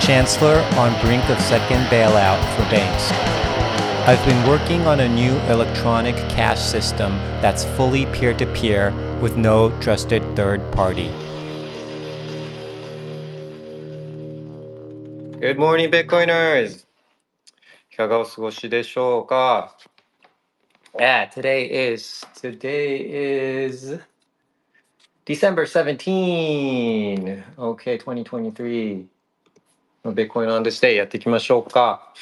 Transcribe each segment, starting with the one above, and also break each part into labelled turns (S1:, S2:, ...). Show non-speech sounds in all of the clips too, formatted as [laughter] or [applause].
S1: Chancellor on brink of second bailout for banks. I've been working on a new electronic cash system that's fully peer to peer with no trusted third party.
S2: Good morning, Bitcoiners! いかがお過ごしでしょうか Yeah, today is, today is December 17! Okay, 2023. ベコインアンデスデイやっていきましょうか。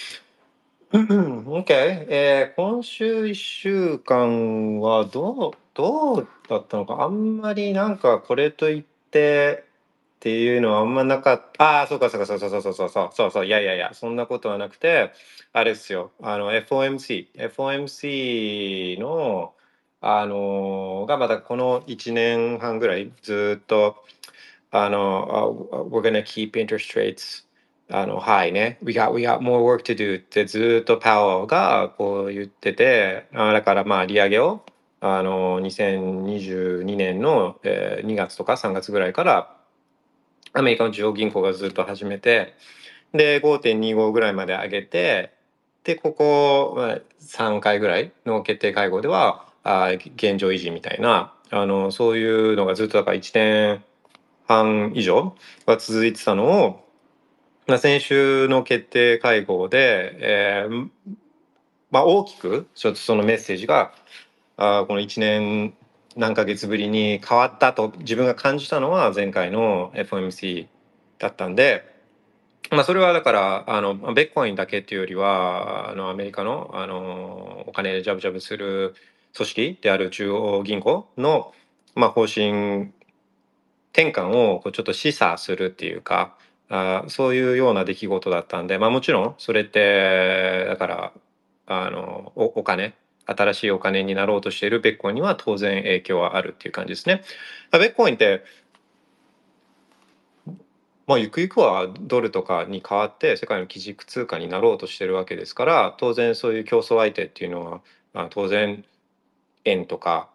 S2: OK、えー、今週1週間はどうどうだったのか。あんまりなんかこれといってっていうのはあんまなかった。ああそうかそうかそうそうそうそうそうそういやいやいやそんなことはなくてあれですよ。あの FOMC FOMC のあのがまたこの1年半ぐらいずっとあの、uh, we're gonna keep interest rates あの、はいね。We got, we got more work to do ってずっとパワーがこう言ってて、あだからまあ利上げを、あの、2022年の、えー2月とか3月ぐらいから、アメリカの中央銀行がずっと始めて、で、5.25ぐらいまで上げて、で、ここまあ3回ぐらいの決定会合では、あ現状維持みたいな、あの、そういうのがずっとだから1年半以上は続いてたのを、先週の決定会合で、えーまあ、大きくちょっとそのメッセージがあーこの1年何ヶ月ぶりに変わったと自分が感じたのは前回の FOMC だったんで、まあ、それはだからあのベッコインだけっていうよりはあのアメリカのあのお金でジャブジャブする組織である中央銀行の、まあ、方針転換をこうちょっと示唆するっていうかあそういうような出来事だったんで、まあ、もちろんそれってだからあのお金新しいお金になろうとしているベッコインには当然影響はあるっていう感じですね。ベッコインってまあ、ゆくゆくはドルとかに代わって世界の基軸通貨になろうとしてるわけですから当然そういう競争相手っていうのはあ当然円とか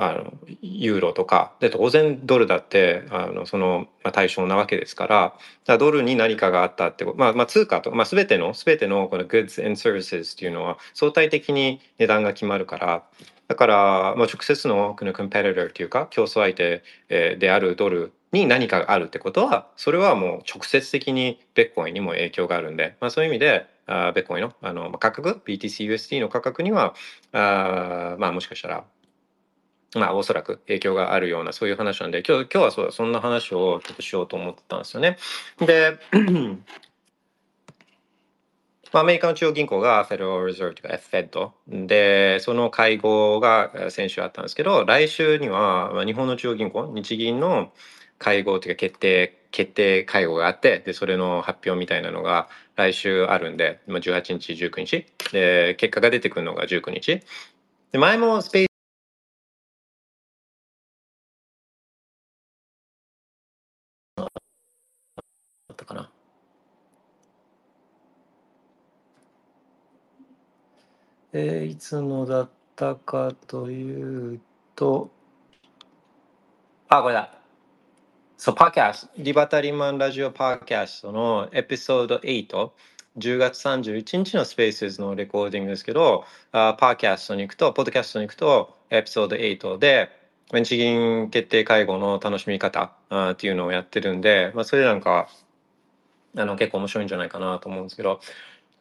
S2: あのユーロとか。で当然ドルだってあのその、まあ、対象なわけですから。だドルに何かがあったってこと、まあ、まあ通貨と、まあ、全ての全てのこの goods and services っていうのは相対的に値段が決まるから。だから、まあ、直接のこの competitor っていうか競争相手であるドルに何かがあるってことはそれはもう直接的にベッコインにも影響があるんで、まあ、そういう意味であベッコインのあの価格 BTCUSD の価格にはあまあもしかしたらまあおそらく影響があるようなそういう話なんで今日今日はそうだそんな話をちょっとしようと思ってたんですよね。で [clears throat] アメリカの中央銀行が Federal Reserve とか FED でその会合が先週あったんですけど来週には日本の中央銀行日銀の会合というか決定決定会合があってでそれの発表みたいなのが来週あるんで、18日19日。で結果が出てくるのが19日。で前もスペースだったかなえーいつのだったかというとあこれだ。そう、パーキャスト、リバタリマンラジオパーキャストのエピソード8、10月31日のスペースのレコーディングですけど、あパーキャストに行くと、ポッドキャストに行くと、エピソード8で、日銀決定会合の楽しみ方あっていうのをやってるんで、まあ、それなんか、あの結構面白いんじゃないかなと思うんですけど、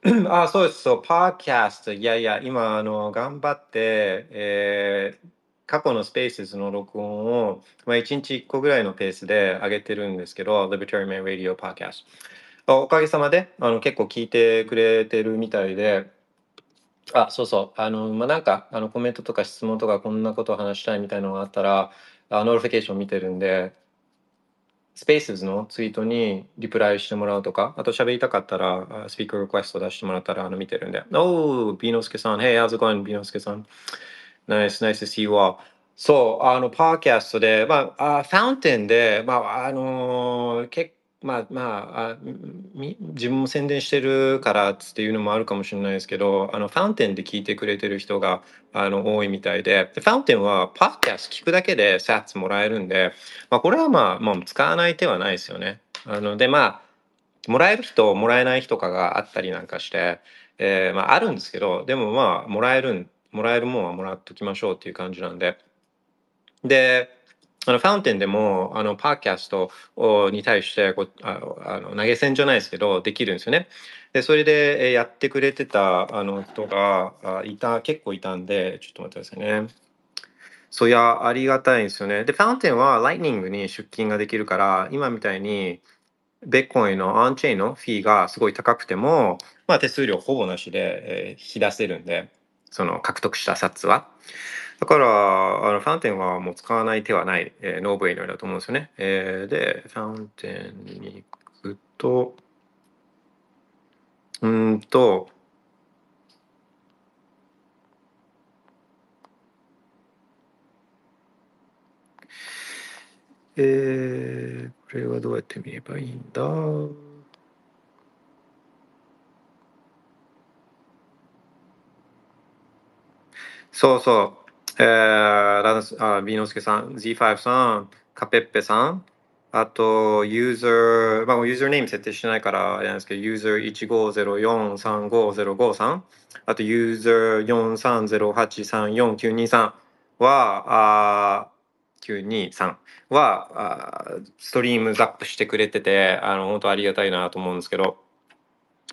S2: [clears throat] あ、そうです、そう、 podcast、いやいや、今、あの、頑張って、えー過去のスペースの録音を、まあ、1日1個ぐらいのペースで上げてるんですけど、Libertarian Man Radio Podcast。おかげさまであの結構聞いてくれてるみたいで、あ、そうそう、あの、まあ、なんかあのコメントとか質問とかこんなことを話したいみたいなのがあったら、あ notification 見てるんで、スペースのツイートにリプライしてもらうとか、あと喋りたかったら、スピーカーリクエスト出してもらったらあの見てるんで。おー、ビーノスケさん。Hey, how's it going, ビノスケさん。Nice, nice to see you all. そう、あの、パーキャストで、まあ、あファウンテンで、まあ、あのー、結まあまああみ自分も宣伝してるからっていうのもあるかもしれないですけどあのファウンテンで聞いてくれてる人があの多いみたいでファウンテンはパーキャス聞くだけでサッツもらえるんで、まあ、これはまあもう使わない手はないですよね。あのでまあもらえる人もらえない人かがあったりなんかして、えー、まああるんですけどでもまあもらえるもらえるもんはもらっときましょうっていう感じなんで。であのファウンテンでもあのパーキャストに対してこうあの投げ銭じゃないですけどできるんですよね。でそれでやってくれてたあの人がいた結構いたんでちょっと待ってくださいね。そりゃありがたいんですよね。で Fountain は Lightning に出金ができるから今みたいにビットコインの on-chain の fee がすごい高くても、まあ、手数料ほぼなしで、え、引き出せるんでその獲得した札は。だから、あの Fountain はもう使わない手はない、えー、 no-brainer だと思うんですよね。えー、で、 Fountain に行くと、うんと、えー、これはどうやって見ればいいんだ？そうそう。えー、ラダあビーノスケさん、Z5 さん、カペッペさん、あと、ユーザー、まあ、ユーザーネーム設定してないからあれなんですけど、ユーザー15043505さん、あと、ユーザー43083492は、あ923はあストリームザップしてくれてて、あの、本当ありがたいなと思うんですけど、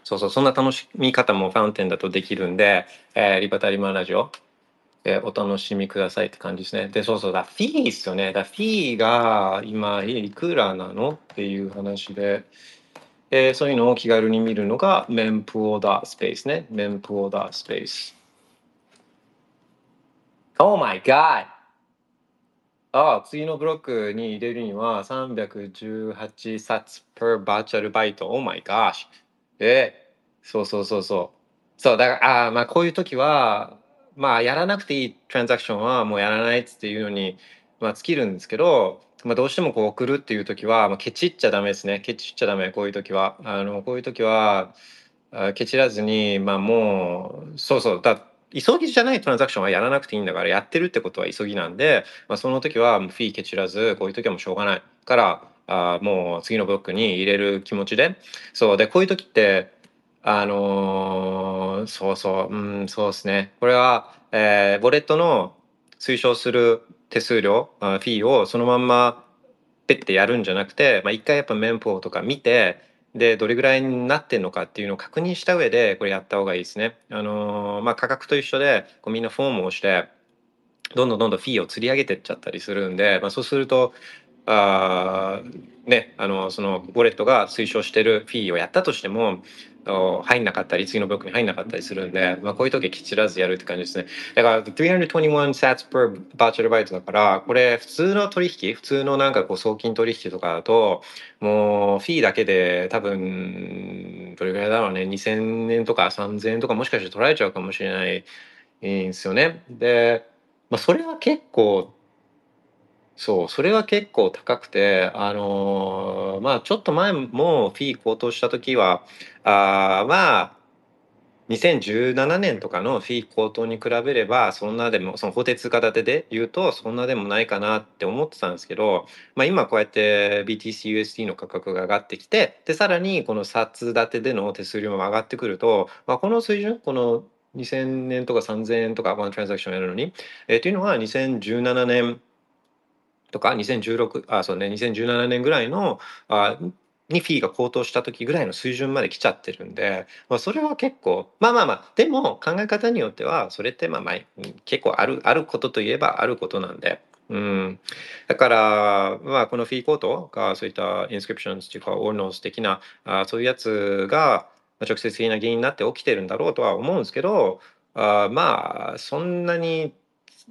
S2: そうそう、そんな楽しみ方もファウンテンだとできるんで、えー、リバタリマラジオ、えお楽しみくださいって感じですね。で、そうそうだ、フィーですよね。だフィーが今いくらなのっていう話で、えー、そういうのを気軽に見るのがメンプオーダースペースね。メンプオーダースペース。Oh my god! ああ、次のブロックに入れるには318冊 per バーチャルバイト。Oh my gosh! え、そうそうそうそう。そう、だから、あ、まあこういう時は、まあやらなくていいトランザクションはもうやらないっていうのに、まあ、尽きるんですけど、まあ、どうしてもこう送るっていう時は、まあ、ケチっちゃダメですね。ケチっちゃダメこういう時は。あのこういう時はケチらずにまあもうそうそう。だ急ぎじゃないトランザクションはやらなくていいんだからやってるってことは急ぎなんで、まあ、その時はフィーケチらずこういう時はもうしょうがないからあもう次のブロックに入れる気持ちで。そう。でこういう時ってあのー、そうそう、うん、そうですね。これは、えー、ウォレットの推奨する手数料、フィーをそのまんまペッてやるんじゃなくて、まあ、一回やっぱメンポとか見て、で、どれぐらいになってんのかっていうのを確認した上で、これやった方がいいですね。あのー、まあ、価格と一緒で、こうみんなフォームをして、どんどんどんどんフィーを釣り上げてっちゃったりするんで、まあ、そうすると、あね、あのそのウォレットが推奨してるフィーをやったとしても入んなかったり次のブロックに入んなかったりするんで、まあ、こういう時はきちらずやるって感じですね。だから321 sats per バーチャルバイトだからこれ普通の取引普通のなんかこう送金取引とかだともうフィーだけで多分どれぐらいだろうね。2000円とか3000円とかもしかして取られちゃうかもしれないんですよね。で、まあ、それは結構そう、それは結構高くて、あのーまあちょっと前もフィー高騰した時は、あまあ、2017年とかのフィー高騰に比べれば、そんなでも、その法定通貨建てで言うと、そんなでもないかなって思ってたんですけど、まあ今こうやって BTCUSD の価格が上がってきて、で、さらにこの札建てでの手数料も上がってくると、まあこの水準、この2000年とか3000円とかワントランザクションやるのに、えー、というのは2017年とか2016あそうね2017年ぐらいのあにフィーが高騰した時ぐらいの水準まで来ちゃってるんで、まあ、それは結構まあまあまあでも考え方によってはそれってまあまあ結構あるあることといえばあることなんで。うん、だから、まあ、このフィーコートがそういったインスクリプションっていうかオールノーズ的なあそういうやつが直接的な原因になって起きてるんだろうとは思うんですけどあまあそんなに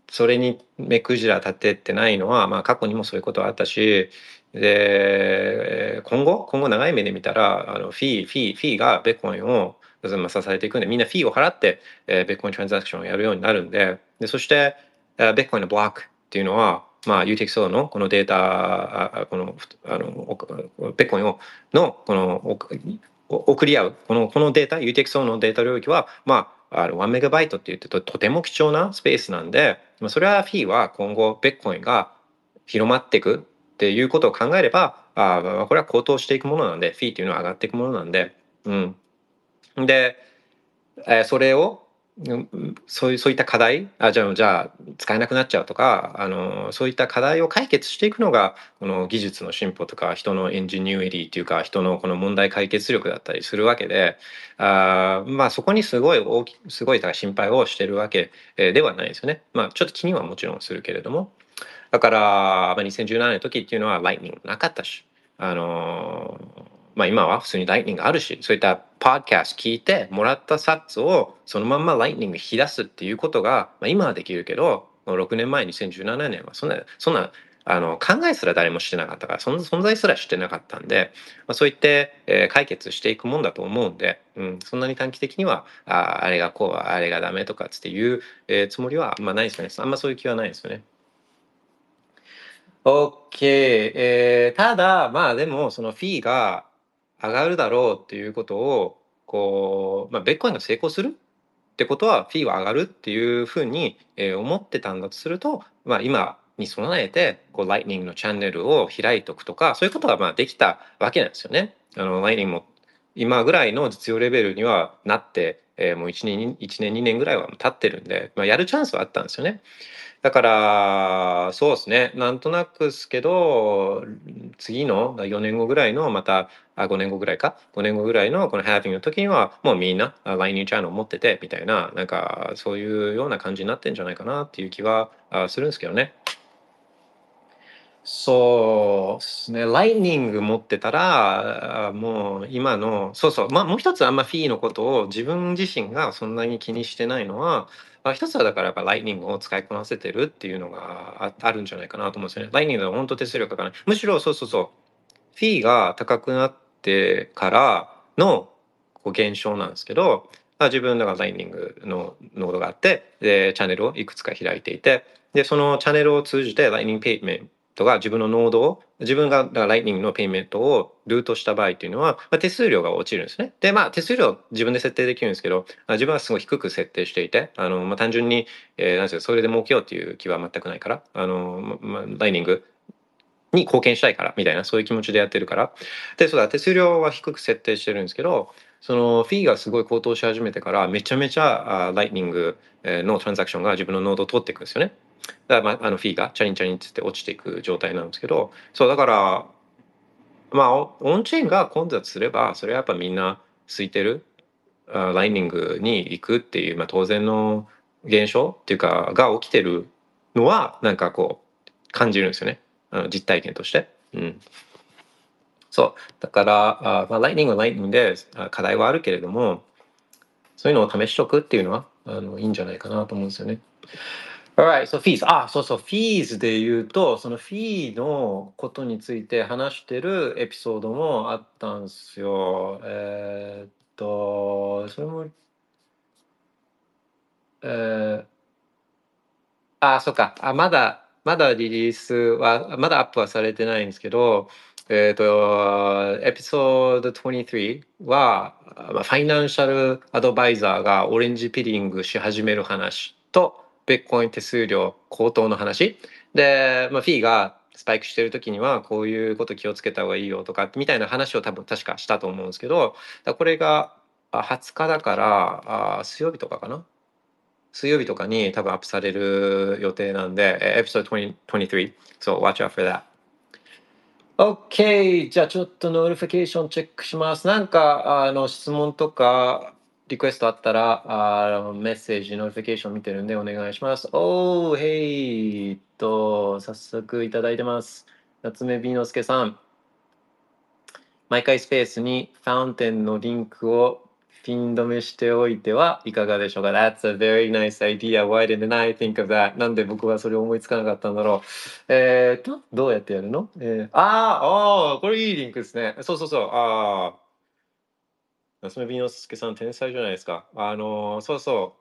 S2: それに目くじら立ててないのは、まあ、過去にもそういうことはあったし、で今後今後長い目で見たらあのフィーフィーフィーがベッコンを支えていくんでみんなフィーを払って、えー、ベッコイントランザクションをやるようになるんででそして、えー、ベッコインのブロックっていうのはまあ、UTXO のこのデータ、この、あの、ベッコインを、の、この、送り合う、この、このデータ、UTXO のデータ領域は、まあ、の1メガバイトって言ってととても貴重なスペースなんで、それはフィーは今後、ベッコインが広まっていくっていうことを考えれば、あこれは高騰していくものなんで、フィーっていうのは上がっていくものなんで、うん。で、えそれをそういうそういった課題あじゃあじゃあ使えなくなっちゃうとかあのそういった課題を解決していくのがこの技術の進歩とか人のエンジニュエリーっていうか人のこの問題解決力だったりするわけであまあそこにすごい大きすごいだから心配をしてるわけではないですよね。まあちょっと気にはもちろんするけれどもだから、まあ、2017年の時っていうのは Lightning なかったしあのまあ今は普通に Lightning あるし、そういったパーキャス聞いてもらった sats をそのまんま Lightning 引き出すっていうことが、まあ今はできるけど、6年前2017年はそんな、そんな、あの考えすら誰もしてなかったからそんな存在すらしてなかったんで、まあ、そういって、えー、解決していくもんだと思うんで、うん、そんなに短期的にはああれがこうあれがダメとかっていう、えー、つもりは、まあ、ないですよねあんまそういう気はないですよね。OK、えー、ただまあでもそのフィーが上がるだろうっていうことをこう、まあ、ベッコインが成功するってことはフィーは上がるっていうふうに、え、思ってたんだとすると、まあ、今に備えてこうライトニングのチャンネルを開いておくとかそういうことがまあできたわけなんですよね。あのライニングも今ぐらいの実用レベルにはなって、えー、もう1年 ,1 年2年ぐらいは経ってるんで、まあ、やるチャンスはあったんですよね。だから、そうですね。なんとなくですけど、次の4年後ぐらいの、また、あ5年後ぐらいか、5年後ぐらいのこのハービングの時には、もうみんな LINE チャンネルを持ってて、みたいな、なんか、そういうような感じになってんじゃないかなっていう気はするんですけどね。そうですね。ライニング持ってたら、もう今の、そうそう、まあもう一つあんまフィーのことを自分自身がそんなに気にしてないのは、まあ、一つはだからやっぱ Lightning を使いこなせてるっていうのがああるんじゃないかなと思うんですよね。 Lightning は本当手数料かからない。むしろそうそうそう。フィーが高くなってからのこう現象なんですけど、まあ自分だから Lightning の node があって、で、チャンネルをいくつか開いていて、で、そのチャンネルを通じて Lightning payment が自分の node を自分が Lightning の payment を route した場合っていうのは、まあ、手数料が落ちるんですね。で、まあ手数料自分で設定できるんですけど、自分はすごい低く設定していて、あの、まあ、単純に、えー、なんですか、それで儲けようっていう気は全くないから、あの、まあ、ライニングに貢献したいからみたいなそういう気持ちでやってるからでそうだ手数料は低く設定してるんですけどそのフィーがすごい高騰し始めてからめちゃめちゃあライトニングのトランザクションが自分のノードを通っていくんですよね。だから、まあ、あのフィーがチャリンチャリンって落ちていく状態なんですけどそうだからまあオンチェーンが混雑すればそれはやっぱみんな空いてるライニングに行くっていう、まあ、当然の現象っていうかが起きてるのはなんかこう感じるんですよねあの実体験として。うんそうだからあ、まあ、ライニングはライニングで課題はあるけれどもそういうのを試しておくっていうのはあのいいんじゃないかなと思うんですよね。Alright, so fees. あ、そうそう、fees で言うと、そのフィーのことについて話してるエピソードもあったんですよ。えー、っと、それも、えー、あ、そっか。あ、まだ、まだリリースは、まだアップはされてないんですけど、えっと、エピソード23は、まあ、ファイナンシャルアドバイザーがオレンジピリングし始める話と、ベッコイン手数料高騰の話。で、まあ、フィーがスパイクしてる時にはこういうこと気をつけた方がいいよとかみたいな話を多分確かしたと思うんですけどこれが20日だからあ水曜日とかかな？水曜日とかに多分アップされる予定なんでエピソード23 so watch out for that. OK じゃあちょっと notification チェックします。なんかあの質問とかリクエストあったら、あメッセージ、 notification 見てるんでお願いします。おー、へいと、早速いただいてます。夏目美之助さん。毎回スペースにファウンテンのリンクをピン止めしておいてはいかがでしょうか ?That's a very nice idea. Why didn't I think of that? なんで僕はそれを思いつかなかったんだろう。えー、と、どうやってやるの、えー、ああ、これいいリンクですね。そうそうそう。ああ。夏目美之助さん天才じゃないですか。あのそうそ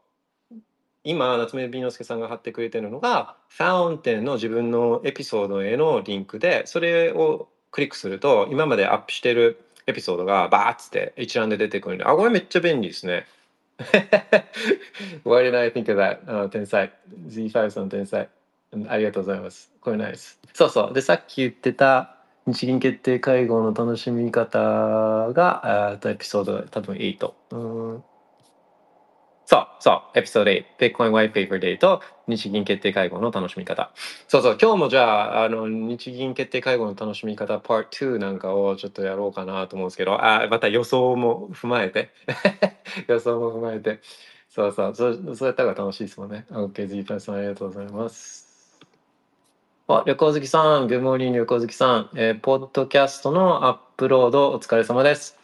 S2: う今夏目美之助さんが貼ってくれてるのがファウンテンの自分のエピソードへのリンクでそれをクリックすると今までアップしてるエピソードがバーッつって一覧で出てくるんであこれめっちゃ便利ですね。[laughs] Why did I think of that? 天才 Z5 さん天才ありがとうございます。これナイス。そうそう。でさっき言ってた日銀決定会合の楽しみ方が、えっとエピソード多分8。うんそうそう、エピソード8、Bitcoin White Paper Day と日銀決定会合の楽しみ方。そうそう、今日もじゃあ、あの、日銀決定会合の楽しみ方、Part 2なんかをちょっとやろうかなと思うんですけど、あ、また予想も踏まえて、[laughs] 予想も踏まえて、そうそう、そうそうやったら楽しいですもんね。OK、Z プラスさんありがとうございます。あ、旅行好きさん、グッモーニン旅行好きさん、えー、ポッドキャストのアップロードお疲れ様です。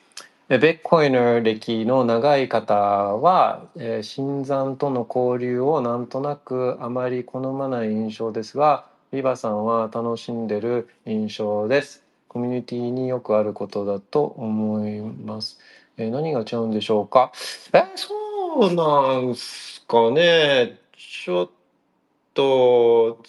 S2: ベッコイの歴の長い方は、えー、新山との交流をなんとなくあまり好まない印象ですが、ビバさんは楽しんでる印象です。コミュニティによくあることだと思います。えー、何が違うんでしょうか？えそうなんすかね。ちょっと、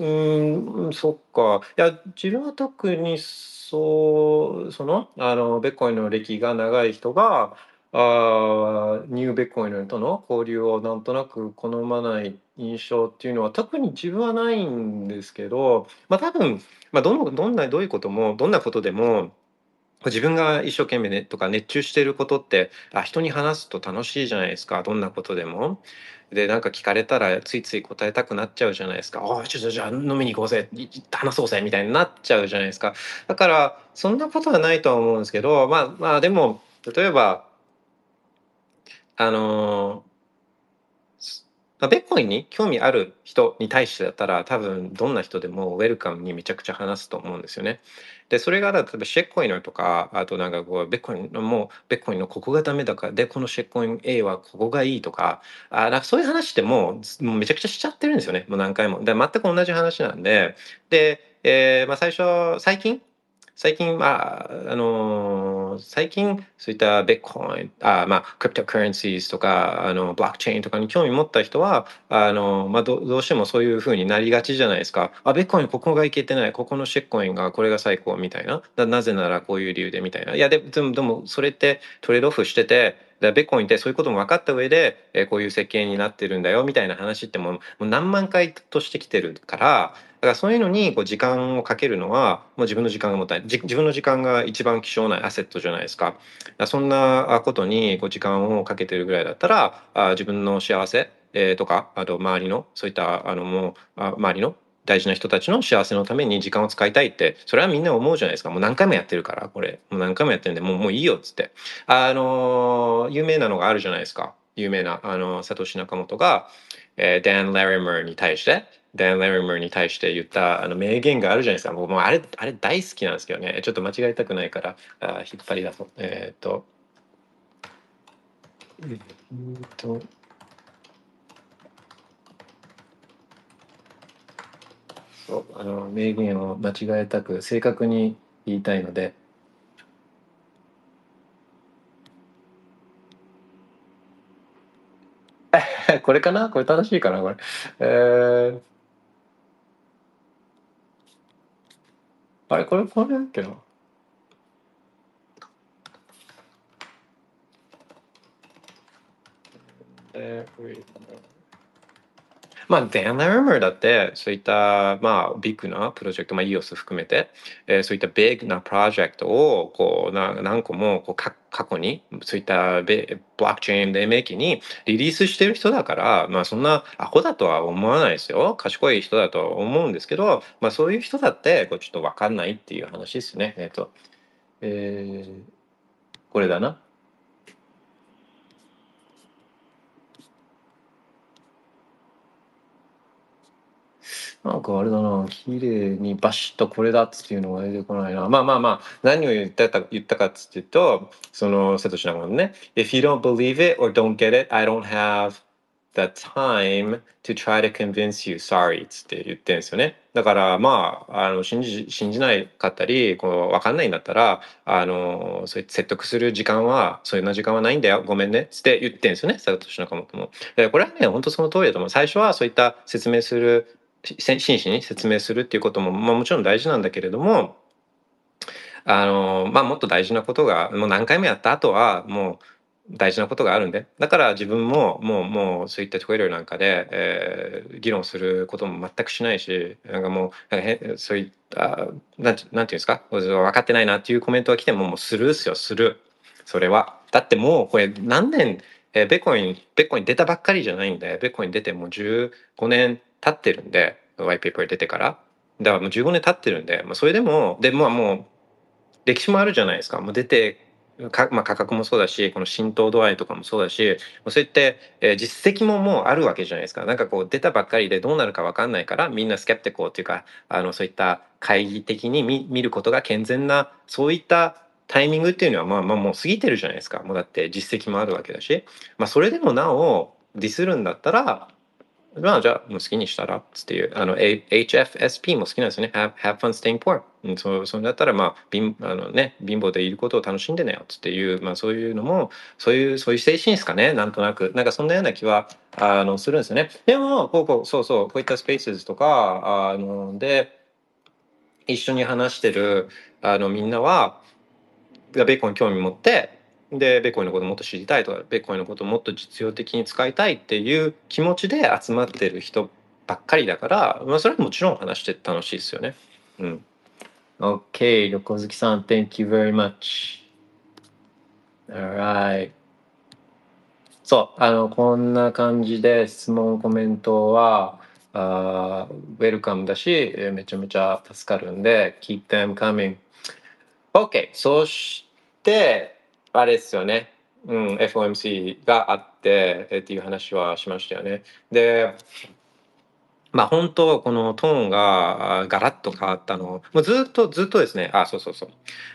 S2: うん、そっか。いや、自分は特にそう、その、あの、ベッコインの歴が長い人が、あニューベッコインとの交流をなんとなく好まない印象っていうのは特に自分はないんですけど、まあ多分、まあどの、どんな、どういうことも、どんなことでも、自分が一生懸命ねとか熱中してることってあ人に話すと楽しいじゃないですかどんなことでも。でなんか聞かれたらついつい答えたくなっちゃうじゃないですか「あちょっとじゃあ飲みに行こうぜ話そうぜ」みたいになっちゃうじゃないですかだからそんなことはないとは思うんですけどまあまあでも例えばあのまあ、ベッコインに興味ある人に対してだったら多分どんな人でもウェルカムにめちゃくちゃ話すと思うんですよね。でそれが例えばシェッコインとかあとなんかこうベッコインのもうベッコインのここがダメだからでこのシェッコイン A はここがいいとかあなんかそういう話ってもうもうめちゃくちゃしちゃってるんですよねもう何回も。で全く同じ話なんでで、えーまあ、最初最近最近、まあ、あのー、最近、そういったベットコイン、あまあ、クリプトカレンシーとか、あの、ブロックチェーンとかに興味持った人は、あの、まあど、どうしてもそういうふうになりがちじゃないですか。あ、ベットコインここがいけてない、ここのシェッコインがこれが最高みたいな。なぜならこういう理由でみたいな。いや、でも、でも、それってトレードオフしてて、ベッコインってそういうことも分かった上で、えー、こういう設計になってるんだよみたいな話ってもうもう何万回としてきてるからからそういうのにこう時間をかけるのはもう自分の時間がもたいない。自分の時間が一番希少なアセットじゃないですか。そんなことにこう時間をかけてるぐらいだったらあ自分の幸せ、えー、とかあと周りのそういったあのもうあ周りの大事な人たちの幸せのために時間を使いたいってそれはみんな思うじゃないですか。もう何回もやってるからこれ。もう何回もやってるんでもうもういいよっつって。あの有名なのがあるじゃないですか。有名なあのサトシ・ナカモトが、えー、ダン・ラリマーに対してダン・ラリマーに対して言ったあの名言があるじゃないですか。僕もうあれあれ大好きなんですけどね。ちょっと間違えたくないからあ引っ張り出そう。えー、っと。え、っと。そうあの名言を間違えたく正確に言いたいので。[laughs] これかな？これ正しいかな？これ。えー、あれこれこれだっけな？えー、まあ、デン・ラムーだって、そういった、まあ、ビッグなプロジェクト、まあ、EOS 含めて、えー、そういったビッグなプロジェクトを、こう、な何個も、こう、過去に、そういったブロックチェーン黎明期にリリースしてる人だから、まあ、そんなアホだとは思わないですよ。賢い人だと思うんですけど、まあ、そういう人だって、こう、ちょっとわかんないっていう話ですね。えっ、ー、と、えー、これだな。なんかあれだな、綺麗にバシッとこれだっていうのが出てこないな。まあまあまあ、何を言ったか言ったかっつっていうと、その瀬戸内のね、If you don't believe it or don't get it, I don't have the time to try to convince you sorry っつって言ってるんですよね。だからまあ、あの信じ信じないかったり、こう分かんないんだったら、あのそう説得する時間は、そういうな時間はないんだよ、ごめんねっつって言ってるんですよね、佐藤のかもとも。これはね、本当その通りだと思う。最初はそういった説明する真摯に説明するっていうことも、まあ、もちろん大事なんだけれどもあの、まあ、もっと大事なことがもう何回もやった後はもう大事なことがあるんで。だから自分ももうもうそういった Twitter なんかで、えー、議論することも全くしないしなんかもうなんかそういったなんてなんていうんですか？分かってないなっていうコメントが来てももうスルーすよ。スルーそれは。だってもうこれ何年えー、ベコイン、ベコイン出たばっかりじゃないんで、ベコイン出てもう15年経ってるんで、ワイペーパー出てから。だからもう15年経ってるんで、まあ、それでも、で、まあもう、歴史もあるじゃないですか。もう出て、かまあ、価格もそうだし、この浸透度合いとかもそうだし、そういって、えー、実績ももうあるわけじゃないですか。なんかこう出たばっかりでどうなるかわかんないから、みんなスケプテコっていうか、あの、そういった懐疑的に見見ることが健全な、そういったタイミングっていうのはまあまあもう過ぎてるじゃないですか。もうだって実績もあるわけだし、まあそれでもなおディスるんだったら、まあじゃあもう好きにしたらっていう、あの HFSP も好きなんですよね。have, have fun staying poor。そうそれだったらまあ貧あの、ね、貧乏でいることを楽しんでねよっていう、まあそういうのも、そういうそういう精神ですかね、なんとなく。なんかそんなような気はあのするんですよね。でも、こうこう、そうそう、こういったスペースとか、あので、一緒に話してるあのみんなは、ベーコンに興味持って、でベコイのこともっと知りたいとかベコイのこともっと実用的に使いたいっていう気持ちで集まってる人ばっかりだから、まあ、それはもちろん話して楽しいですよね。うん。OK、横好きさん、Thank you very much. Alright. そう、あの、こんな感じで質問、コメントは、あウェルカムだし、めちゃめちゃ助かるんで、keep them coming. OK、そして、あれですよね。うん、FOMC があって、えっていう話はしましたよね。で、まあ本当このトーンがガラッと変わったのもうずっとずっとですね。あそうそうそう。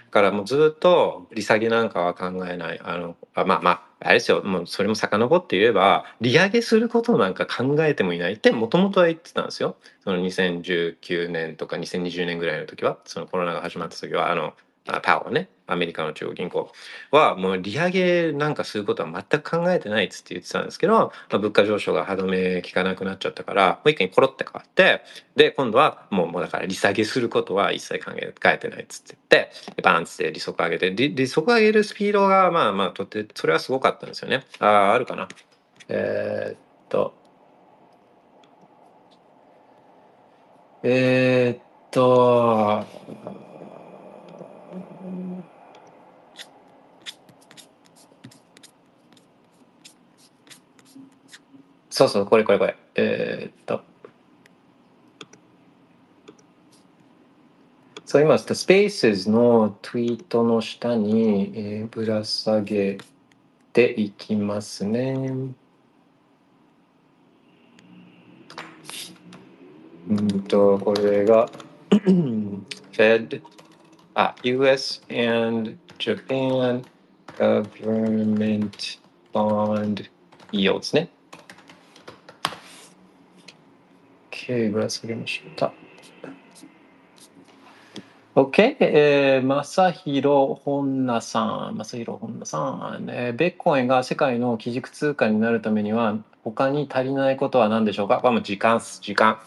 S2: からもうずっと利下げなんかは考えない。あのあまあまああれですよ。もうそれも遡って言えば利上げすることなんか考えてもいない。ってもともとは言ってたんですよ。その2019年とか2020年ぐらいの時はそのコロナが始まった時は。あのパワーね。アメリカの中央銀行はもう利上げなんかすることは全く考えてないっつって言ってたんですけど、まあ、物価上昇が歯止め効かなくなっちゃったからもう一回コロって変わってで今度はもうもうだから利下げすることは一切考えてないっつって言ってバーンっつって利息上げて利利息上げるスピードがまあまあとってそれはすごかったんですよね。あああるかな。えー、っとえー、っとそうそう、これこれこれ。えー、っと。そう今、スペースのツイートの下に、えー、ぶら下げていきますね。うんと、これが [clears throat] Fed、あ、US and Japan Government Bond Yields ね。OK、ぶら下げました。オッケー、えー、正弘本名さん、正弘本名さん、えー、ベッコインが世界の基軸通貨になるためには、他に足りないことは何でしょうか、まあ、時間っす。時間。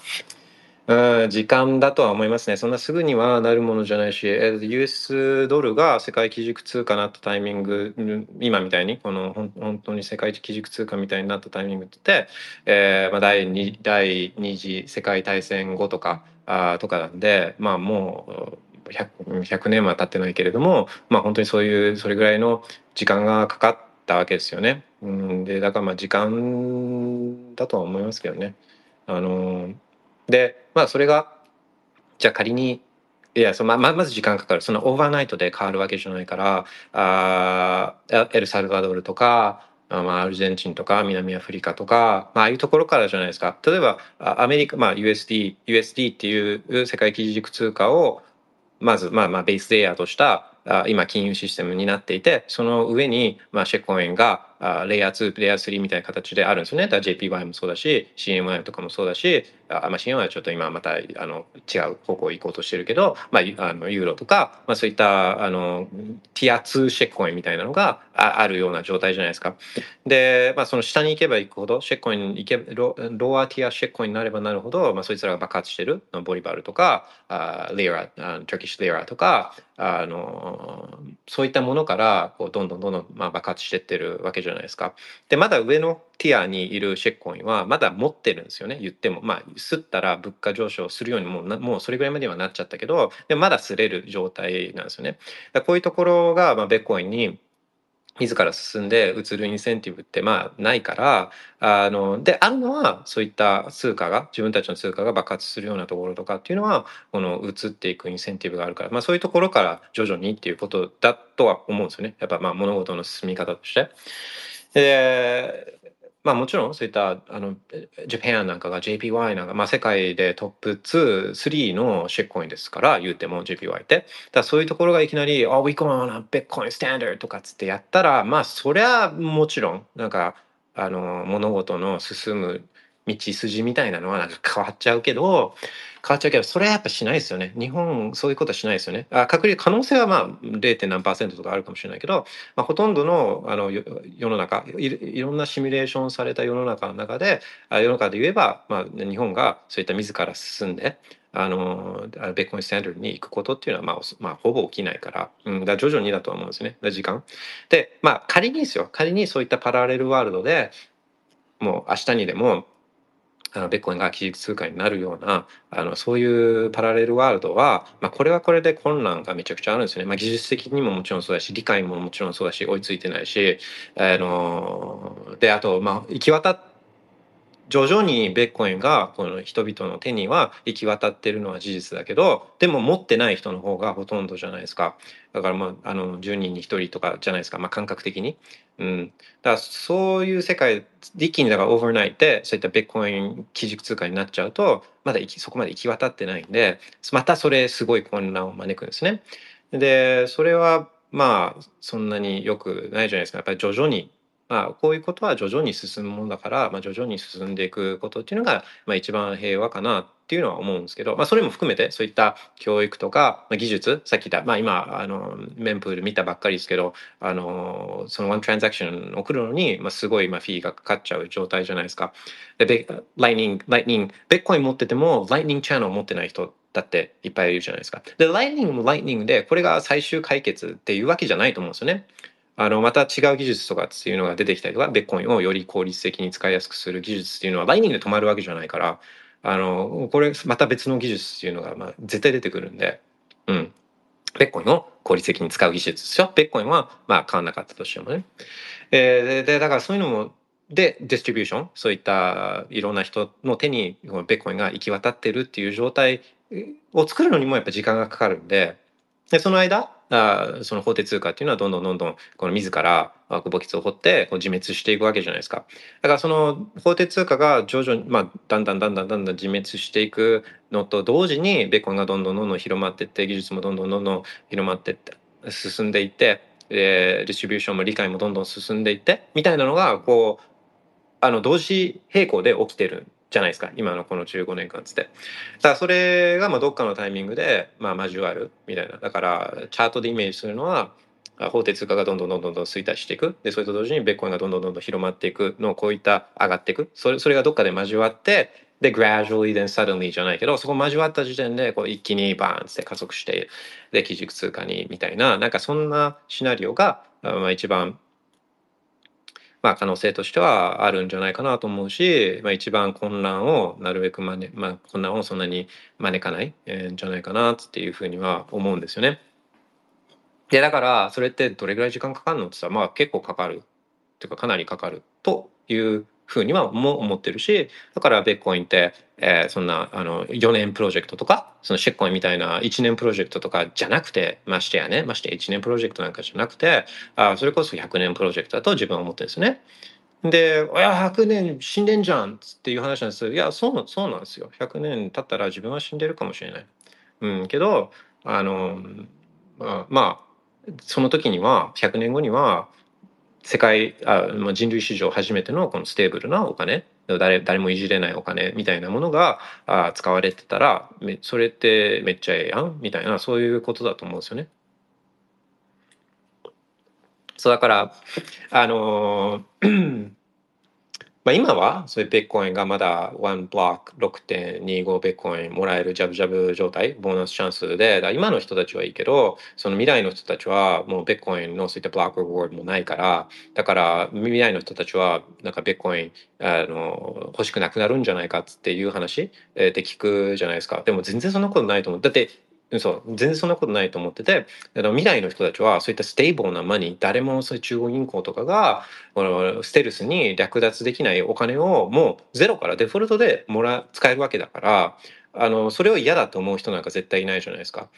S2: 時間だとは思いますね。そんなすぐにはなるものじゃないし、え US ドルが世界基軸通貨になったタイミング、今みたいに、この本当に世界基軸通貨みたいになったタイミングって、えー、まあ、第二第二次世界大戦後とかあとかなんで、まあもう100、100年は経ってないけれども、まあ本当にそういう、それぐらいの時間がかかったわけですよね。うん、で、だからまあ時間だとは思いますけどね。あのでまあそれがじゃあ仮にいやそのままず時間かかる。そのオーバーナイトで変わるわけじゃないからあエルサルバドルとかまあ、アルゼンチンとか南アフリカとか、まあああいうところからじゃないですか。例えばアメリカ、まあ、USD USD っていう世界基軸通貨をまずまあまあベースレイヤーとした今金融システムになっていてその上にまあシェコインがあレイヤー2レイヤー3みたいな形であるんですよねだ JPY もそうだし CMY とかもそうだしあ、まあ、CMY はちょっと今またあの違う方向行こうとしてるけど、まあ、あのユーロとか、まあ、そういったあのティア2シェックコインみたいなのがああるような状態じゃないですか。で、まあ、その下に行けば行くほどシェコイン行けロロアティアシェックコインになればなるほど、まあ、そいつらが爆発してるボリバルとかあレイラトルキッシュレイラとかあのそういったものからこうどんどんどんどん、まあ、爆発してってるわけじゃないですか。でまだ上のティアにいるシェッコインはまだ持ってるんですよね言ってもまあすったら物価上昇するようにもうもうそれぐらいまではなっちゃったけどでまだすれる状態なんですよね。こういうところが、まあ、ベッコインに自ら進んで移るインセンティブってまあないからあのであるのはそういった通貨が自分たちの通貨が爆発するようなところとかっていうのはこの移っていくインセンティブがあるから、まあ、そういうところから徐々にっていうことだとは思うんですよねやっぱまあ物事の進み方として。でまあもちろんそういったあのジャパンなんかが JPY なんか、まあ、世界でトップ2、3のシェッコインですから言うても JPY って。だそういうところがいきなり「Oh, we go on a Bitcoin standard」とかつってやったらまあそりゃもちろんなんかあの物事の進む道筋みたいなのはなんか変わっちゃうけど変わっちゃうけどそれはやっぱしないですよね日本そういうことはしないですよねあ確率可能性はまあ 0. 何パーセントとかあるかもしれないけど、まあ、ほとんどのあの世の中いろんなシミュレーションされた世の中の中であ世の中で言えば、まあ、日本がそういった自ら進んであのベッコインスタンダードに行くことっていうのは、まあ、まあ、ほぼ起きないから、うん、だ徐々にだと思うんですね時間。でまあ仮にですよ仮にそういったパラレルワールドでもう明日にでもあのベッコインが基軸通貨になるようなあのそういうパラレルワールドは、まあ、これはこれで混乱がめちゃくちゃあるんですよね、まあ、技術的にももちろんそうだし理解ももちろんそうだし追いついてないしあのであとまあ行き渡って徐々にベッコインがこの人々の手には行き渡ってるのは事実だけどでも持ってない人の方がほとんどじゃないですか。だからまああの10人に1人とかじゃないですか、まあ、感覚的に、うん、だからそういう世界一気にだからオーバーナイトでそういったベッコイン基軸通貨になっちゃうとまだそこまで行き渡ってないんでまたそれすごい混乱を招くんですね。でそれはまあそんなによくないじゃないですか。やっぱり徐々にまあ、こういうことは徐々に進むものだから、まあ、徐々に進んでいくことっていうのが、まあ、一番平和かなっていうのは思うんですけど、まあ、それも含めてそういった教育とか、まあ、技術さっき言った、まあ、今あのメンプール見たばっかりですけどあのそのワントランザクション送るのに、まあ、すごいまあフィーがかかっちゃう状態じゃないですか。でライニングライニングベッコイン持っててもライニングチャンネル持ってない人だっていっぱいいるじゃないですか。でライニングもライニングでこれが最終解決っていうわけじゃないと思うんですよね。あのまた違う技術とかっていうのが出てきたりとかベッコインをより効率的に使いやすくする技術っていうのはライニングで止まるわけじゃないからあのこれまた別の技術っていうのがまあ絶対出てくるんで、うん、ベッコインを効率的に使う技術ですよベッコインはまあ変わんなかったとしてもね。えー、でだからそういうのもでディストリビューションそういったいろんな人の手にこのベッコインが行き渡ってるっていう状態を作るのにもやっぱ時間がかかるんででその間あその法定通貨っていうのはどんどんどんどんこの自ら墓穴を掘ってこう自滅していくわけじゃないですか。だからその法定通貨が徐々に、まあ、だんだんだんだんだんだん自滅していくのと同時にベコンがどんどんどんどん広まっていって技術もどんどんどんどん広まっていって進んでいってでディストリビューションも理解もどんどん進んでいってみたいなのがこうあの同時並行で起きてるじゃないですか。今のこの15年間つって。だからそれがまあどっかのタイミングでまあ交わるみたいな。だからチャートでイメージするのは法定通貨がどんどんどんどんどん衰退していく。でそれと同時にベッコインがどんどんどんどん広まっていく。のをこういった上がっていく。それそれがどっかで交わってで gradually then suddenly じゃないけどそこ交わった時点でこう一気にバーンって加速してで基軸通貨にみたいな。なんかそんなシナリオが、まあ、一番まあ、可能性としてはあるんじゃないかなと思うし、まあ、一番混乱をなるべくまね、まあ、混乱をそんなに招かないんじゃないかなっていうふうには思うんですよね。でだからそれってどれぐらい時間かかるのってさまあ結構かかるっていうかかなりかかるというふうにはも思ってるしだからベッコインってえー、そんなあの4年プロジェクトとかそのシェッコインみたいな1年プロジェクトとかじゃなくてましてやねまして1年プロジェクトなんかじゃなくてあそれこそ100年プロジェクトだと自分は思ってるんですね。で「いや100年死んでんじゃん」っていう話なんですいやそうそうなんですよ100年経ったら自分は死んでるかもしれない。うんけどあのまあその時には100年後には世界あ人類史上初めてのこの stable なお金誰誰もいじれないお金みたいなものがあ使われてたらそれってめっちゃええやん？みたいなそういうことだと思うんですよね。そうだからあのーまあ、今はそういうビットコインがまだ1ブロック6.25ビットコインもらえるジャブジャブ状態ボーナスチャンスでだ今の人たちはいいけどその未来の人たちはもうビットコインのそういった block reward もないからだから未来の人たちはなんかビットコインあの欲しくなくなるんじゃないかっていう話で聞くじゃないですか。でも全然そんなことないと思う。だってそう全然そんなことないと思ってて未来の人たちはそういった stable な money 誰もそういう中央銀行とかがステルスに略奪できないお金をもうゼロからデフォルトでもら使えるわけだからあのそれを嫌だと思う人なんか絶対いないじゃないですか。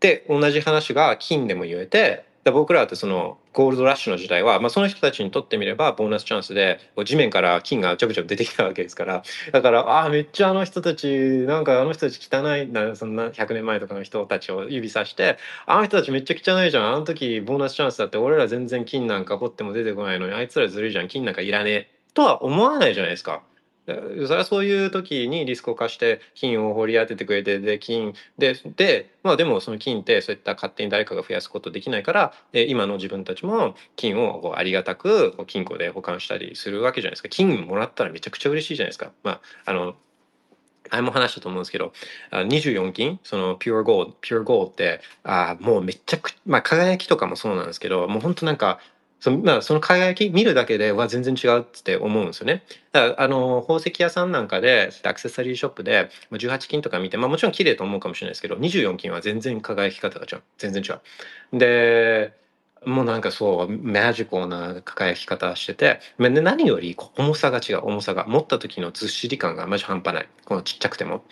S2: で同じ話が金でも言えて僕らってそのゴールドラッシュの時代は、まあ、その人たちにとってみればボーナスチャンスで地面から金がちょくちょく出てきたわけですからだからああめっちゃあの人たちなんかあの人たち汚いなそんな100年前とかの人たちを指さしてあの人たちめっちゃ汚いじゃんあの時ボーナスチャンスだって俺ら全然金なんか掘っても出てこないのにあいつらずるいじゃん金なんかいらねえとは思わないじゃないですか。それはそういう時にリスクを貸して金を掘り当ててくれてで金ででまあでもその金ってそういった勝手に誰かが増やすことできないから今の自分たちも金をこうありがたくこう金庫で保管したりするわけじゃないですか金もらったらめちゃくちゃ嬉しいじゃないですか。まああのあれも話したと思うんですけど24金そのピュアゴールピュアゴールってあもうめちゃくちゃまあ輝きとかもそうなんですけどもう本当なんかそのまあ、その輝き見るだけでは全然違うって思うんですよね。だからあの宝石屋さんなんかでアクセサリーショップで18金とか見て、まあ、もちろん綺麗と思うかもしれないですけど24金は全然輝き方が違う。全然違う。でもうなんかそうマジカルな輝き方してて何より重さが違う。重さが。持った時のずっしり感がマジ半端ない。このちっちゃくても。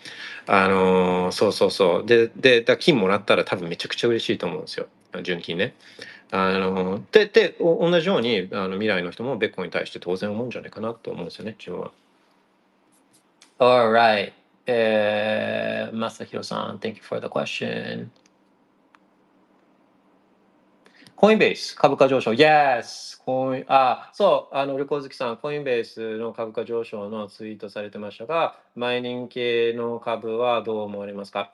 S2: あのー、そうそうそう。ででだ金もらったら多分めちゃくちゃ嬉しいと思うんですよ。純金ね。あのでで同じようにあの未来の人もベッコに対して当然思うんじゃないかなと思うんですよね自分は。Alright. えー、正弘さん、Thank you for the question. コインベース株価上昇。Yes! コインあ、そう、あの旅行好きさん、コインベースの株価上昇のツイートされてましたが、マイニング系の株はどう思われますか？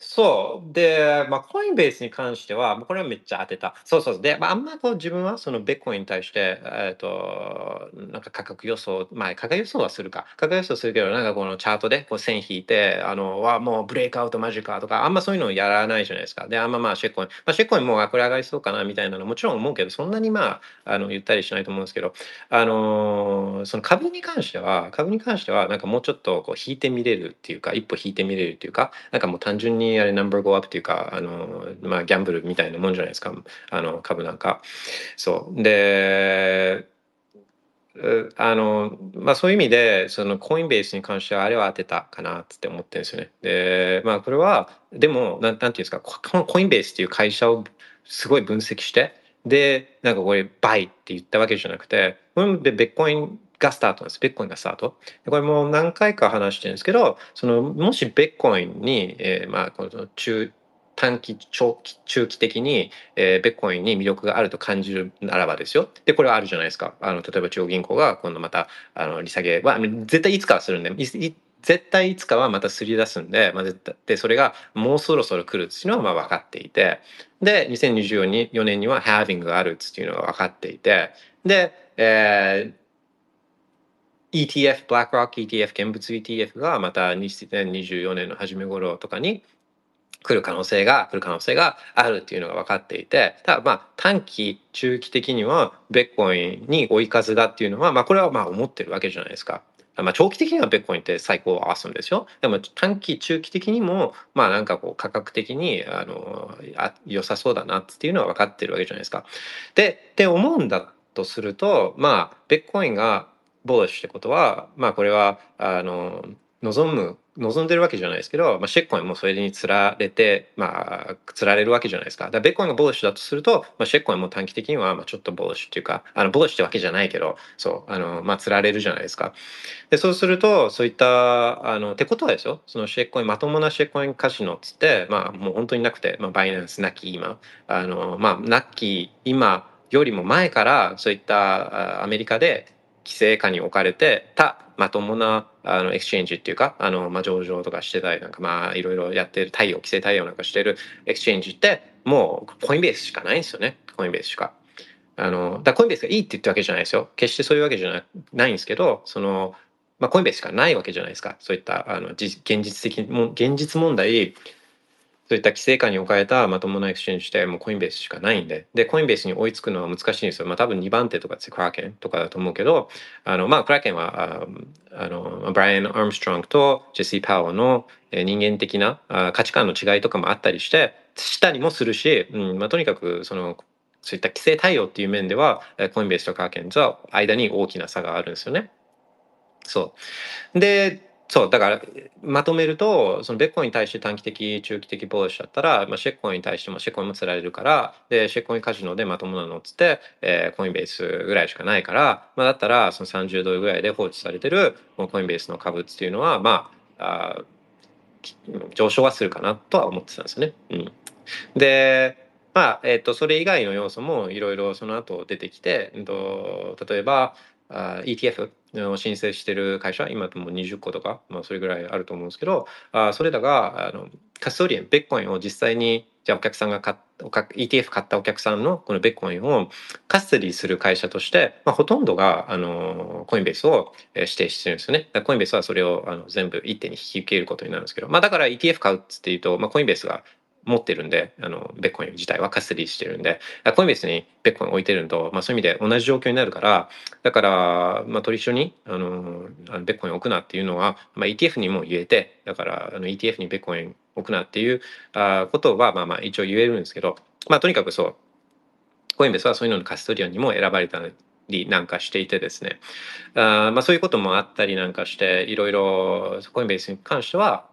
S2: そう。で、まあ、コインベースに関しては、これはめっちゃ当てた。そうそう。で、まあ、あんまこう自分はそのベッコインに対して、えっと、なんか価格予想、まあ、価格予想はするか。価格予想するけど、なんかこのチャートでこう線引いて、あの、はもうブレイクアウトマジかとか、あんまそういうのやらないじゃないですか。で、あんままあ、シェコイン、まあ、シェコインもうこれ上がりそうかなみたいなのもちろん思うけど、そんなにまあ、あの、言ったりしないと思うんですけど、あの、その株に関しては、株に関しては、なんかもうちょっとこう引いてみれるっていうか、一歩引いてみれるっていうか、なんかもう単純ににあれナンバーゴーアップっていうかあの、まあ、ギャンブルみたいなもんじゃないですかあの株なんか。そうであのまあそういう意味でそのコインベースに関してはあれは当てたかなって思ってるんですよね。でまあこれはでもなんなんていうんですかこのコインベースっていう会社をすごい分析してでなんかこれバイって言ったわけじゃなくてこれでベッコインがスタートです。ベッコインがスタート。これも何回か話してるんですけど、そのもしベッコインに、えー、まあこの中短期長期中期的に、えー、ベッコインに魅力があると感じるならばですよ。でこれはあるじゃないですか。あの例えば中央銀行が今度またあの利下げは絶対いつかはするんで。絶対いつかはまたすり出すんで,、まあ、絶対でそれがもうそろそろ来るっていうのはまあ分かっていてで2024年にはハービングがあるっていうのが分かっていてで、え ETF、BlackRock ETF、現物 ETF がまた2024年の初め頃とかに来る可能性が来る可能性があるっていうのが分かっていてただまあ短期中期的にはベッコインに追い風だっていうのはまあこれはまあ思ってるわけじゃないですか。まあ、長期的にはベッコインって最高アーソンですよ。でも短期中期的にもまあなんかこう価格的にあのあ良さそうだなっていうのは分かってるわけじゃないですか。でって思うんだとするとまあベッコインがボーシュってことはまあこれはあの望む望んでるわけじゃないですけど、まあ、シェッコインもそれにつられて、まあ、つられるわけじゃないですか。だからベッコインがボーリッシュだとすると、まあ、シェッコインも短期的には、まあ、ちょっとボーリッシュっていうか、あの、ボーリッシュってわけじゃないけど、そう、あの、まあ、つられるじゃないですか。で、そうすると、そういった、あの、ってことはですよ、そのシェッコイン、まともなシェッコインカジノっつって、まあ、もう本当になくて、まあ、バイナンスなき今、あの、まあ、なき今よりも前から、そういったアメリカで規制下に置かれてたまともなあの exchange っていうかあの、まあ、上場とかしてたりなんかまあいろいろやってる対応規制対応なんかしてる exchange ってもうコインベースしかないんですよね。コインベースしか。あのだコインベースがいいって言ったわけじゃないですよ。決してそういうわけじゃないんですけどその、まあ、コインベースしかないわけじゃないですか。そういったあの現実的も現実問題そういった規制下に置かれたまともな exchange してもうコインベースしかないんで、で、コインベースに追いつくのは難しいんですよ。まあ多分2番手とかってクラーケンとかだと思うけど、あの、まあクラーケンは、あの、ブライアン・アームストロングとジェシー・パワーの人間的な価値観の違いとかもあったりして、したりもするし、うんまあ、とにかくその、そういった規制対応っていう面では、コインベースとクラーケンとは間に大きな差があるんですよね。そう。で、そうだからまとめるとそのベッコンに対して短期的中期的ボーシだったら、まあ、シェッコンに対してもシェッコンも釣られるからでシェッコンカジノでまともなのっつって、えー、コインベースぐらいしかないから、まあ、だったらその30ドルぐらいで放置されてるコインベースの株っていうのはまああ上昇はするかなとは思ってたんですよね。うん、でまあえー、とそれ以外の要素もいろいろその後出てきて、えー、と例えばあ ETF を申請してる会社今もう20個とか、まあ、それぐらいあると思うんですけどあそれらがあのカストリエンベッコインを実際にじゃあお客さんが買っ ETF 買ったお客さんのこのベッコインをカストリーする会社として、まあ、ほとんどがあのコインベースを指定してるんですよね。コインベースはそれをあの全部一手に引き受けることになるんですけど、まあ、だから ETF 買うっつっていうと、まあ、コインベースが持ってるんで、あの、ベッコイン自体はカスティしてるんで、コインベースにベッコイン置いてるのと、まあそういう意味で同じ状況になるから、だから、まあ取り一緒に、あの、ベッコイン置くなっていうのは、まあ ETF にも言えて、だから、あの ETF にベッコイン置くなっていうあことは、まあまあ一応言えるんですけど、まあとにかくそう、コインベースはそういうののカストリアンにも選ばれたりなんかしていてですね、あまあそういうこともあったりなんかして、いろいろコインベースに関しては、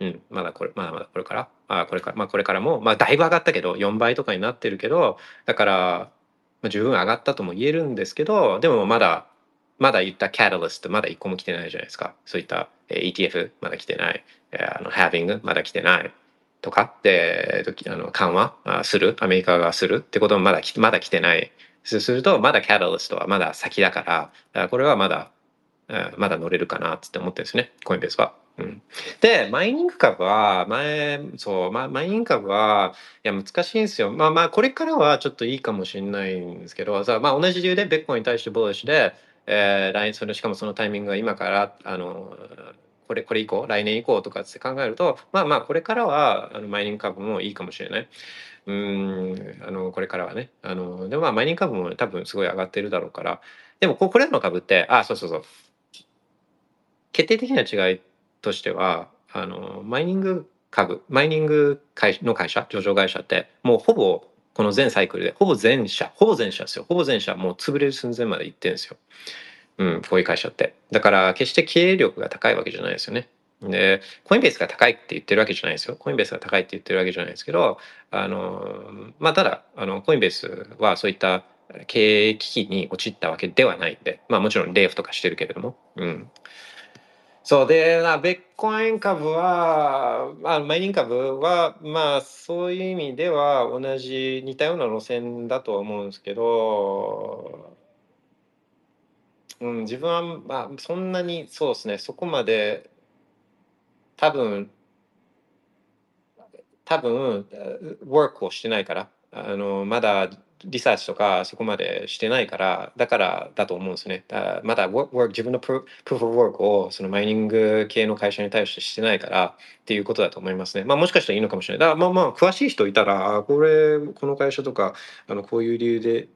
S2: うん、まだこれ、まだまだこれから、あこれから、まあこれからも、まあだいぶ上がったけど、4倍とかになってるけど、だから、まあ、十分上がったとも言えるんですけど、でもまだ、まだ言ったキャタリストまだ一個も来てないじゃないですか。そういった、え ETF まだ来てない、あの、Having まだ来てない。とか、で、あの緩和する、アメリカがするってこともまだまだ来てない。そうすると、まだキャタリストはまだ先だから、からこれはまだ、まだ乗れるかなって思ってるんですね、コインベースは。うん、で、マイニング株は、前、そう、ま、マイニング株は、いや、難しいんですよ。まあまあ、これからはちょっといいかもしれないんですけど、さまあ、同じ理由で、ベッコンに対してボーシで、えー、来それしかもそのタイミングが今から、あの、これ、これ以降、来年以降とかって考えると、まあまあ、これからは、あの、マイニング株もいいかもしれない。うん、あの、これからはね。あの、でもまあ、マイニング株も多分すごい上がってるだろうから、でも、これらの株って、あ、そうそうそう。決定的な違いとしてはあのマイニング株マイニング会の会社上場会社ってもうほぼこの全サイクルでほぼ全社ほぼ全社ですよほぼ全社もう潰れる寸前まで行ってるんですよ。うん、こういう会社って。だから決して経営力が高いわけじゃないですよね。で、コインベースが高いって言ってるわけじゃないですよ。コインベースが高いって言ってるわけじゃないですけど、あの、まあ、ただ、あの、コインベースはそういった経営危機に陥ったわけではないんで、まあもちろんレイフとかしてるけれども、うん。そうで、なベッコイン株は、まあ、マイニング株は、まあ、そういう意味では同じ似たような路線だとは思うんですけど、うん、自分は、まあ、そんなにそうですね、そこまで多分、多分、ワークをしてないから、あのまだリサーチとかそこまでしてないから、だからだと思うんですね。だまだ自分のプルーフ・オブ・ワークをそのマイニング系の会社に対してしてないからっていうことだと思いますね。まあもしかしたらいいのかもしれない。だまあまあ詳しい人いたら、これ、この会社とか、あのこういう理由で、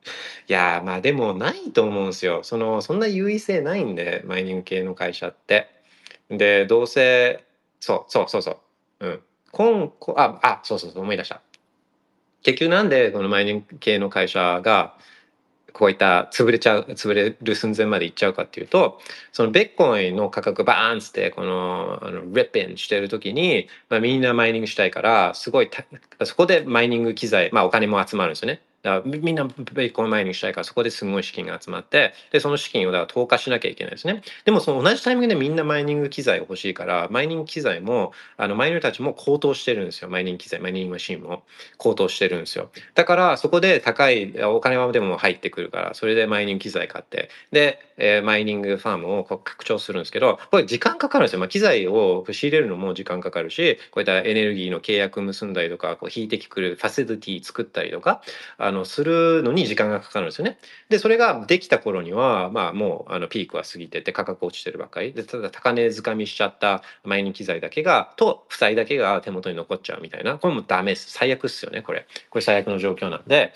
S2: いやまあでもないと思うんですよ。その、そんな優位性ないんで、マイニング系の会社って。で、どうせ、そうそうそうそう。うん。今、あ、あ、そうそうそう、思い出した。結局なんでこのマイニング系の会社がこういった潰れちゃう潰れる寸前までいっちゃうかっていうとそのベッコインの価格バーンっつってこのあのリッピンしてる時に、まあ、みんなマイニングしたいからすごいそこでマイニング機材、まあ、お金も集まるんですよね。だからみんなベッコンマイニングしたいからそこですごい資金が集まってでその資金をだから投下しなきゃいけないですね。でもその同じタイミングでみんなマイニング機材欲しいからマイニング機材もあのマイニングたちも高騰してるんですよ。マイニング機材マイニングマシンも。高騰してるんですよ。だからそこで高いお金はでも入ってくるからそれでマイニング機材買ってで、えーマイニングファームをこう拡張するんですけどこれ時間かかるんですよ、まあ、機材を仕入れるのも時間かかるしこういったエネルギーの契約結んだりとかこう引いてくるファシリティ作ったりとかあのするのに時間がかかるんですよね。でそれができた頃にはまあもうあのピークは過ぎてて価格落ちてるばっかり。でただ高値掴みしちゃったマイニング機材だけがと負債だけが手元に残っちゃうみたいな。これもダメです。最悪っすよねこれ。これ最悪の状況なんで。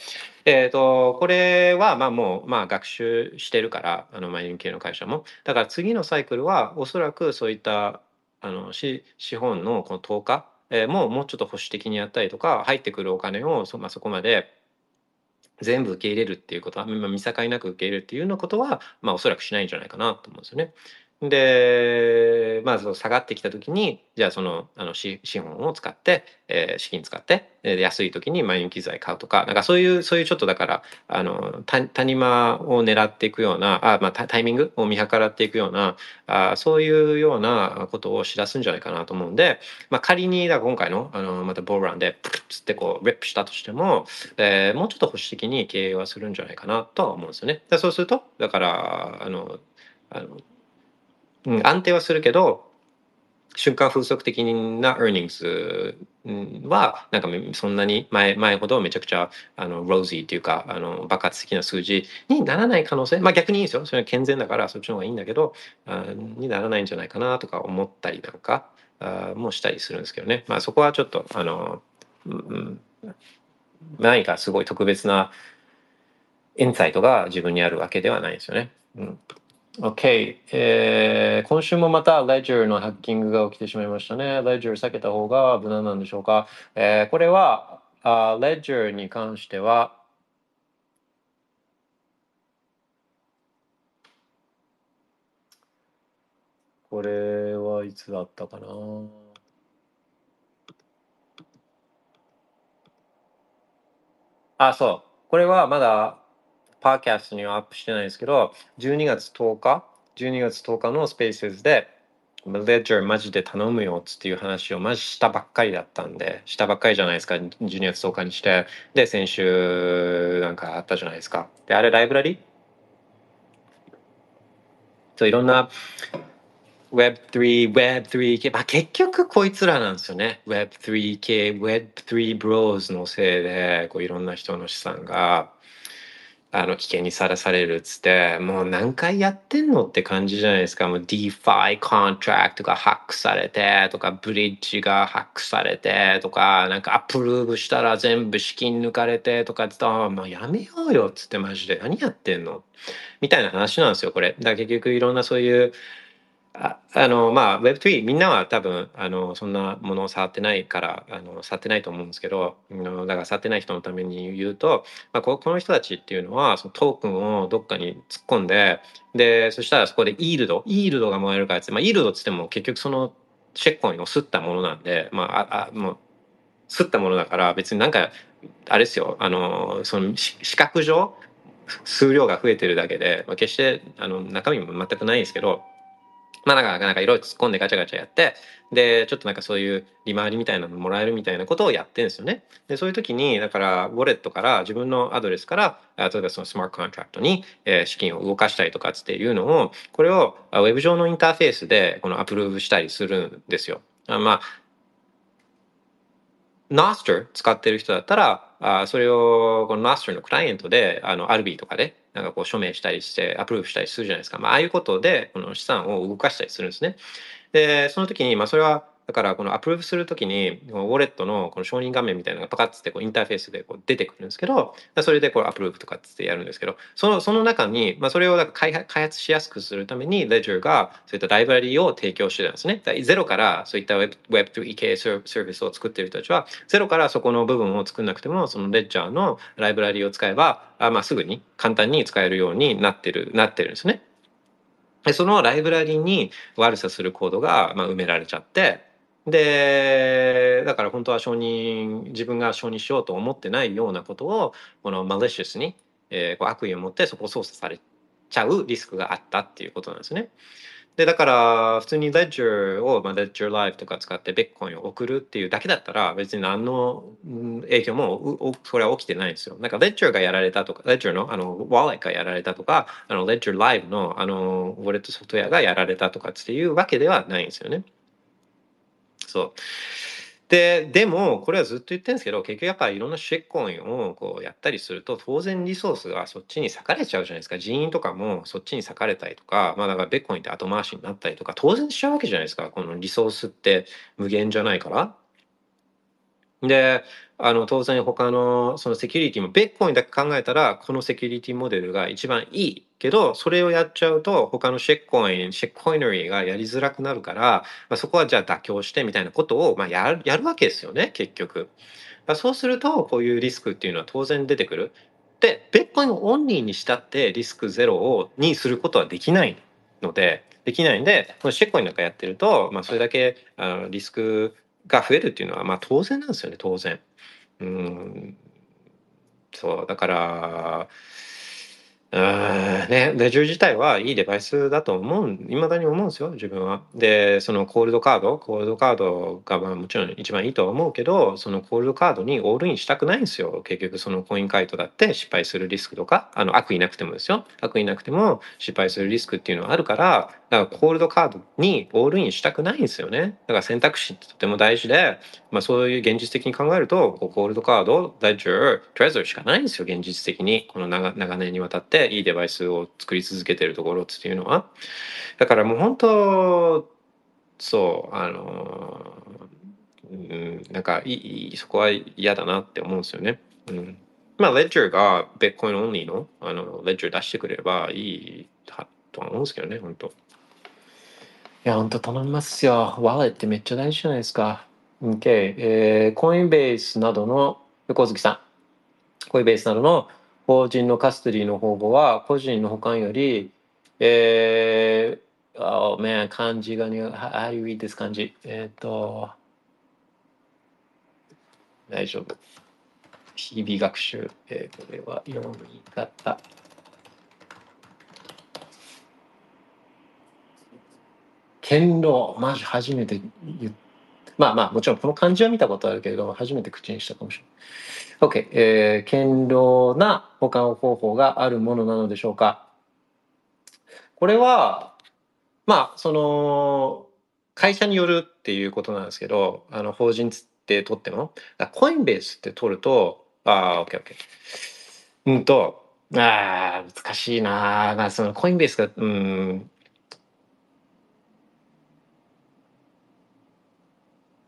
S2: えー、とこれはまあもうまあ学習してるからあのマイニング系の会社も。だから次のサイクルはおそらくそういったあの資資本のこの投下えーもうもうちょっと保守的にやったりとか入ってくるお金をそ,、まあ、そこまで全部受け入れるっていうことは、まあ、見境なく受け入れるっていうようなことは、まあ、おそらくしないんじゃないかなと思うんですよね。でまあその下がってきた時にじゃあそのあの資本を使って、えー資金使ってえー安い時にマイニング機材買うとかなんかそういうそういうちょっとだからあの谷間を狙っていくようなあ、まあ、タイミングを見計らっていくようなあそういうようなことを知らすんじゃないかなと思うんで、まあ、仮にだから今回のあのまたボールランでプッつってこうリップしたとしても、えーもうちょっと保守的に経営はするんじゃないかなとは思うんですよね。そうするとだからあのあのうん、安定はするけど瞬間風速的な earnings はなんかそんなに前前ほどめちゃくちゃあのロージーっていうかあの爆発的な数字にならない可能性まあ逆にいいですよ。それは健全だからそっちの方がいいんだけどあにならないんじゃないかなとか思ったりなんかあもしたりするんですけどね。まあそこはちょっとあの、うん、何かすごい特別なインサイトが自分にあるわけではないですよね。うん、OK、えー今週もまた Ledger のハッキングが起きてしまいましたね。Ledger 避けた方が無難なんでしょうか？えーこれはあ Ledger に関してはこれはいつだったかな？あ、そう。これはまだパーキャストにはアップしてないですけど、12月10日、12月10日のスペースで、レジャーマジで頼むよっていう話をマジしたばっかりだったんで、したばっかりじゃないですか、12月10日にして。で、先週なんかあったじゃないですか。で、あれライブラリそういろんな Web3、Web3 系、まあ、結局こいつらなんですよね。Web3 系、Web3 ブローズのせいで、こういろんな人の資産が、あの、危険にさらされるっつって、もう何回やってんのって感じじゃないですか。もう DeFi コントラクトがハックされてとか、ブリッジがハックされてとか、なんか approve したら全部資金抜かれてとかって言ったら、もうやめようよっつってマジで何やってんの？みたいな話なんですよ、これ。だ結局いろんなそういう、ああのまあ Web3 みんなは多分あのそんなものを触ってないからあの触ってないと思うんですけどだから触ってない人のために言うと、まあ、ここの人たちっていうのはそのトークンをどっかに突っ込んででそしたらそこでイールドイールドがもらえるからって、まあ、イールドっつっても結局そのシェッコインを吸ったものなんでまああもう吸ったものだから別になんかあれですよあのそのし視覚上数量が増えてるだけで、まあ、決してあの中身も全くないんですけどまあなんかなんかいろいろ突っ込んでガチャガチャやってでちょっとなんかそういう利回りみたいなのもらえるみたいなことをやってるんですよね。でそういう時にだからウォレットから自分のアドレスから例えばそのスマートコントラクトに、え資金を動かしたりとかっていうのをこれをウェブ上のインターフェースでこの approve したりするんですよ。あまあ Noster 使ってる人だったら、あそれをこのマスターのクライアントで、あのアルビーとかで、なんかこう署名したりして、アプローブしたりするじゃないですか。まあ、ああいうことで、この資産を動かしたりするんですね。で、その時に、まあ、それは、だからこのアプローブするときにウォレットのこの承認画面みたいなのがパカッつってこうインターフェースでこう出てくるんですけどそれでこうアプローブとかっつってやるんですけどそのその中に、まあ、それをだか開発しやすくするために Ledger がそういったライブラリを提供してたんですね。ゼロからそういった Web3 系サービスを作っている人たちはゼロからそこの部分を作んなくてもその Ledger のライブラリを使えばあ、まあ、すぐに簡単に使えるようになってるなってるんですね。でそのライブラリに悪さするコードが、まあ、埋められちゃってでだから本当は承認自分が承認しようと思ってないようなことをこのマレシ i スに、えー、こう悪意を持ってそこを操作されちゃうリスクがあったっていうことなんですね。でだから普通に Ledger を、まあ、Ledger Live とか使ってベッコインを送るっていうだけだったら別に何の影響もそれは起きてないんですよ。なんか Ledger がやられたとか Ledger のあの Wallet がやられたとかあの Ledger Live のあのウォレットソフトウェアがやられたとかっていうわけではないんですよね。そう。で、でも、これはずっと言ってるんですけど、結局やっぱいろんなシェッコインをこうやったりすると、当然リソースがそっちに割かれちゃうじゃないですか。人員とかもそっちに割かれたりとか、まあだからベッコインって後回しになったりとか、当然しちゃうわけじゃないですか。このリソースって無限じゃないから。で、あの当然他のそのセキュリティもベッコインだけ考えたらこのセキュリティモデルが一番いいけどそれをやっちゃうと他のシェッコインシェッコイナリーがやりづらくなるから、まあ、そこはじゃあ妥協してみたいなことをまあやるやるわけですよね結局。まあ、そうするとこういうリスクっていうのは当然出てくる。でベッコインをオンリーにしたってリスクゼロをにすることはできないのでできないんでこのシェッコインなんかやってると、まあ、それだけあのリスクが増えるっていうのはまあ当然なんですよね当然。うんそうだからね、レジュー自体はいいデバイスだと思う、いまだに思うんですよ、自分は。で、そのコールドカード、コールドカードがまあもちろん一番いいとは思うけど、そのコールドカードにオールインしたくないんですよ。結局そのコイン解凍だって失敗するリスクとか、あの悪意なくてもですよ。悪意なくても失敗するリスクっていうのはあるから、だからコールドカードにオールインしたくないんですよね。だから選択肢ってとても大事で、まあそういう現実的に考えると、コールドカード、ダイジャー、トレザーしかないんですよ、現実的に。この長年にわたっていいデバイスを作り続けてるところっていうのは。だからもう本当、そう、あの、うん、なんかいいそこは嫌だなって思うんですよね。うんまあ、レッジャーがベッコインオンリーのあのレッジャー出してくれればいいとは思うんですけどね、本当。いや、本当頼みますよ。ワレってめっちゃ大事じゃないですか。OK。えー、コインベースなどの、横月さん。コインベースなどの法人のカストリーの方法は、個人の保管より、えー、oh man, 漢字がね、how do you read this 漢字えっ、ー、と、大丈夫。日々学習。えー、これは読み方。堅牢マジ初めて言まあまあもちろんこの漢字は見たことあるけれども初めて口にしたかもしれない。OK、えー、堅牢な保管方法があるものなのでしょうか。これはまあその会社によるっていうことなんですけどあの法人って取ってもコインベースって取るとああ OKOK うんとああ難しいなまあそのコインベースがうん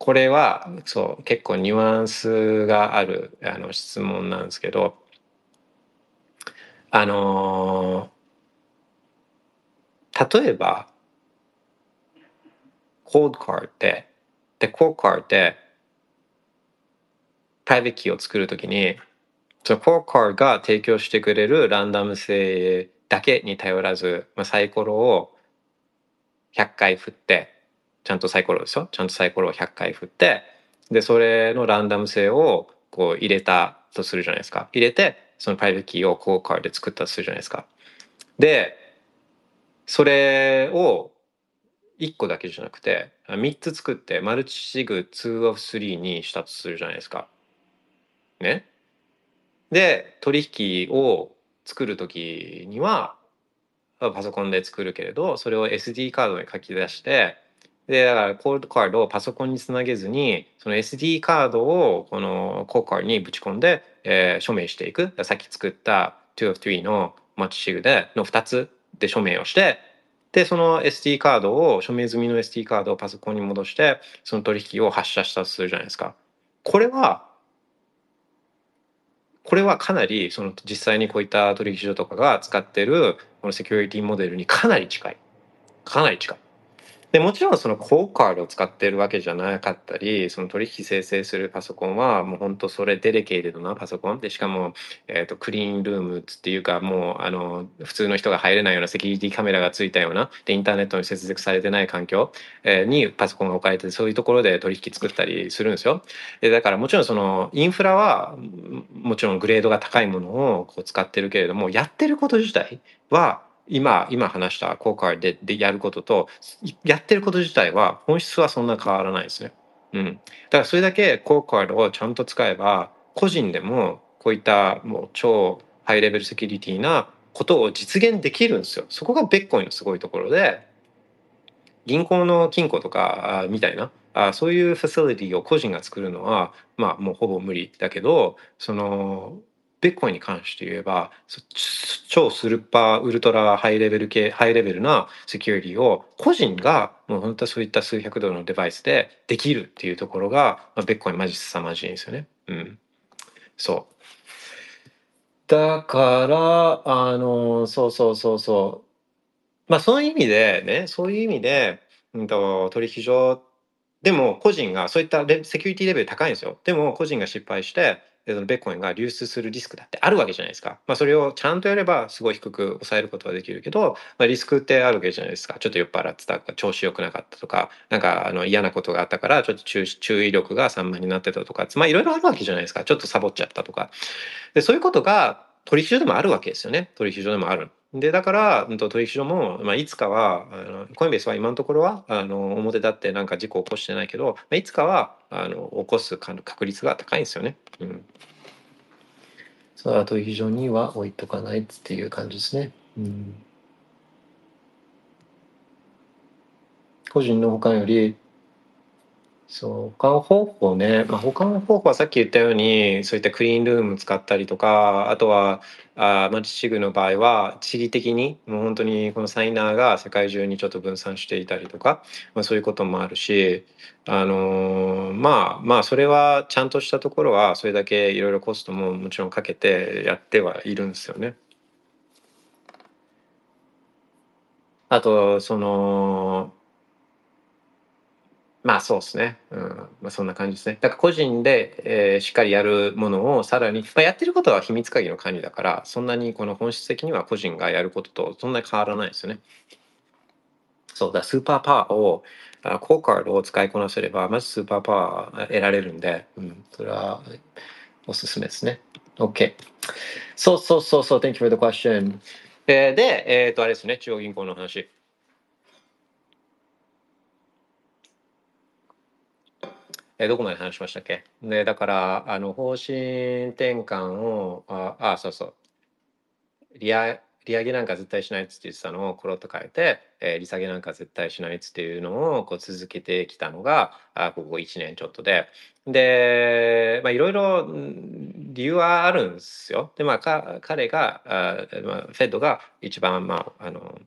S2: これはそう結構ニュアンスがあるあの質問なんですけどあの例えばコールドカードってでコールドカードってプライベートキーを作るときにそのコールドカードが提供してくれるランダム性だけに頼らず、まあ、サイコロを100回振ってちゃんとサイコロですよちゃんとサイコロを100回振ってでそれのランダム性をこう入れたとするじゃないですか。入れてそのプライベートキーをコーカーで作ったとするじゃないですか。でそれを1個だけじゃなくて3つ作ってマルチシグ2 of 3にしたとするじゃないですか。ね？で取引を作る時にはパソコンで作るけれどそれを SD カードに書き出してで、だからコードカードをパソコンにつなげずに、その SD カードをこのコーカーにぶち込んで、えー、署名していく。さっき作った2 of 3のマッチシグでの2つで署名をして、でその SD カードを署名済みの SD カードをパソコンに戻してその取引を発射したとするじゃないですか。これはこれはかなりその実際にこういった取引所とかが使ってるこのセキュリティモデルにかなり近いかなり近い。でもちろんそのコールドカードを使ってるわけじゃなかったりその取引生成するパソコンはもう本当それ dedicated なパソコンでしかも、えー、とクリーンルームっていうかもうあの普通の人が入れないようなセキュリティカメラがついたようなでインターネットに接続されてない環境、え、にパソコンが置かれてそういうところで取引作ったりするんですよ。でだからもちろんそのインフラはもちろんグレードが高いものをこう使ってるけれどもやってること自体は今今話したコーカーででやることとやってること自体は本質はそんな変わらないですね。うん、だからそれだけコーカーをちゃんと使えば個人でもこういったもう超ハイレベルセキュリティなことを実現できるんですよ。そこがベッコイのすごいところで銀行の金庫とかみたいなあそういうファシリティを個人が作るのはまあもうほぼ無理だけどそのベッコインに関して言えば超スルッパーウルトラハイレベル系ハイレベルなセキュリティを個人がもう本当はそういった数百ドルのデバイスでできるっていうところが、まあ、ベッコインマジ凄まじいんですよね。うん、そうだからあのそうそうそうそうまあそういう意味でねそういう意味で、うんと、取引所でも個人がそういったセキュリティレベル高いんですよ。でも個人が失敗してそのベッコインが流出するリスクだってあるわけじゃないですか。まあ、それをちゃんとやればすごい低く抑えることはできるけど、まあ、リスクってあるわけじゃないですか。ちょっと酔っ払ってたとか調子良くなかったとか、なんかあの嫌なことがあったからちょっと注意力が散漫になってたとか、まあいろいろあるわけじゃないですか。ちょっとサボっちゃったとか。でそういうことが取引所でもあるわけですよね。取引所でもある。でだから、うん、と取引所も、まあ、いつかはあのコインベースは今のところはあの表立ってなんか事故を起こしてないけど、まあ、いつかはあの起こす確率が高いんですよね。うんその後非常には置いとかないっていう感じですね。うん、個人の保管よりそう保管方法ね、まあ、保管方法はさっき言ったようにそういったクリーンルーム使ったりとかあとはあマルチシグの場合は地理的にもう本当にこのサイナーが世界中にちょっと分散していたりとか、まあ、そういうこともあるしあのー、まあまあそれはちゃんとしたところはそれだけいろいろコストももちろんかけてやってはいるんですよね。あとそのまあそうですね。うん。まあそんな感じですね。だから個人で、えーしっかりやるものをさらに、まあ、やってることは秘密鍵の管理だから、そんなにこの本質的には個人がやることとそんなに変わらないですよね。そうだ、スーパーパワーを、あコーカードを使いこなせれば、まずスーパーパワー得られるんで、うん、それはおすすめですね。OK。そうそうそうそう、Thank you for the question. えで、えっ、と、あれですね、中央銀行の話。えどこまで話しましたっけ？でだからあの方針転換をああそうそう。利上利上げなんか絶対しないっつって言ってたのをコロッと変えて、えー、利下げなんか絶対しないっつっていうのをこう続けてきたのがあここ1年ちょっとで。でまあいろいろ理由はあるんですよ。でまあか彼があ、まあ、フェッドが一番まああの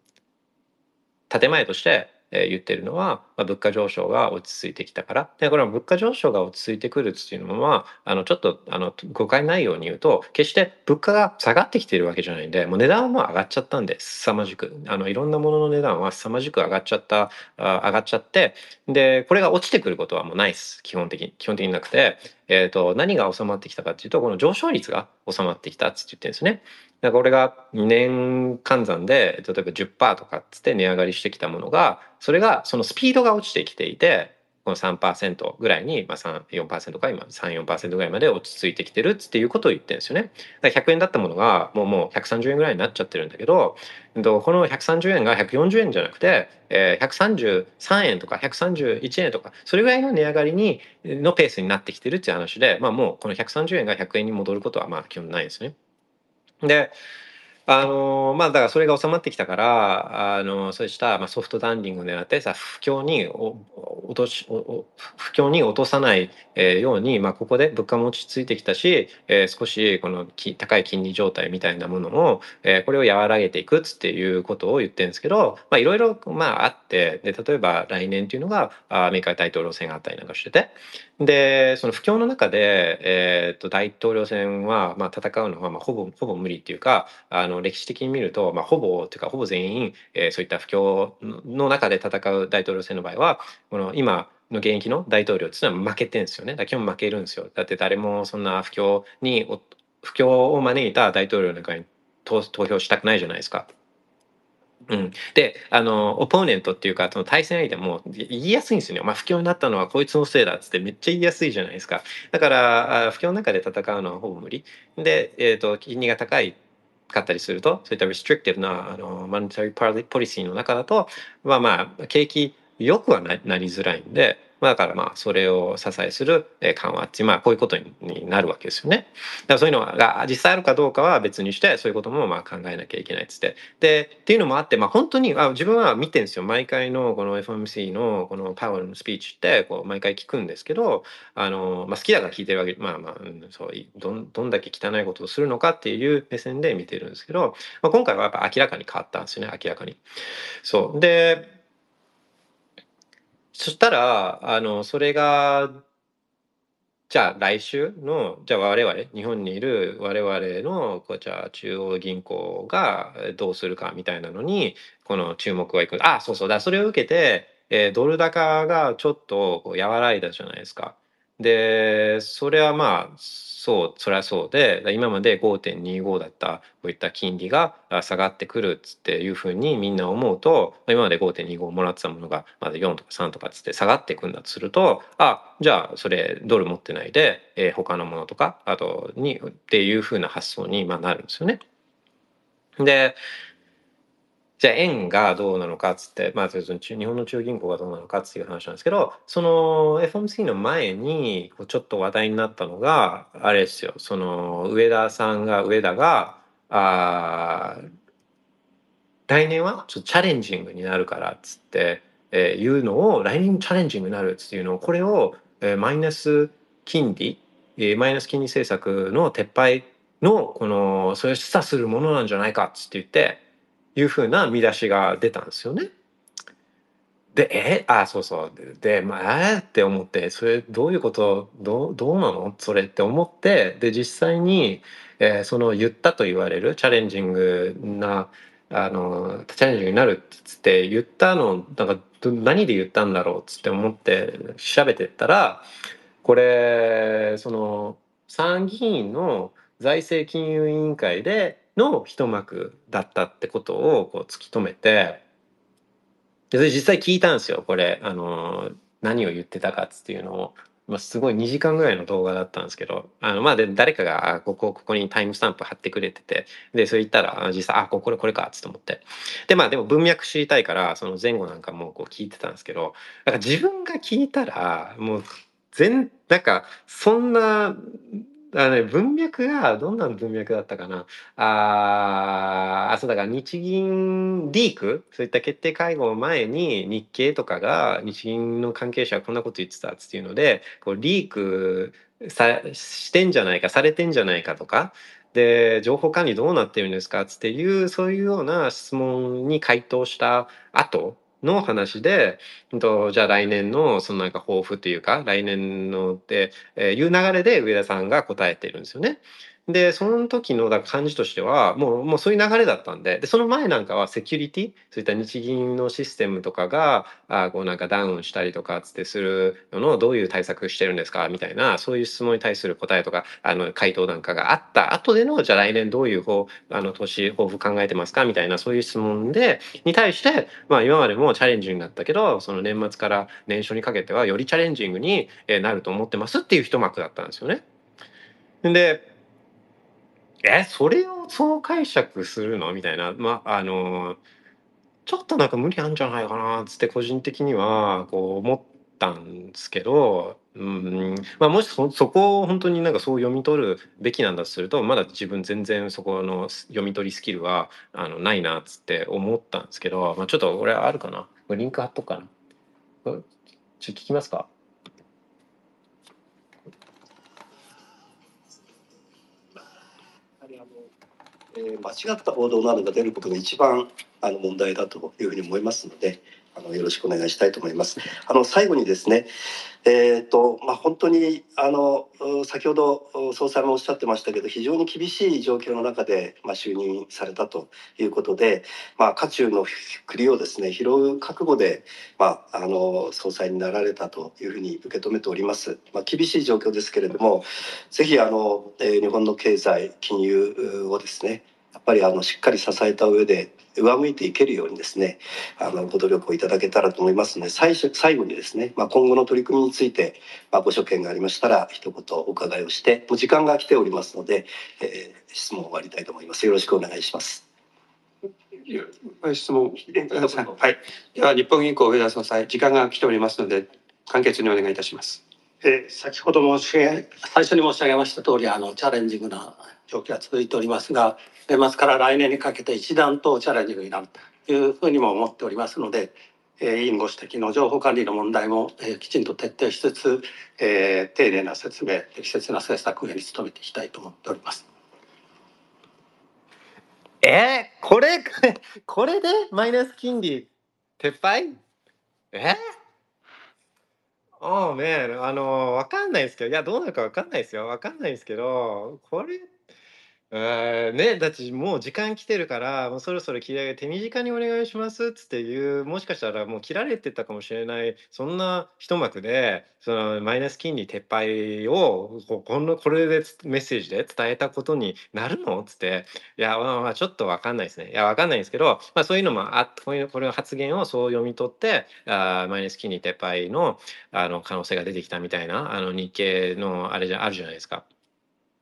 S2: 建前としてえ言ってるのは、まあ、物価上昇が落ち着いてきたから。でこれは物価上昇が落ち着いてくるっていうのはあのちょっとあの誤解ないように言うと決して物価が下がってきてるわけじゃないんでもう値段は上がっちゃったんです凄まじく。あのいろんなものの値段は凄まじく上がっちゃったあ上がっちゃってでこれが落ちてくることはもうないです。基本的に。基本的になくて、えーと、何が収まってきたかっていうとこの上昇率が収まってきたって言ってるんですね。だからこれが2年換算で例えば10%とかっつって値上がりしてきたものがそれがそのスピードが落ちてきていてこの3%ぐらいに、まあ、4%か今34%ぐらいまで落ち着いてきてるっていうことを言ってるんですよね。だから100円だったものがもうもう130円ぐらいになっちゃってるんだけどこの130円が140円じゃなくて、えー、133円とか131円とかそれぐらいの値上がりにのペースになってきてるっていう話で、まあ、もうこの130円が100円に戻ることはまあ基本ないですね。であのまあだからそれが収まってきたからあのそうしたまあソフトランディングを狙ってさ不況に落とし不況に落とさないように、まあ、ここで物価も落ち着いてきたし、えー少しこの高い金利状態みたいなものを、えーこれを和らげていくっていうことを言ってるんですけどいろいろあってで例えば来年っていうのがアメリカ大統領選があったりなんかしててでその不況の中で、えー、と大統領選は、まあ、戦うのは、まあ、ほぼほぼ無理っていうかあの歴史的に見ると、まあ、ほぼっていうかほぼ全員、えーそういった不況の中で戦う大統領選の場合はこの今の現役の大統領っていうのは負けてんですよね。だから基本負けるんですよ。だって誰もそんな不況に不況を招いた大統領なんかに投票したくないじゃないですか。うん、であのオポーネントっていうかその対戦相手も言いやすいんですよね、まあ、不況になったのはこいつのせいだっつってめっちゃ言いやすいじゃないですか。だから不況の中で戦うのはほぼ無理。で、えー、と金利が高いかったりするとそういった restrictive なあのマネタリーポリシーの中だとまあまあ景気よくはななりづらいんで、まあ、だからまあそれを支えする緩和っていうまあこういうことになるわけですよね。だからそういうのが実際あるかどうかは別にしてそういうこともまあ考えなきゃいけないっつって。でっていうのもあって、まあ、本当にあ自分は見てるんですよ毎回のこの FMC のこのパワーのスピーチってこう毎回聞くんですけどあの、まあ、好きだから聞いてるわけまあまあ、うんそうどんどんだけ汚いことをするのかっていう目線で見てるんですけど、まあ、今回はやっぱ明らかに変わったんですよね明らかに。そうでそしたらあのそれがじゃあ来週のじゃあ我々日本にいる我々のこうじゃあ中央銀行がどうするかみたいなのにこの注目がいくあそうそうだそれを受けて、えードル高がちょっとこう和らいだじゃないですか。でそれはまあそうそれはそうで今まで5.25だったこういった金利が下がってくるっつっていうふうにみんな思うと今まで5.25もらってたものがまだ4とか3とかっつって下がってくんだとするとあじゃあそれドル持ってないで、えー他のものとかあとにっていうふうな発想にまなるんですよね。でじゃあ円がどうなのかっつって、まあ、日本の中央銀行がどうなのかっていう話なんですけどその FOMC の前にちょっと話題になったのがあれですよ。その上田さんが上田があ来年はちょっとチャレンジングになるからっつって、えーいうのを来年チャレンジングになるっていうのをこれを、えーマイナス金利、えーマイナス金利政策の撤廃のこのそれを示唆するものなんじゃないかっつって言っていうふうな見出しが出たんですよね。でえ？あそうそう。でまあえ？ーって思ってそれどういうこと？どうどうなの？それって思ってで実際に、えーその言ったと言われるチャレンジングなあのチャレンジングになるっつって言ったのなんか何で言ったんだろうっつって思って調べてったらこれその参議院の財政金融委員会での一幕だったってことをこう突き止めてで実際聞いたんですよこれあの何を言ってたかっていうのを。まあ、すごい2時間ぐらいの動画だったんですけどあのまあで誰かがここここにタイムスタンプ貼ってくれててでそれ言ったら実際あこれこれかっつって思ってでまあでも文脈知りたいからその前後なんかもこう聞いてたんですけどなんか自分が聞いたらもう全なんかそんなあのね、文脈がどんな文脈だったかな。ああそうだから日銀リーク？そういった決定会合前に日経とかが日銀の関係者がこんなこと言ってたっていうのでこうリークさしてんじゃないかされてんじゃないかとか。で情報管理どうなってるんですかっていうそういうような質問に回答した後の話で、じゃあ来年のそのなんか抱負というか来年のって、いう流れで上田さんが答えているんですよね。でその時のだ感じとしてはもうもうそういう流れだったんででその前なんかはセキュリティそういった日銀のシステムとかがあこうなんかダウンしたりとかつってするののどういう対策してるんですかみたいなそういう質問に対する答えとかあの回答なんかがあった後でのじゃあ来年どういう方あの投資抱負考えてますかみたいなそういう質問でに対して、まあ、今までもチャレンジングだったけどその年末から年初にかけてはよりチャレンジングになると思ってますっていう一幕だったんですよね。でえそれをそう解釈するの？みたいな。まああのちょっとなんか無理あんじゃないかなっつって個人的にはこう思ったんですけど、うん。まあ、もしそそこを本当になんかそう読み取るべきなんだとするとまだ自分全然そこの読み取りスキルはあのないなっつって思ったんですけど、まあ、ちょっと俺あるかな？リンク貼っとくかな？ちょっと聞きますか？
S3: え、間違った報道などが出ることが一番あの問題だというふうに思いますのであのよろしくお願いしたいと思います。あの最後にですね、えーとまあ、本当にあの先ほど総裁もおっしゃってましたけど非常に厳しい状況の中で、まあ、就任されたということで、まあ、渦中の栗をですね拾う覚悟で、まあ、あの総裁になられたというふうに受け止めております。まあ、厳しい状況ですけれどもぜひあの、えー、日本の経済金融をですねやっぱりあのしっかり支えた上で上向いていけるようにですねあのご努力をいただけたらと思いますので最初最後にですね、まあ、今後の取り組みについて、まあ、ご所見がありましたら一言お伺いをしてもう時間が来ておりますので、えー、質問を終わりたいと思います。よろしくお願いします。
S4: 質問はい。では日本銀行上田総裁時間が来ておりますので簡潔にお願いいたします。
S5: えー、先ほど申し上げ最初に申し上げました通りありチャレンジングな状況が続いておりますが年末から来年にかけて一段とチャレンジングになるというふうにも思っておりますので、えー、委員ご指摘の情報管理の問題も、えー、きちんと徹底しつつ、えー、丁寧な説明適切な政策に努めていきたいと思っております。
S2: えー、これ [laughs] これでマイナス金利撤廃？えああ、ね、あの、わかんないですけど、いや、どうなるかわかんないですよ。わかんないですけど、これえね、だってもう時間来てるから、もうそろそろ切り上げ手短にお願いしますっつっていう、もしかしたらもう切られてたかもしれない、そんな一幕で、そのマイナス金利撤廃をここのこれでメッセージで伝えたことになるの？っつって、いや、まあまあちょっとわかんないですね。いや、わかんないんですけど、まあそういうのもあこういうこれの発言をそう読み取って、あマイナス金利撤廃のあの可能性が出てきたみたいな、あの日経のあれじゃあるじゃないですか。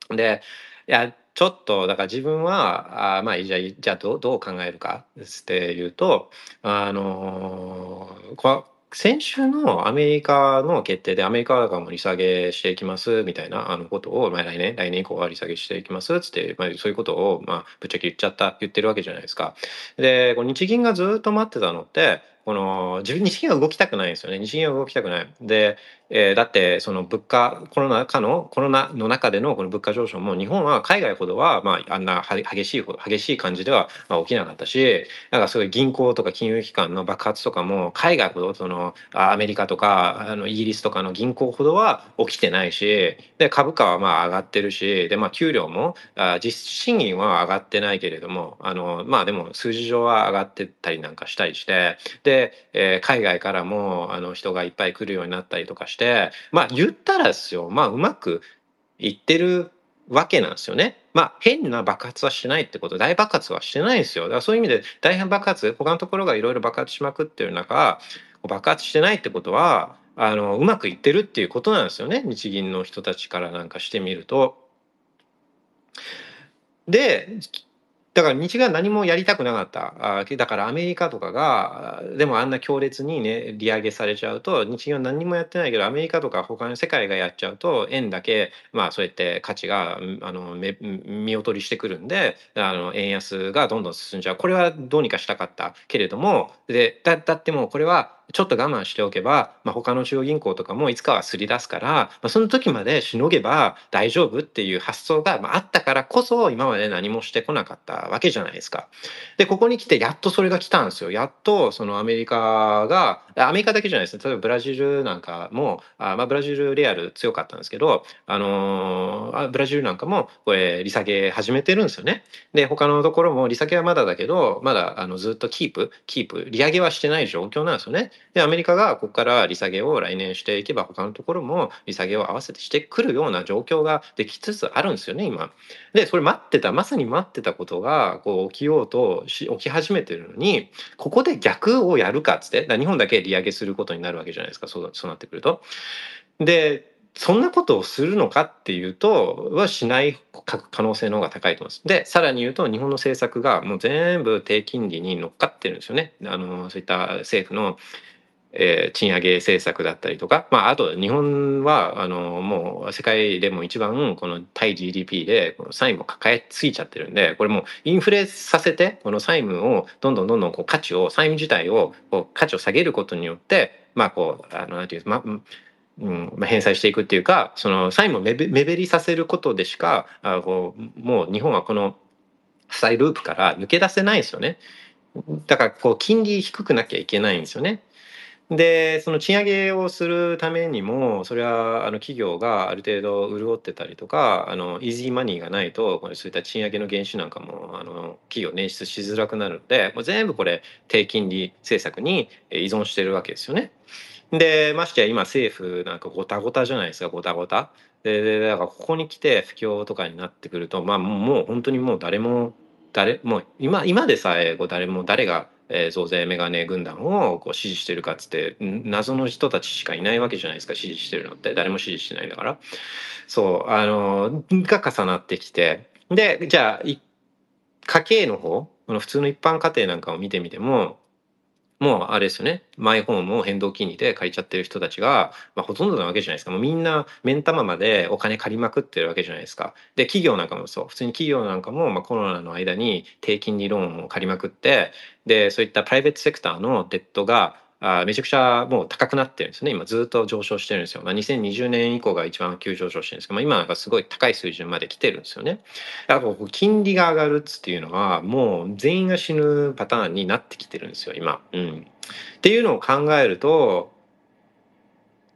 S2: で、いや、ちょっとだから自分はあまあじゃあじゃあどうどう考えるかっていうとあのこ先週のアメリカの決定でアメリカがもう利下げしていきますみたいなあのことを、まあ、来年来年以降は利下げしていきますっつって、まあ、そういうことを、まあ、ぶっちゃけ言っちゃった言ってるわけじゃないですか。でこ日銀がずっと待ってたのってこの自分日銀は動きたくないんですよね日銀は動きたくない。でえー、だってその物価コロナ禍のコロナの中でのこの物価上昇も日本は海外ほどはまああんな激しい激しい感じではまあ起きなかったしなんかそうい銀行とか金融機関の爆発とかも海外ほどそのアメリカとかあのイギリスとかの銀行ほどは起きてないしで株価はまあ上がってるしでまあ給料もあ実質賃金は上がってないけれどもあのまあでも数字上は上がってたりなんかしたりしてで、えー、海外からもあの人がいっぱい来るようになったりとかしてしてまあ言ったらですよまあうまくいってるわけなんですよね。まあ変な爆発はしないってこと大爆発はしてないんですよ。だからそういう意味で大変爆発他のところがいろいろ爆発しまくってる中爆発してないってことはあのうまくいってるっていうことなんですよね日銀の人たちからなんかしてみると。でだから日が何もやりたくなかった。だからアメリカとかがでもあんな強烈にね利上げされちゃうと日銀は何もやってないけどアメリカとか他の世界がやっちゃうと円だけまあそうやって価値があの見劣りしてくるんであの円安がどんどん進んじゃう。これはどうにかしたかったけれどもでだだってもうこれはちょっと我慢しておけば、まあ、他の中央銀行とかもいつかはすり出すから、まあ、その時までしのげば大丈夫っていう発想があったからこそ今まで何もしてこなかったわけじゃないですか。でここに来てやっとそれが来たんですよ。やっとそのアメリカがアメリカだけじゃないですね例えばブラジルなんかもあ、まあ、ブラジルレアル強かったんですけど、あのー、ブラジルなんかもこれ利下げ始めてるんですよね。で他のところも利下げはまだだけどまだあのずっとキープキープ利上げはしてない状況なんですよね。でアメリカがここから利下げを来年していけば他のところも利下げを合わせてしてくるような状況ができつつあるんですよね今。でそれ待ってたまさに待ってたことがこう起きようとし起き始めてるのにここで逆をやるかっつって日本だけ利上げすることになるわけじゃないですかそうそうなってくると。でそんなことをするのかっていうとはしない可能性の方が高いと思います。でさらに言うと日本の政策がもう全部低金利に乗っかってるんですよね。あのそういった政府のえー、賃上げ政策だったりとか、まあ、あと日本はあのもう世界でも一番この対 GDP でこの債務を抱えすぎちゃってるんでこれもインフレさせてこの債務をどんどんどんどんこう価値を債務自体をこう価値を下げることによってまあこうあのなんていうまあうんまあ、返済していくっていうかその債務を目減りさせることでしかあこうもう日本はこの負債ループから抜け出せないですよね。だからこう金利低くなきゃいけないんですよね。でその賃上げをするためにもそれはあの企業がある程度潤ってたりとかあのイージーマニーがないとそういった賃上げの原資なんかもあの企業捻出しづらくなるのでもう全部これ低金利政策に依存してるわけですよね。でましてや今政府なんかごたごたじゃないですかごたごた。でだからここに来て不況とかになってくるとまあもう本当にもう誰も誰もう今今でさえこう誰も誰がえー、増税メガネ軍団をこう支持してるかっつって謎の人たちしかいないわけじゃないですか支持してるのって。誰も支持してないんだから。そうあのが重なってきて。でじゃあ家計の方この普通の一般家庭なんかを見てみてももうあれですよね。マイホームを変動金利で借りちゃってる人たちが、まあ、ほとんどなわけじゃないですか。もうみんな目ん玉までお金借りまくってるわけじゃないですか。で企業なんかもそう。普通に企業なんかも、まあ、コロナの間に低金利ローンを借りまくってでそういったプライベートセクターのデッドがあめちゃくちゃもう高くなってるんですね。今ずっと上昇してるんですよ、まあ、2020年以降が一番急上昇してるんですけど、まあ、今なんかすごい高い水準まで来てるんですよね。だから金利が上がるっていうのはもう全員が死ぬパターンになってきてるんですよ今、うん、っていうのを考えると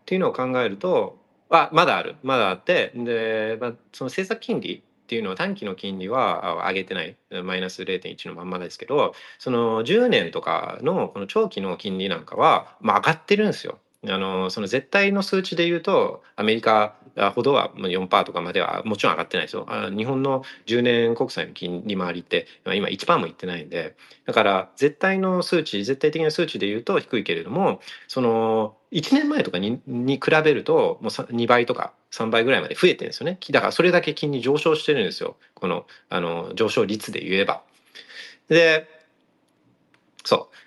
S2: っていうのを考えるとあまだある。まだあってで、まあ、その政策金利っていうのは短期の金利は上げてないマイナス0.1のまんまですけどその10年とかのこの長期の金利なんかは、まあ、上がってるんですよ。あのその絶対の数値で言うとアメリカほどは4%とかまではもちろん上がってないですよ。日本の10年国債の金利回りって今1%もいってないんでだから絶対の数値絶対的な数値で言うと低いけれどもその1年前とかに比べるともう2倍とか3倍ぐらいまで増えてるんですよね。だからそれだけ金利上昇してるんですよ。このあの上昇率で言えば。でそう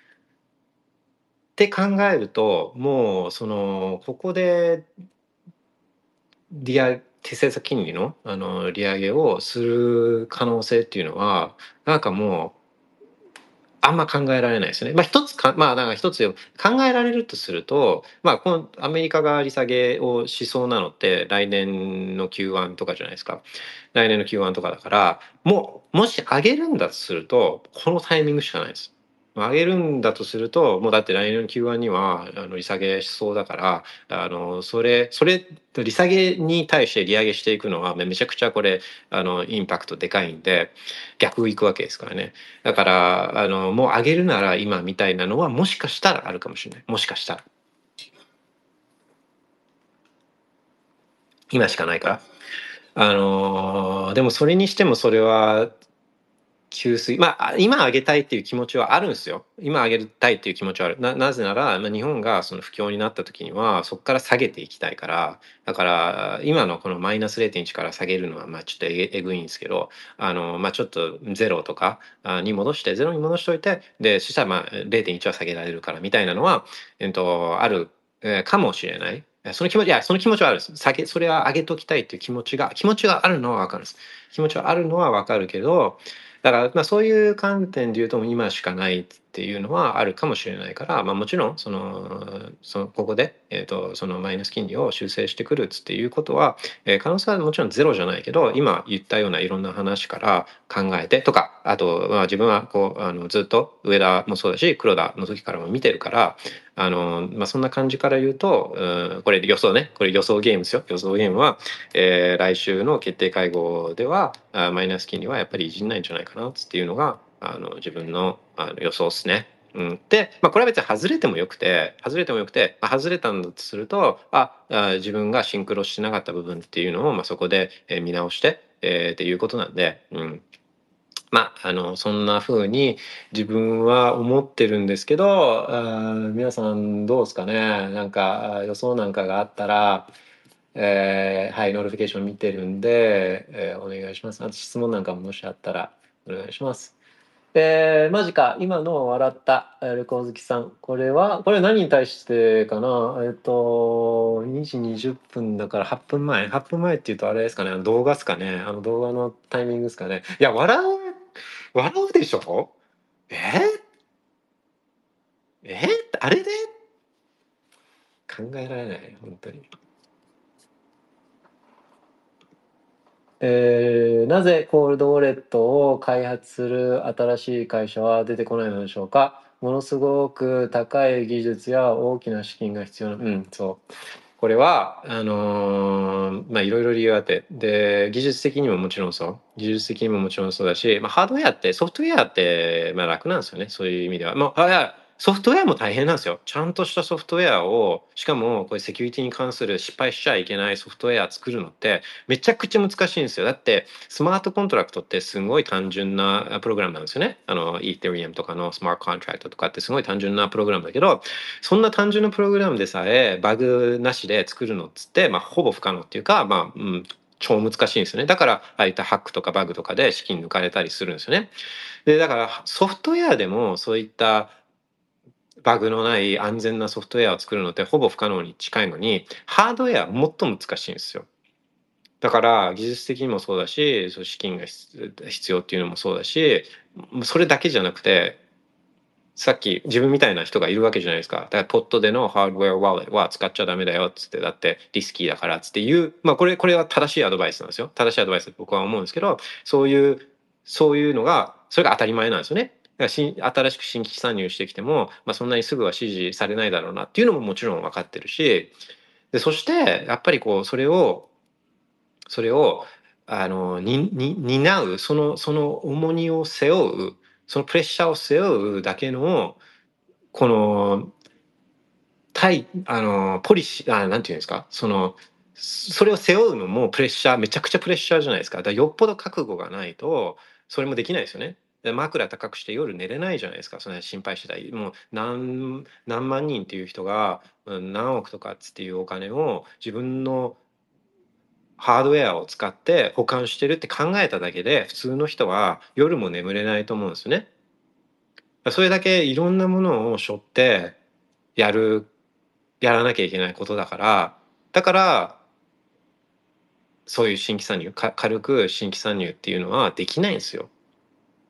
S2: って考えるともうそのここで利上手政策金利のあの利上げをする可能性っていうのはなんかもうあんま考えられないですね。まあ一つかまあなんか一つ考えられるとするとまあこのアメリカが利下げをしそうなのって来年の Q1 とかじゃないですか。来年の Q1 とかだからもうもし上げるんだとするとこのタイミングしかないです。上げるんだとするともうだって来年の Q1 にはあの利下げしそうだからあのそれそれ利下げに対して利上げしていくのはめちゃくちゃこれあのインパクトでかいんで逆いくわけですからね。だからあのもう上げるなら今みたいなのはもしかしたらあるかもしれない。もしかしたら。今しかないから。あのでもそれにしてもそれは給水まあ今上げたいっていう気持ちはあるんですよ今上げたいっていう気持ちはあるななぜなら、まあ、日本がその不況になった時にはそこから下げていきたいからだから今のこのマイナス0.1から下げるのはまあちょっとえぐいんですけどあの、まあ、ちょっとゼロとかに戻してゼロに戻しておいてでそしたらまあ0.1は下げられるからみたいなのは、えっと、ある、えー、かもしれない。その気持ち、いや、その気持ちはあるんです。下げ、それは上げときたいっていう気持ちが、気持ちがあるのはわかるんです。気持ちはあるのはわかるけど、だから、まあ、そういう観点で言うと今しかないっていうのはあるかもしれないから、まあ、もちろんそのそのここで、えーと、そのマイナス金利を修正してくるっていうことは、えー、可能性はもちろんゼロじゃないけど今言ったようないろんな話から考えてとかあと、まあ、自分はこうあのずっと上田もそうだし黒田の時からも見てるからあの、まあ、そんな感じから言うと、うん、これ予想ねこれ予想ゲームですよ。予想ゲームは、えー、来週の決定会合ではあマイナス金利はやっぱりいじんないんじゃないかなっていうのがあの自分のあの予想ですね。うん、で、まあ、これは別に外れてもよくて外れてもよくて、まあ、外れたんだとするとああ自分がシンクロしなかった部分っていうのを、まあ、そこで、え見直して、えー、っていうことなんで、うん、まあ、あのそんな風に自分は思ってるんですけどあ皆さんどうですかね？なんか予想なんかがあったら、えー、はい notification 見てるんで、えー、お願いしますあと質問なんかももしあったらお願いします。えー、マジか。今の笑ったえーレコー好きさん。これはこれ何に対してかな？えっ、と2時20分だから8分前。8分前っていうとあれですかね。動画ですかね。あの動画のタイミングですかね。いや笑う笑うでしょ？え？ー、え？ー、あれで？考えられない本当に。えーなぜコールドウォレットを開発する新しい会社は出てこないのでしょうか？ものすごく高い技術や大きな資金が必要なうんそう。これはあのーまあいろいろ理由あって。で技術的にももちろんそう。技術的にももちろんそうだし、まあ、ハードウェアってソフトウェアってまあ楽なんですよね。そういう意味では。もうあソフトウェアも大変なんですよ。ちゃんとしたソフトウェアを、しかもこれセキュリティに関する失敗しちゃいけないソフトウェア作るのってめちゃくちゃ難しいんですよ。だってスマートコントラクトってすごい単純なプログラムなんですよね。あの、イーテリアムとかのスマートコントラクトとかってすごい単純なプログラムだけど、そんな単純なプログラムでさえバグなしで作るのっつって、まあほぼ不可能っていうか、まあ、うん、超難しいんですよね。だから、ああいったハックとかバグとかで資金抜かれたりするんですよね。で、だからソフトウェアでもそういったバグのない安全なソフトウェアを作るのってほぼ不可能に近いのに、ハードウェアもっと難しいんですよ。だから技術的にもそうだし、そう資金が必要っていうのもそうだし、それだけじゃなくて、さっき自分みたいな人がいるわけじゃないですか。だからポットでのハードウェアワレットは使っちゃダメだよっつって、だってリスキーだからっつっていう、まあこれ、これは正しいアドバイスなんですよ。正しいアドバイスだと僕は思うんですけど、そういう、そういうのが、それが当たり前なんですよね。ら新新しく新規参入してきても、まあ、そんなにすぐは支持されないだろうなっていうのももちろん分かってるしでそしてやっぱりこうそれをそれをあのにに担うそのその重荷を背負うそのプレッシャーを背負うだけのこの対あのポリシーあなんていうんですか？そのそれを背負うのもプレッシャーめちゃくちゃプレッシャーじゃないですかだからよっぽど覚悟がないとそれもできないですよね。で枕高くして夜寝れないじゃないですかそれ心配してたもう何何万人っていう人が何億とかっていうお金を自分のハードウェアを使って保管してるって考えただけで普通の人は夜も眠れないと思うんですね。それだけいろんなものを背負ってやるやらなきゃいけないことだからだからそういう新規参入軽く新規参入っていうのはできないんですよ。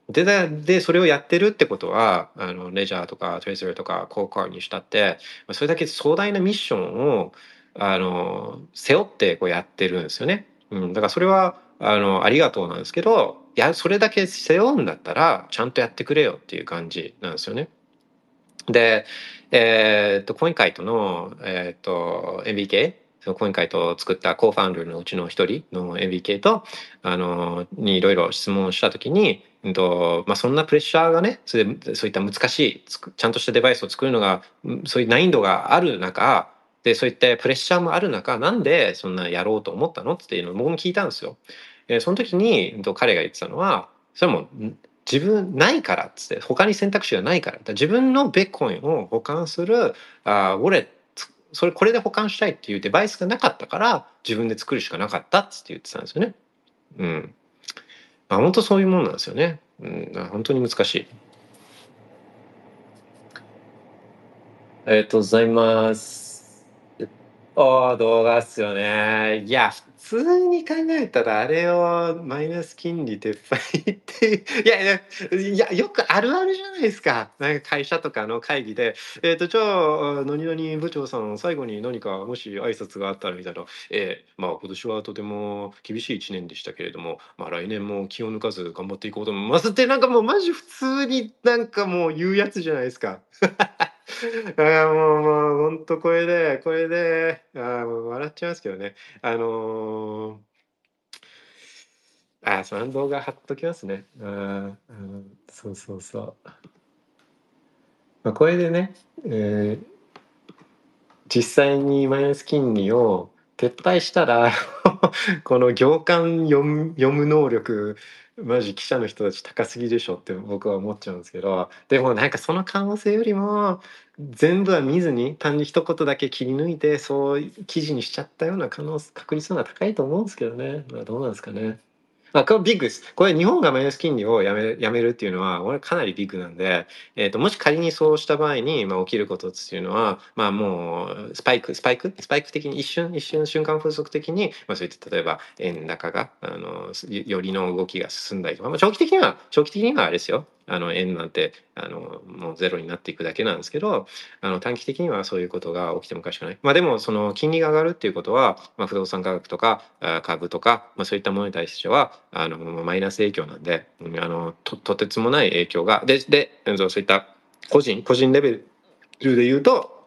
S2: ででそれをやってるってことはあのレジャーとかトレーサーとかコーカーにしたってそれだけ壮大なミッションをあの背負ってこうやってるんですよね。うん、だからそれはあのありがとうなんですけどいやそれだけ背負うんだったらちゃんとやってくれよっていう感じなんですよね。で、えーっとコインカイトの、えーっと MBK そのコインカイトを作ったコーファウンダーのうちの一人の MBK とあのにいろいろ質問した時に、うんとまあ、そんなプレッシャーがねそれそういった難しいちゃんとしたデバイスを作るのがそういう難易度がある中でそういったプレッシャーもある中なんでそんなやろうと思ったのっていうのを僕も聞いたんですよ。えその時に、んと彼が言ってたのはそれも自分ないからっつって他に選択肢がないからから自分のベッコインを保管するあウォレットそれこれで保管したいっていうデバイスがなかったから自分で作るしかなかったっつって言ってたんですよね。うん。まあ本当そういうもんなんですよね。うん、本当に難しい。ありがとうございます。ああ、動画っすよね。いや、普通に考えたらあれをマイナス金利撤廃って、[laughs] いやいや、いや、よくあるあるじゃないですか。なんか会社とかの会議で、えっ、と、じゃあ、何々部長さん、最後に何かもし挨拶があったらみたいな、えーまあ今年はとても厳しい一年でしたけれども、まあ来年も気を抜かず頑張っていこうと思いますって、なんかもうマジ普通になんかもう言うやつじゃないですか。あもうもう本当これでこれであもう笑っちゃいますけどね。あのー、あその動画貼っときますね。あーうんそうそうそう、まあ、これでね、えー実際にマイナス金利を撤廃したら [laughs] この行間読む読む能力マジ記者の人たち高すぎでしょって僕は思っちゃうんですけどでもなんかその可能性よりも全部は見ずに単に一言だけ切り抜いてそう記事にしちゃったような可能確率の方が高いと思うんですけどね、まあ、どうなんですかね。まあ、これビッグです。これ日本がマイナス金利をやめるやめるっていうのは、これかなりビッグなんで、えっ、と、もし仮にそうした場合に、まあ、起きることっていうのは、まあ、もう、スパイク、スパイク、スパイク的に一瞬、一瞬、瞬間風速的に、まあ、そういった、例えば、円高が、あの、よりの動きが進んだりとか、まあ、長期的には、長期的にはあれですよ。あの円なんてあのもうゼロになっていくだけなんですけどあの短期的にはそういうことが起きてもおかしくない。まあ、でもその金利が上がるっていうことは、まあ、不動産価格とか株とか、まあ、そういったものに対してはあのマイナス影響なんであのととてつもない影響がででそういった個人個人レベルで言うと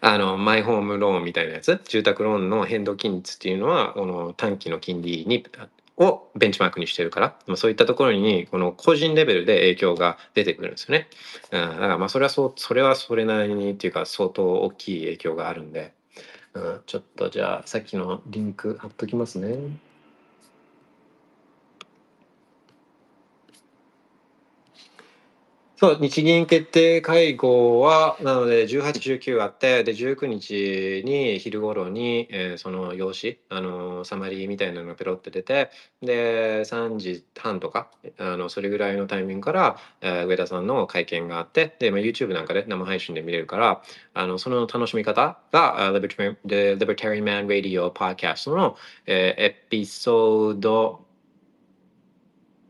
S2: あのマイホームローンみたいなやつ住宅ローンの変動金利っていうのはこの短期の金利にをベンチマークにしてるからそういったところにこの個人レベルで影響が出てくるんですよね。うん、だからまあそれはそうそれはそれなりにっていうか相当大きい影響があるんで、うん、ちょっとじゃあさっきのリンク貼っときますね。そう、日銀決定会合は、なので、18、19あって、で、19日に昼頃に、えーその用紙、あのーサマリーみたいなのがペロって出て、で、3時半とか、あの、それぐらいのタイミングから、えー上田さんの会見があって、で、まあ、YouTube なんかで生配信で見れるから、あの、その楽しみ方が、あ Libertarian The Libertarian Man Radio Podcast の、えーエピソード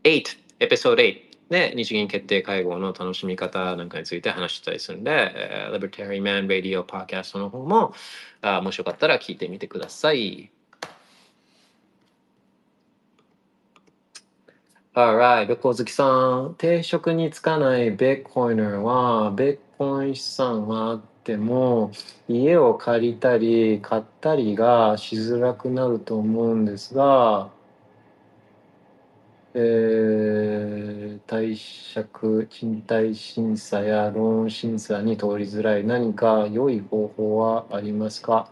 S2: 8、エピソード8で、日銀決定会合の楽しみ方なんかについて話したりするんで、えー Libertarian Man Radio Podcast の方も、あもしよかったら聞いてみてください。Alright, ベコ好きさん。定職につかないベッコイナーは、ベッコイン資産があっても、家を借りたり買ったりがしづらくなると思うんですが、えー、貸借、賃貸審査やローン審査に通りづらい何か良い方法はありますか？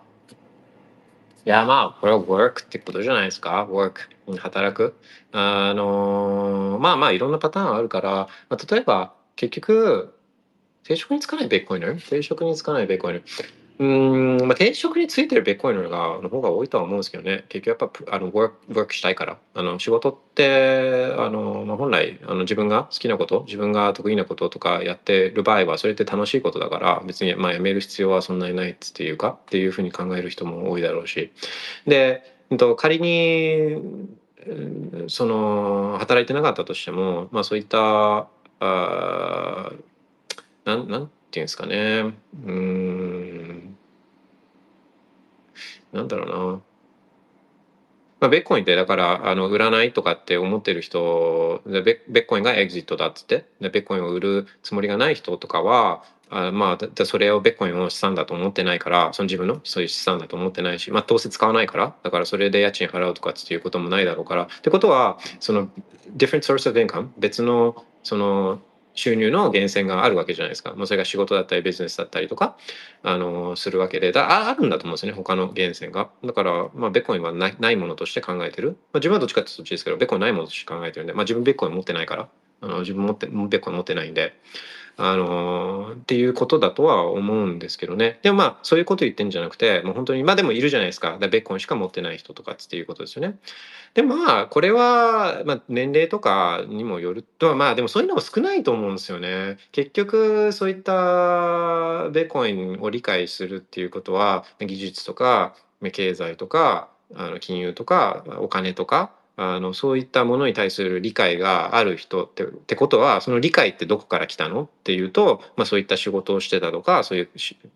S2: いや、まあ、これは work ってことじゃないですか？work。働く。あのまあまあ、いろんなパターンあるから、まあ、例えば、結局、定職につかないベッコイナー定職につかないベッコイナー。うん、まあ、定職についてるベッコイナーがの方が多いとは思うんですけどね。結局やっぱあの work, work したいから。あの仕事ってあの、まあ、本来あの自分が好きなこと自分が得意なこととかやってる場合はそれって楽しいことだから別にまあやめる必要はそんなにないっていうかっていうふうに考える人も多いだろうし。で、うんと仮にその働いてなかったとしても、まあ、そういったあなんなんいうんですかね。うーん。なんだろうな、まあ、ベッコインってだからあの売らないとかって思ってる人でベッコインがエグジットだっつって。でベッコインを売るつもりがない人とかはあまあそれをベッコインを資産だと思ってないからその自分のそういう資産だと思ってないし、まあ、どうせ使わないからだからそれで家賃払うとかっていうこともないだろうから。ってことはその different source of income 別のその収入の源泉があるわけじゃないですか。もうそれが仕事だったりビジネスだったりとか、あの、するわけで、だあるんだと思うんですよね、他の源泉が。だから、まあ、ベッコインはないないものとして考えてる。まあ、自分はどっちかってそっちですけど、ベッコインないものとして考えてるんで、まあ、自分ベッコイン持ってないから、あの自分持って、ベッコイン持ってないんで、あのっていうことだとは思うんですけどね。でもまあ、そういうこと言ってんじゃなくて、もう本当に、まあでもいるじゃないですか。かベッコンしか持ってない人とかっていうことですよね。でまあこれは、まあ、年齢とかにもよるとはまあでもそういうのも少ないと思うんですよね。結局そういったベーコンを理解するっていうことは技術とか経済とかあの金融とかお金とかあのそういったものに対する理解がある人ってってことはその理解ってどこから来たの？っていうと、まあ、そういった仕事をしてたとかそういうっ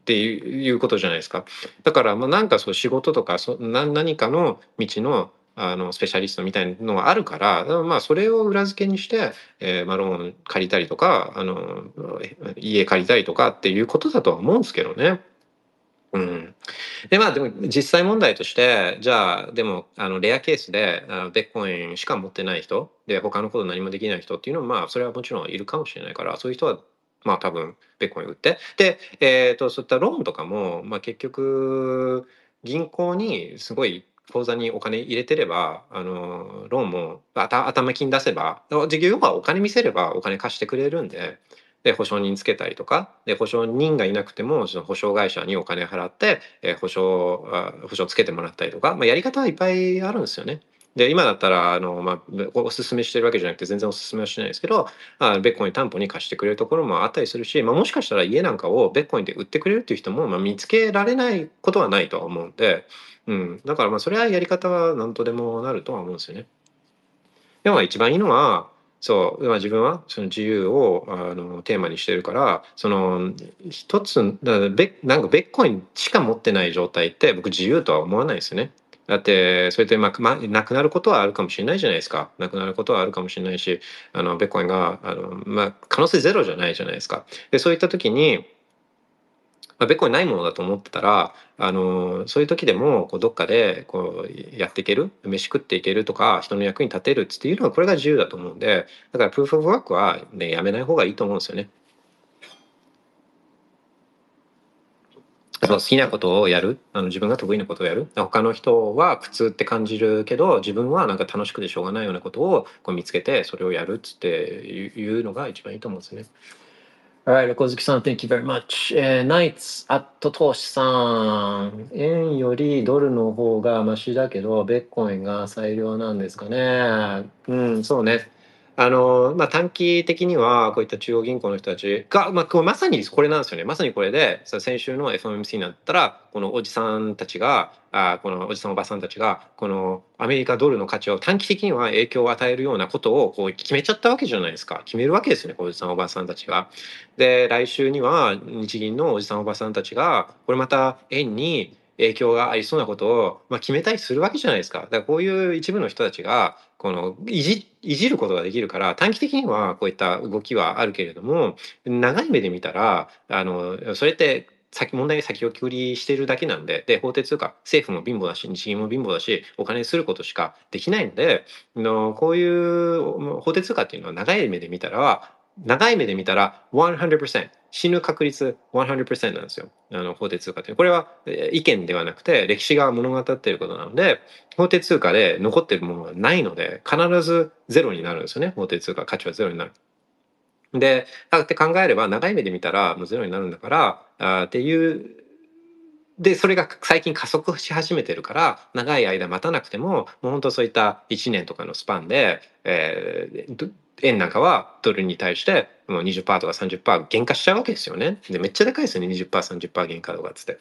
S2: ていうことじゃないですか。だからまあなんかそう仕事とかそな何かの道のあのスペシャリストみたいなのがあるからまあそれを裏付けにして、えーまあ、ローン借りたりとかあの家借りたりとかっていうことだとは思うんですけどね。うん、でまあでも実際問題としてじゃあでもあのレアケースであベッコインしか持ってない人で他のこと何もできない人っていうのはまあそれはもちろんいるかもしれないからそういう人はまあ多分ベッコイン売ってで、えー、とそういったローンとかも、まあ、結局銀行にすごい口座にお金入れてればあのローンも頭金出せば事業はお金見せればお金貸してくれるんで。で保証人つけたりとかで保証人がいなくてもその保証会社にお金払って、え保証あ保証つけてもらったりとか、まあ、やり方はいっぱいあるんですよね。で今だったらあの、まあ、おすすめしてるわけじゃなくて全然おすすめはしないですけどあベッコイン担保に貸してくれるところもあったりするし、まあ、もしかしたら家なんかをベッコインで売ってくれるっていう人も、まあ、見つけられないことはないとは思うんで、うん、だからまあそれはやり方は何とでもなるとは思うんですよね。でも一番いいのはそう、まあ、自分はその自由をあのテーマにしてるからその一つだベなんかベッコインしか持ってない状態って僕自由とは思わないですよね。だってそれってまあ、まあ、なくなることはあるかもしれないじゃないですかなくなることはあるかもしれないしあのベッコインがあの、まあ、可能性ゼロじゃないじゃないですか。でそういった時にまあ、ベッコインないものだと思ってたらあのそういう時でもこうどっかでこうやっていける飯食っていけるとか人の役に立てるっていうのはこれが自由だと思うんでだからプーフ・オブ・ワークは、ね、やめない方がいいと思うんですよね。好きなことをやるあの自分が得意なことをやる他の人は苦痛って感じるけど自分はなんか楽しくてしょうがないようなことをこう見つけてそれをやるっつっていうのが一番いいと思うんですね。
S6: Alright, 横月さん、Thank you very much. えー、ナイツ、アット投資さん。円よりドルの方がマシだけど、ベッコインが最良なんですかね。
S2: うん、そうね。あの、まあ、短期的にはこういった中央銀行の人たちが、まあ、まさにこれなんですよねまさにこれで先週の FOMC になったらこのおじさんたちがあこのおじさんおばさんたちがこのアメリカドルの価値を短期的には影響を与えるようなことをこう決めちゃったわけじゃないですか決めるわけですよねおじさんおばさんたちが。で来週には日銀のおじさんおばさんたちがこれまた円に影響がありそうなことを、まあ、決めたりするわけじゃないですか。だからこういう一部の人たちがこのいじいじることができるから短期的にはこういった動きはあるけれども長い目で見たらあのそれって先問題に先送りしてるだけなんでで法定通貨政府も貧乏だし日銀も貧乏だしお金にすることしかできないのでのこういう法定通貨っていうのは長い目で見たら長い目で見たら100%死ぬ確率100%なんですよ。あの法定通貨ってこれは意見ではなくて歴史が物語っていることなので法定通貨で残ってるものがないので必ずゼロになるんですよね。法定通貨価値はゼロになる。でだって考えれば長い目で見たらもうゼロになるんだからあっていうでそれが最近加速し始めてるから長い間待たなくてももう本当そういった1年とかのスパンで、えー、円なんかはドルに対してもう20%とか30%減価しちゃうわけですよね。でめっちゃでかいですよね 20%30% 減価とかっつって。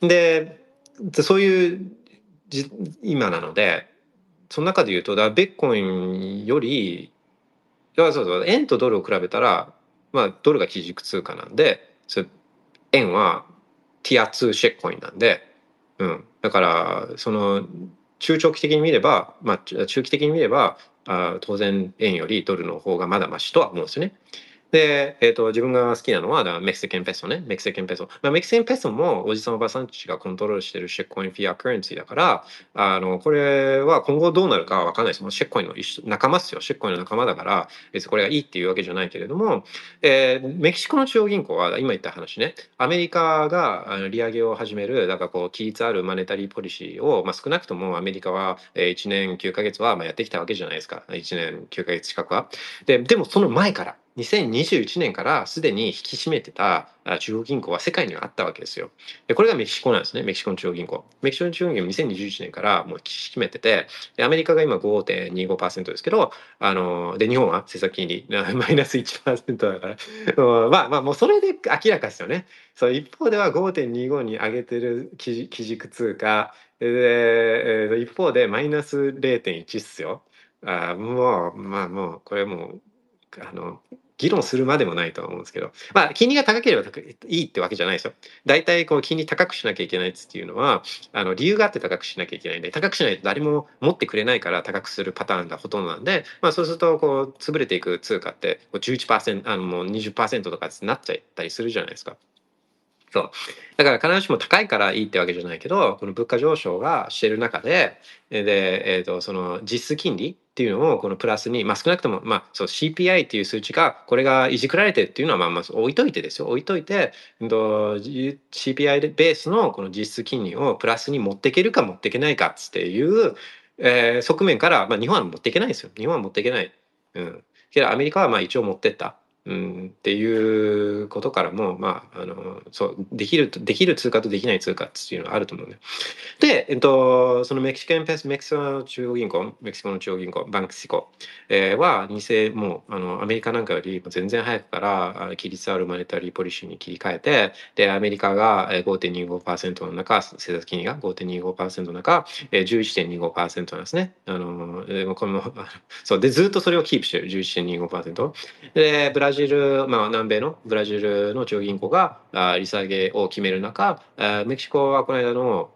S2: でそういう今なのでその中で言うとだベッコインよりそうそう円とドルを比べたら、まあ、ドルが基軸通貨なんで円はティア2シェッコインなんで、うん、だからその中長期的に見れば、まあ、中期的に見ればあ当然円よりドルの方がまだましとは思うんですよね。で、えーと、自分が好きなのはメキシケンペソね。メキシケンペソ、まあ、メキシケンペソもおじさんおばさんたちがコントロールしてるシェッコインフィアクレンシーだからあのこれは今後どうなるかは分かんないです。シェッコインの仲間っすよシェッコインの仲間だから別にこれがいいっていうわけじゃないけれども、えー、メキシコの中央銀行は今言った話ね。アメリカがあの利上げを始めるだからこう規律あるマネタリーポリシーを、まあ、少なくともアメリカは1年9か月はまあやってきたわけじゃないですか。1年9か月近くは。ででもその前から2021年からすでに引き締めてた中央銀行は世界にはあったわけですよ。でこれがメキシコなんですね、メキシコの中央銀行。メキシコの中央銀行2021年からもう引き締めてて、アメリカが今5.25%ですけど、あので日本は政策金利マイナス1%だから、[laughs] まあまあもうそれで明らかですよね。そう一方では5.25に上げてる基軸通貨で、一方でマイナス0.1っすよ。あもうまあもうこれもうあの議論するまでもないとは思うんですけど、まあ、金利が高ければいいってわけじゃないですよ。大体、この金利高くしなきゃいけないっていうのは、あの、理由があって高くしなきゃいけないんで、高くしないと誰も持ってくれないから高くするパターンがほとんどなんで、まあ、そうすると、こう、潰れていく通貨って、11%、あの、もう20%とかってなっちゃったりするじゃないですか。そう。だから必ずしも高いからいいってわけじゃないけど、この物価上昇がしてる中で、で、えっ、ー、と、その実質金利っていうのをこのプラスに、まあ少なくとも、まあそう CPI っていう数値が、これがいじくられてっていうのは、まあまあ置いといてですよ。置いといて、CPI ベースのこの実質金利をプラスに持っていけるか持っていけないかっていう、えー、側面から、まあ日本は持っていけないですよ。日本は持っていけない。うん。けどアメリカはまあ一応持ってった。うん、っていうことからも、まあ、あのそうできるできる通貨とできない通貨っていうのはあると思うんで。で、えっと、そのメキシカンペスメキシコの中央銀行メキシコの中央銀行バンクシコ、えー、は偽もうあのアメリカなんかより全然早くから規律あるマネタリーポリシーに切り替えてでアメリカが5.25%の中政策金利が5.25%の中11.25%なんですね。あのこのそうでずっとそれをキープしてる11.25%。でブラジル、ジルまあ、南米のブラジルの中央銀行が利下げを決める中メキシコはこの間の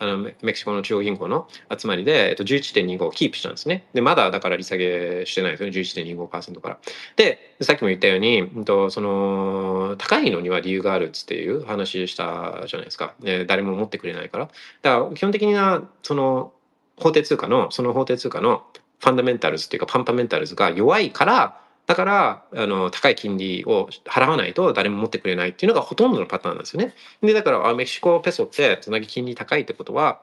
S2: あのメキシコの中央銀行の集まりで、えっと、11.25をキープしたんですね。で、まだだから利下げしてないですよね、11.25%から。で、さっきも言ったように、うんと、その、高いのには理由があるっていう話したじゃないですか。誰も持ってくれないから。だから基本的には、その、法定通貨の、その法定通貨のファンダメンタルズっていうかパンパメンタルズが弱いからだからあの高い金利を払わないと誰も持ってくれないっていうのがほとんどのパターンなんですよね。でだからあメキシコペソってつなぎ金利高いってことは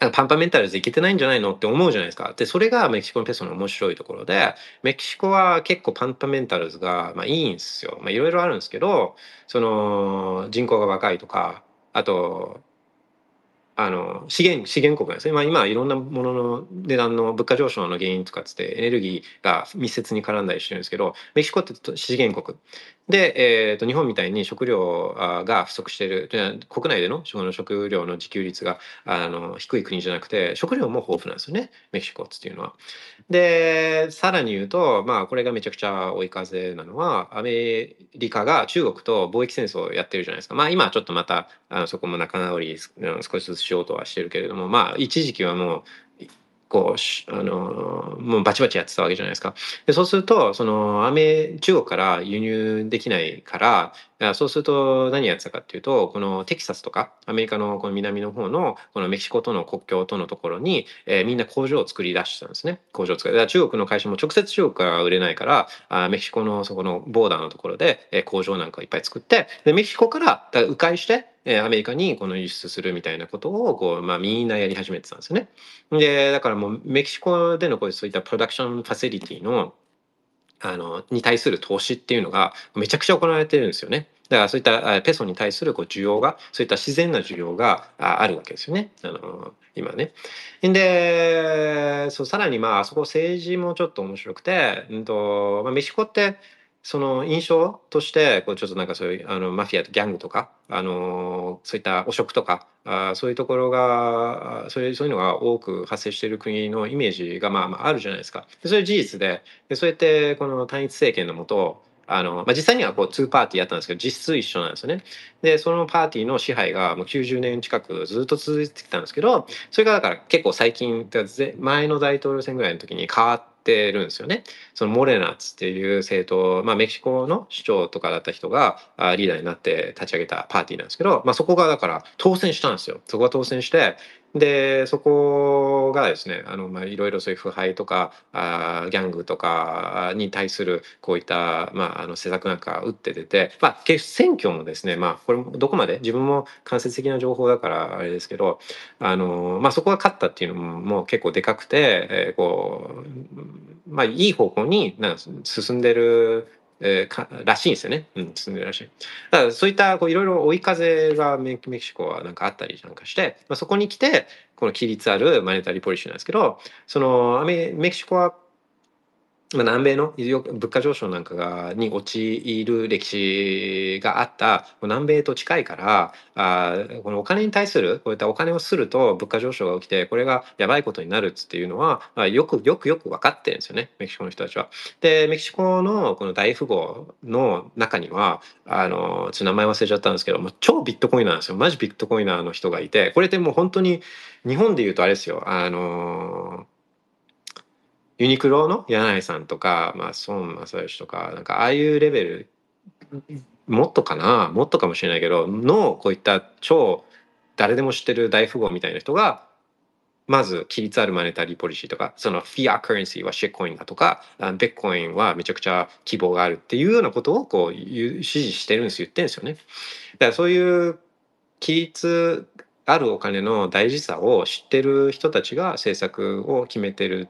S2: なんかパンパメンタルズいけてないんじゃないのって思うじゃないですか。で、それがメキシコのペソの面白いところで、メキシコは結構パンパメンタルズが、まあいいんですよ。まあいろいろあるんですけど、その人口が若いとか、あと、あの資源資源国なんですね、まあ、今いろんなものの値段の物価上昇の原因とかつってエネルギーが密接に絡んだりしてるんですけどメキシコって資源国で、えー、と日本みたいに食料が不足してる国内での食料の自給率があの低い国じゃなくて食料も豊富なんですよねメキシコっていうのは。でさらに言うと、まあ、これがめちゃくちゃ追い風なのはアメリカが中国と貿易戦争をやってるじゃないですか。まあ今ちょっとまたあのそこも仲直り少しずつしようとはしてるけれどもまあ一時期はもうこうあのもうバチバチやってたわけじゃないですか。でそうするとそのアメ中国から輸入できないからそうすると何やってたかっていうとこのテキサスとかアメリカのこの南の方のこのメキシコとの国境とのところに、えー、みんな工場を作り出したんですね工場を作る中国の会社も直接中国から売れないからあメキシコのそこのボーダーのところで、えー、工場なんかをいっぱい作ってでメキシコから迂回してえアメリカにこの輸出するみたいなことをこう、まあ、みんなやり始めてたんですよね。でだからもうメキシコでのこうそういったプロダクションファシリティのあのに対する投資っていうのがめちゃくちゃ行われてるんですよね。だからそういったペソに対するこう需要がそういった自然な需要があるわけですよね。あの今ね。でそうさらにまああそこ政治もちょっと面白くて、うんとまあ、メキシコってその印象としてこうちょっとなんかそういうあのマフィアとギャングとかあのそういった汚職とかあそういうところがそういうそういうのが多く発生している国のイメージがまあまああるじゃないですか。でそういう事実ででそうやってこの単一政権のもとあの、まあ、実際にはこう2パーティーやったんですけど実質一緒なんですよね。でそのパーティーの支配がもう90年近くずっと続いてきたんですけどそれがだから結構最近前の大統領選ぐらいの時に変わっててるんですよね。そのモレナツっていう政党、まあ、メキシコの市長とかだった人がリーダーになって立ち上げたパーティーなんですけど、まあ、そこがだから当選したんですよ。そこが当選してでそこがですねあの、まあ、いろいろそういう腐敗とかあギャングとかに対するこういった、まあ、あの施策なんか打って出て、まあ、選挙もですね、まあ、これどこまで自分も間接的な情報だからあれですけどあの、まあ、そこが勝ったっていうのももう結構でかくて、えー、こうまあいい方向になん進んでるえー、からしいんですよね。うん、進んでるらしい。だからそういったこういろいろ追い風がメキシコはなんかあったりなんかして、まあ、そこに来てこの規律あるマネタリーポリシーなんですけどそのメキシコはまあ、南米の物価上昇なんかがに陥る歴史があった南米と近いからあこのお金に対するこういったお金をすると物価上昇が起きてこれがやばいことになるっていうのは、よくよくよく分かってるんですよねメキシコの人たちは。でメキシコのこの大富豪の中にはあのちょっと名前忘れちゃったんですけども超ビットコインなんですよマジビットコインナーの人がいてこれってもう本当に日本でいうとあれですよあのユニクロの柳井さんとか、まあ、孫正義とか、なんかああいうレベル、もっとかな、もっとかもしれないけど、のこういった超誰でも知ってる大富豪みたいな人が、まず規律あるマネタリーポリシーとか、そのフィアカレンシーはシェッコインだとか、ベッコインはめちゃくちゃ希望があるっていうようなことをこう指示してるんです、言ってるんですよね。だからそういう規律あるお金の大事さを知ってる人たちが政策を決めてる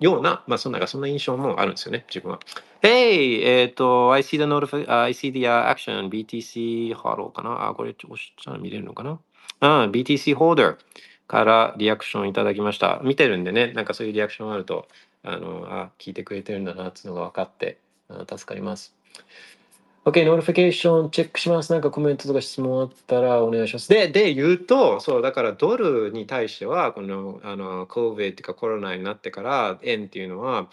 S2: ような、まあ、そんなそんな印象もあるんですよね、自分は。Hey! えっ、と、I see the notif- I see the reaction BTC ハローかな？あ、これ押したら見れるのかな？うん、BTC ホーダーからリアクションいただきました。見てるんでね、なんかそういうリアクションあると、あの、あ、聞いてくれてるんだなっていうのが分かって、助かります。OK、 notification チェックします。なんかコメントとか質問あったらお願いします。で、で言うと、そう、だからドルに対しては、この、あの、COVID っていうかコロナになってから、円っていうのは、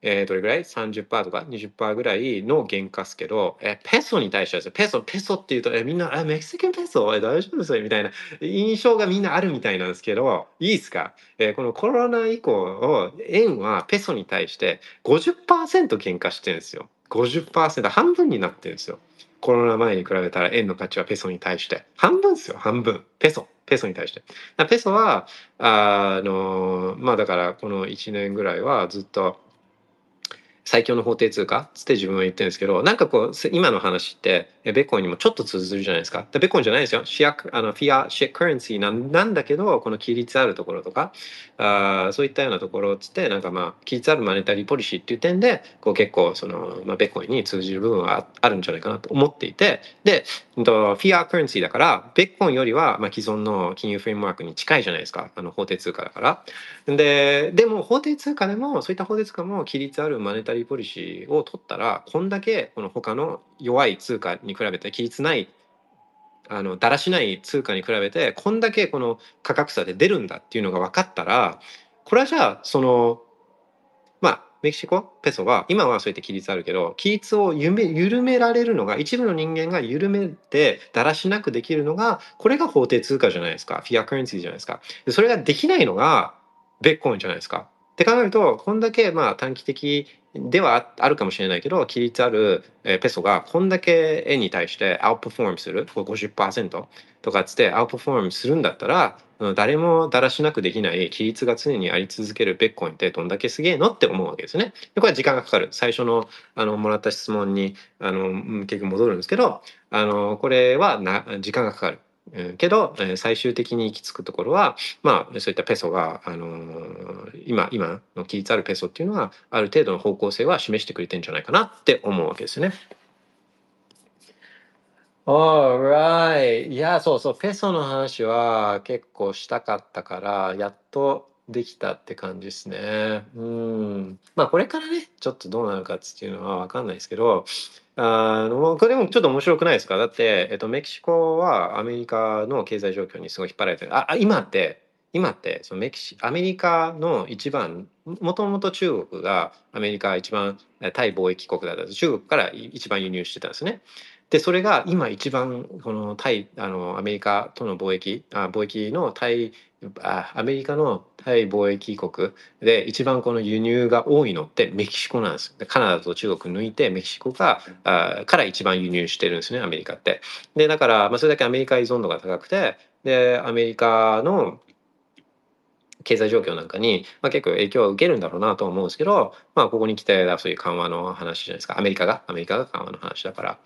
S2: えー、どれぐらい ?30% とか？20%ぐらいの原価っすけど、えペソに対してはですペソ、ペソっていうと、えみんな、えメキシカンペソ？え大丈夫ですよみたいな印象がみんなあるみたいなんですけど、いいですか、えー、このコロナ以降、円はペソに対して50%減価してるんですよ。50%、半分になってるんですよ。コロナ前に比べたら円の価値はペソに対して。半分ですよ、半分。ペソ。ペソに対して。ペソは、あの、まあだからこの1年ぐらいはずっと最強の法定通貨つって自分は言ってるんですけどなんかこう今の話ってベッコンにもちょっと通ずるじゃないですか。でベッコンじゃないですよ。シアあのフィアシェクレンシーなんなんだけどこの規律あるところとかあそういったようなところつってなんかまあ規律あるマネタリーポリシーっていう点でこう結構その、まあ、ベッコンに通じる部分はあるんじゃないかなと思っていてでフィアクレンシーだからベッコンよりはまあ既存の金融フレームワークに近いじゃないですかあの法定通貨だから。ででも法定通貨でもそういった法定通貨も規律あるマネタリーポリシーを取ったらこんだけこの他の弱い通貨に比べて規律ないあのだらしない通貨に比べてこんだけこの価格差で出るんだっていうのが分かったらこれはじゃあそのまあメキシコペソは今はそうやって規律あるけど規律を緩められるのが一部の人間が緩めてだらしなくできるのがこれが法定通貨じゃないですか。フィアカレンシーじゃないですか。でそれができないのがベッコインじゃないですか。って考えるとこんだけまあ短期的ではあるかもしれないけど規律あるペソがこんだけ円に対してアウトフォームする50%とかっつってアウトフォームするんだったら誰もだらしなくできない規律が常にあり続けるベッコインってどんだけすげえのって思うわけですね。でこれは時間がかかる最初のあのもらった質問にあの結局戻るんですけどあのこれはな時間がかかる。けど最終的に行き着くところはまあそういったペソが、あの今今の規律あるペソっていうのはある程度の方向性は示してくれてんじゃないかなって思うわけですね。オーライいや、そうそう、ペソの話は結構したかったから、やっとできたって感じですね。うん。まあこれからね、ちょっとどうなるかっていうのはわかんないですけど、あの、これもちょっと面白くないですか？だって、えっと、メキシコはアメリカの経済状況にすごい引っ張られてる。あ、今って、今ってそのメキシアメリカの一番もともと中国がアメリカ一番対貿易国だった中国から一番輸入してたんですね。でそれが今一番この対あのアメリカとの貿易あ貿易の対あアメリカの対貿易国で一番この輸入が多いのってメキシコなんです。カナダと中国抜いてメキシコがあから一番輸入してるんですねアメリカって。でだから、まあ、それだけアメリカ依存度が高くてでアメリカの経済状況なんかに、まあ、結構影響を受けるんだろうなと思うんですけど、まあ、ここに来てそういう緩和の話じゃないですか。アメリカがアメリカが緩和の話だから。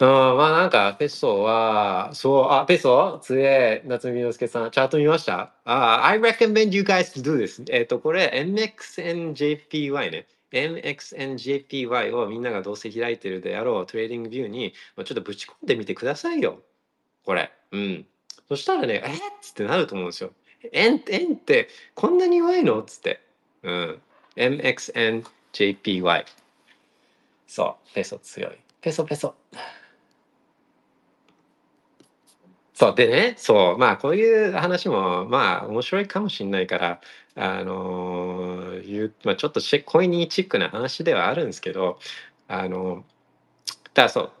S2: うん、まあなんかペソはそうあペソ？つえ夏見之介さんチャート見ました？あ I recommend you guys to do this. えっ、とこれ MXNJPY ね。MXNJPY をみんながどうせ開いてるであろうトレーディングビューにちょっとぶち込んでみてくださいよ。これ。うん。そしたらねえっ？つってなると思うんですよ。円円ってこんなに弱いの？っつって。うん。MXNJPY。そう、ペソ強い。ペソペソ。そうでねそうまあこういう話もまあ面白いかもしれないからあのいうまあ、ちょっとコイニーチックな話ではあるんですけどあのだそう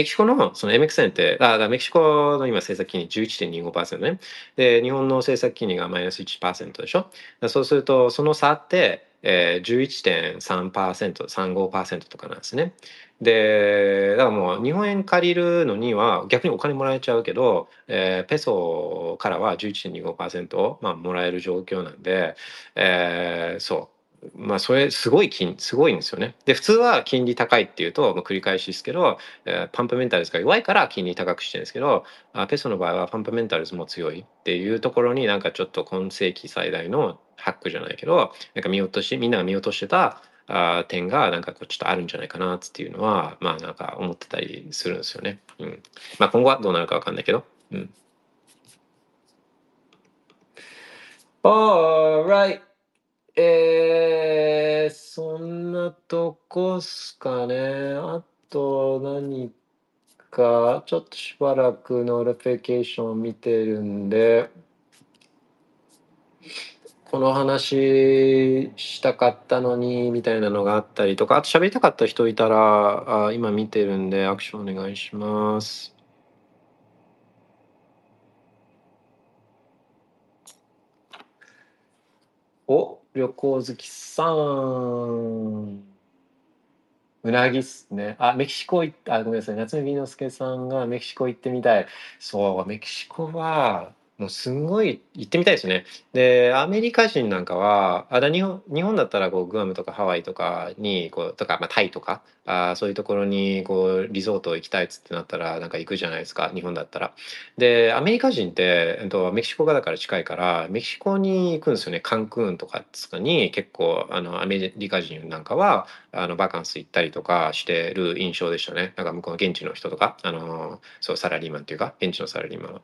S2: メキシコのその MXN って、あメキシコの今政策金利11.25%ね。で、日本の政策金利がマイナス1%でしょ？そうすると、その差って、えー、11.3%、35%とかなんですね。で、だからもう日本円借りるのには逆にお金もらえちゃうけど、えー、ペソからは11.25%、まあ、もらえる状況なんで、えー、そう。
S7: まあそれすごい金すごいんですよね。で普通は金利高いっていうと、まあ、繰り返しですけど、えー、パンプメンタルズが弱いから金利高くしてるんですけどあペソの場合はパンプメンタルズも強いっていうところになんかちょっと今世紀最大のハックじゃないけどなんか見落としみんなが見落としてたあ点がなんかこうちょっとあるんじゃないかなっていうのはまあなんか思ってたりするんですよね。うん、まあ今後はどうなるかわかんないけど。うん
S2: Alright. えー、そんなとこっすかね。あと何か、ちょっとしばらく notification を見てるんで、この話したかったのにみたいなのがあったりとか、あと喋りたかった人いたら、あ今見てるんでアクションお願いします。お、旅行好きさん。うなぎっすね。あ、メキシコ行った、あ、ごめんなさい。夏目美之助さんがメキシコ行ってみたい。そう、メキシコは、もうすごい行ってみたいですね。で、アメリカ人なんかは、あだ日本日本だったらこうグアムとかハワイとかにこうとか、まあ、タイとかあそういうところにこうリゾート行きたいっつってなったらなんか行くじゃないですか日本だったら。でアメリカ人って、えっと、メキシコがだから近いからメキシコに行くんですよねカンクーンとかつかに結構あのアメリカ人なんかはあのバカンス行ったりとかしてる印象でしたね。なんか向こうの現地の人とかあのそうサラリーマンっていうか現地のサラリーマンは。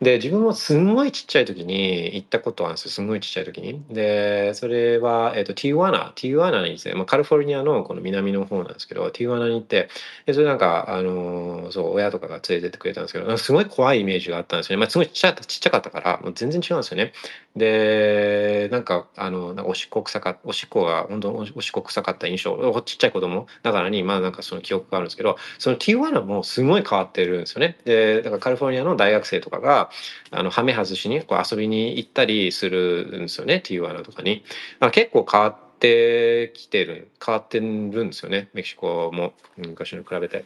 S2: で自分もすんごいちっちゃい時に行ったことあるんですよすんごいちっちゃい時に。でそれは、えーと、ティーワナティーワナにですね、まあ、カリフォルニアのこの南の方なんですけどティーワナに行ってでそれなんか、あのー、そう親とかが連れてってくれたんですけどすごい怖いイメージがあったんですよね、まあ、すごいちっちゃちっちゃかったからもう全然違うんですよね。でなんかあのなんかおしっこ臭かおしっこが本当おしっこ臭かった印象ちっちゃい子供だからにまあなんかその記憶があるんですけどそのティーワナもすごい変わってるんですよね。でだからカリフォルニアの大学生とかがあのはめ外しにこう遊びに行ったりするんですよねティーワナとかに。まあ、結構変わっててきてる変わってるんですよねメキシコも昔に比べて。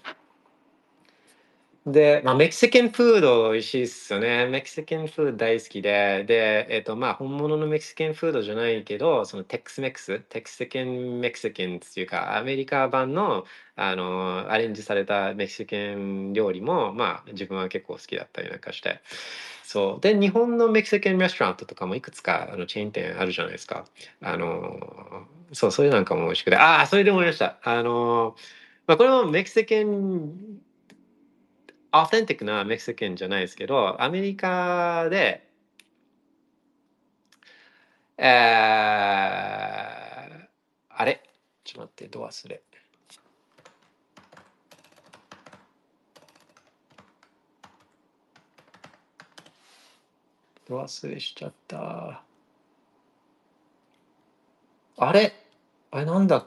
S2: で、まあ、メキシカンフード美味しいっすよね。メキシカンフード大好きで、で、えっ、と、まあ、本物のメキシカンフードじゃないけど、その Tex-Mex、テキシカンメキシカンっていうか、アメリカ版の、あの、アレンジされたメキシカン料理も、まあ、自分は結構好きだったりなんかして。そう。で、日本のメキシカンレストランとかもいくつかあのチェーン店あるじゃないですか。あの、そう、それなんかも美味しくて。ああ、それで思いました。あの、まあ、これもメキシカンアフテンティックなメキシカンじゃないですけど、アメリカで、えー、あれ？ちょっと待って、ど忘れ。ど忘れしちゃった。あれ？あれなんだ？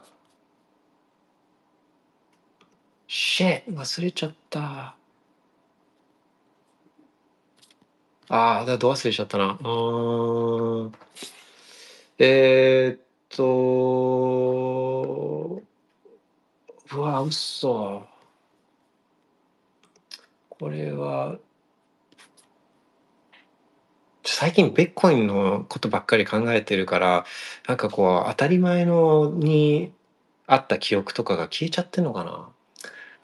S2: シェ忘れちゃった。ああ、だど忘れちゃったな。うーん。えーっと、うわ、嘘。これは、最近ビットコインのことばっかり考えてるから、なんかこう、当たり前のにあった記憶とかが消えちゃってんのかな。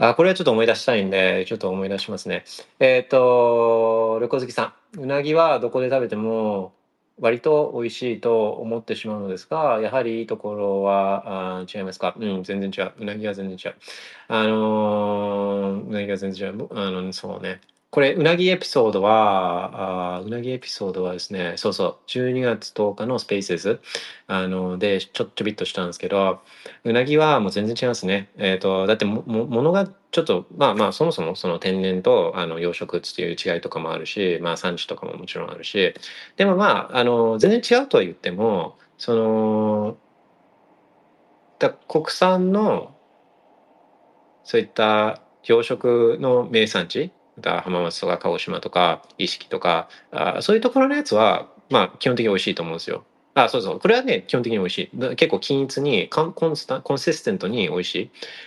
S2: あ、これはちょっと思い出したいんで、ちょっと思い出しますね。えっ、と、旅行好きさん。うなぎはどこで食べても割と美味しいと思ってしまうのですが、やはりいいところはあ違いますか？うん、全然違う。うなぎは全然違う。あのーうなぎは全然違う。あの、そうね。これ、うなぎエピソードは、あうなぎエピソードはですね、そうそう、12月10日のスペースズあので、ちょっとビッとしたんですけど、うなぎはもう全然違いますね。えっ、ー、と、だっても、も、ものがちょっと、まあまあ、そもそもその天然とあの養殖っていう違いとかもあるし、まあ産地とかももちろんあるし、でもまあ、あの、全然違うとは言っても、その、だ国産の、そういった養殖の名産地た浜松とか鹿児島とか意識とかあそういうところのやつはまあ基本的に美味しいと思うんですよ。あ、そうそう。これはね、基本的に美味しい。結構均一に、コンスタコンシステントに美味し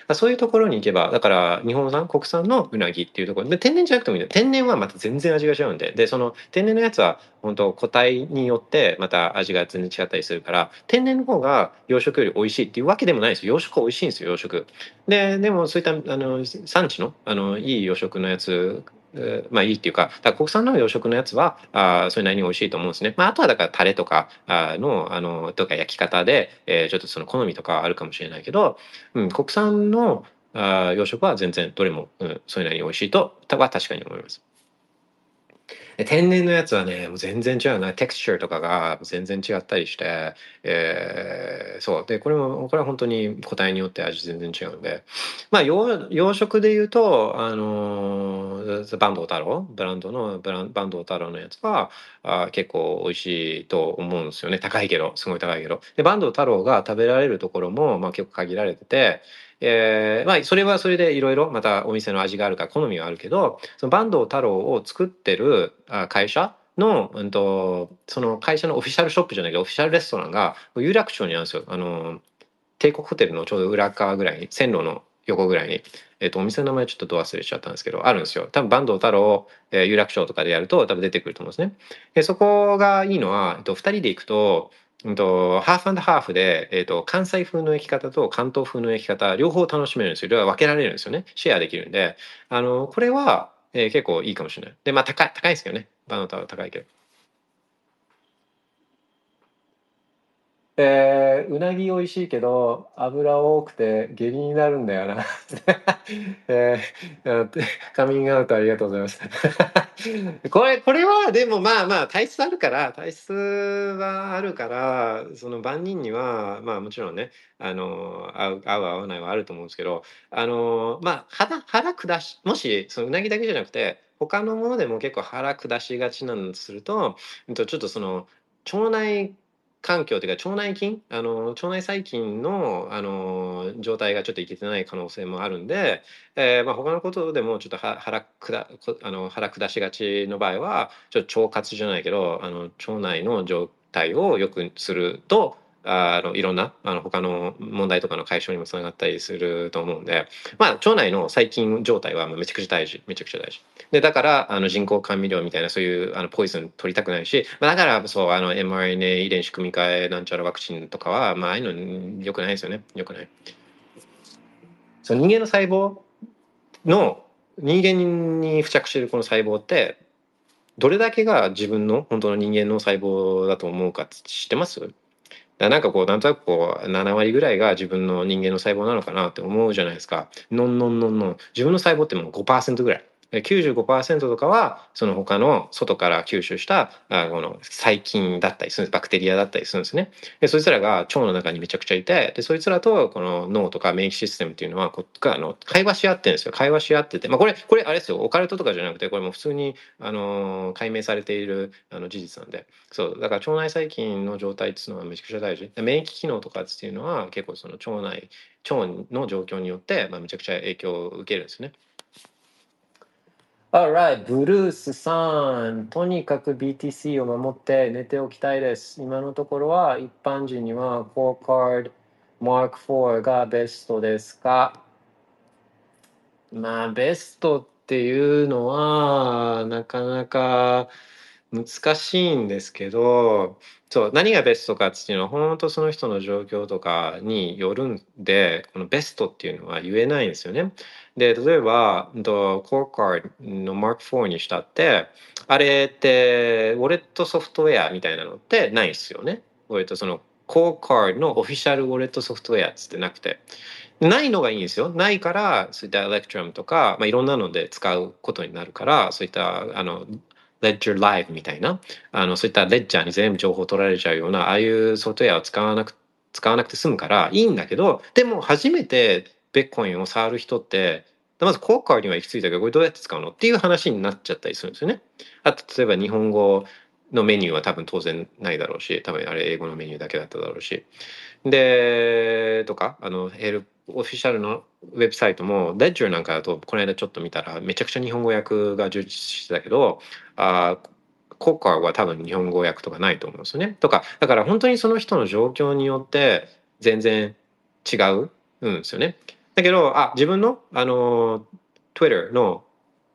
S2: い。そういうところに行けば、だから日本産、国産のうなぎっていうところで、天然じゃなくてもいいんだ天然はまた全然味が違うんで。で、その天然のやつは、本当個体によってまた味が全然違ったりするから、天然の方が養殖より美味しいっていうわけでもないですよ。養殖は美味しいんですよ、養殖。で、でもそういったあの産地のあのいい養殖のやつまあいいっていうか、か国産の養殖のやつは、あそれなりに美味しいと思うんですね。まああとはだからタレとかあの、あの、とか焼き方で、えー、ちょっとその好みとかあるかもしれないけど、うん、国産のあ養殖は全然どれも、うん、それなりに美味しいとは確かに思います。天然のやつはね、もう全然違うな。テクスチャーとかが全然違ったりして、えー、そう。で、これも、これは本当に個体によって味全然違うんで。まあ、養養殖で言うと、あのー、バンド太郎、ブランドのブランバンド太郎のやつはあ結構美味しいと思うんですよね。高いけど、すごい高いけど。で、バンド太郎が食べられるところも、まあ結構限られてて、えー、まあそれはそれでいろいろまたお店の味があるから好みはあるけどその坂東太郎を作ってる会社の、うんと、その会社のオフィシャルショップじゃないけどオフィシャルレストランが有楽町にあるんですよ。あの帝国ホテルのちょうど裏側ぐらいに線路の横ぐらいに、えっと、お店の名前ちょっとど忘れしちゃったんですけどあるんですよ。多分坂東太郎、えー、有楽町とかでやると多分出てくると思うんですね。でそこがいいのは、えっと、2人で行くとうんと、ハーフハーフで、えーと、関西風の焼き方と関東風の焼き方両方楽しめるんですよ。両方分けられるんですよね。シェアできるんで。あのこれは、えー、結構いいかもしれない。でまあ高い高いですけどね。バナナは高いけど。えー、うなぎ美味しいけど油多くて下痢になるんだよな。[laughs] えー、カミングアウトありがとうございます。[laughs] これこれはでもまあまあ体質あるから体質はあるからその万人にはまあもちろんねあの合う合う合わないはあると思うんですけどあのまあ腹腹下しもしそのうなぎだけじゃなくて他のものでも結構腹下しがちなんするとちょっとその腸内環境というか腸内菌あの腸内細菌のあの状態がちょっといけてない可能性もあるんで、えーまあ、他のことでもちょっと腹下あの腹下しがちの場合はちょっと腸活じゃないけどあの腸内の状態を良くするとあのいろんなあの他の問題とかの解消にもつながったりすると思うんで、まあ、腸内の細菌状態はめちゃくちゃ大事。めちゃくちゃ大事。でだからあの人工甘味料みたいなそういうあのポイズン取りたくないし、まあ、だからそうあの mRNA 遺伝子組み換えなんちゃらワクチンとかは、まああいうのよくないですよね。よくない。そう人間の細胞の人間に付着してるこの細胞ってどれだけが自分の本当の人間の細胞だと思うか知ってます？なんかこうなんとなくこう7割ぐらいが自分の人間の細胞なのかなって思うじゃないですか。のんのんのんのん自分の細胞ってもう5%ぐらい。95%とかはその他の外から吸収したあこの細菌だったりするんです。バクテリアだったりするんですね。でそいつらが腸の中にめちゃくちゃいてでそいつらとこの脳とか免疫システムっていうのはこあの会話し合ってるんですよ。会話し合ってて、まあ、これこれあれですよ。オカルトとかじゃなくてこれも普通にあの解明されているあの事実なんで。そう。だから腸内細菌の状態っていうのはめちゃくちゃ大事。免疫機能とかっていうのは結構その腸内腸の状況によって、まあ、めちゃくちゃ影響を受けるんですね。Alright, ブルースさん。とにかく BTC を守って寝ておきたいです。今のところは一般人には4カード Mark IV がベストですか？まあ、ベストっていうのはなかなか難しいんですけど、そう、何がベストかっていうのは、本当その人の状況とかによるんで、このベストっていうのは言えないんですよね。で、例えば、コーカーの Mark IV にしたって、あれって、ウォレットソフトウェアみたいなのってないですよね。ウォレット、その、コーカーのオフィシャルウォレットソフトウェアっつってなくて。ないのがいいんですよ。ないから、そういったエレクトラムとか、まあ、いろんなので使うことになるから、そういったあの Ledger Live みたいな、あの、そういったレッジャーに全部情報取られちゃうような、ああいうソフトウェアを使わなく、使わなくて済むからいいんだけど、でも初めてベッコインを触る人って、まず効果には行き着いたけど、これどうやって使うのっていう話になっちゃったりするんですよね。あと、例えば日本語のメニューは多分当然ないだろうし、多分あれ英語のメニューだけだっただろうし。で、とか、あの、ヘルオフィシャルのウェブサイトも、レッジャーなんかだと、この間ちょっと見たら、めちゃくちゃ日本語訳が充実してたけど、あ国家は多分日本語訳とかないと思うんですよね。とかだから本当にその人の状況によって全然違うんですよね。だけどあ自分のあの Twitter の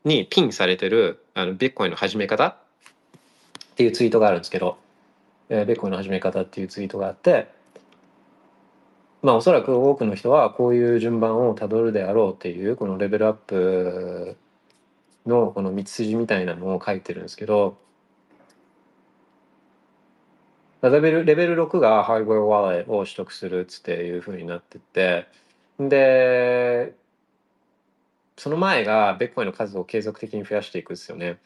S2: にピンされてるあのビッコインの始め方っていうツイートがあるんですけど、えー、ビッコインの始め方っていうツイートがあってまあおそらく多くの人はこういう順番をたどるであろうっていうこのレベルアップのこの道筋みたいなのを書いてるんですけどレベルレベル6がハードウェアワレを取得するっつっていうふうになっててでその前がベッコイの数を継続的に増やしていくですよね。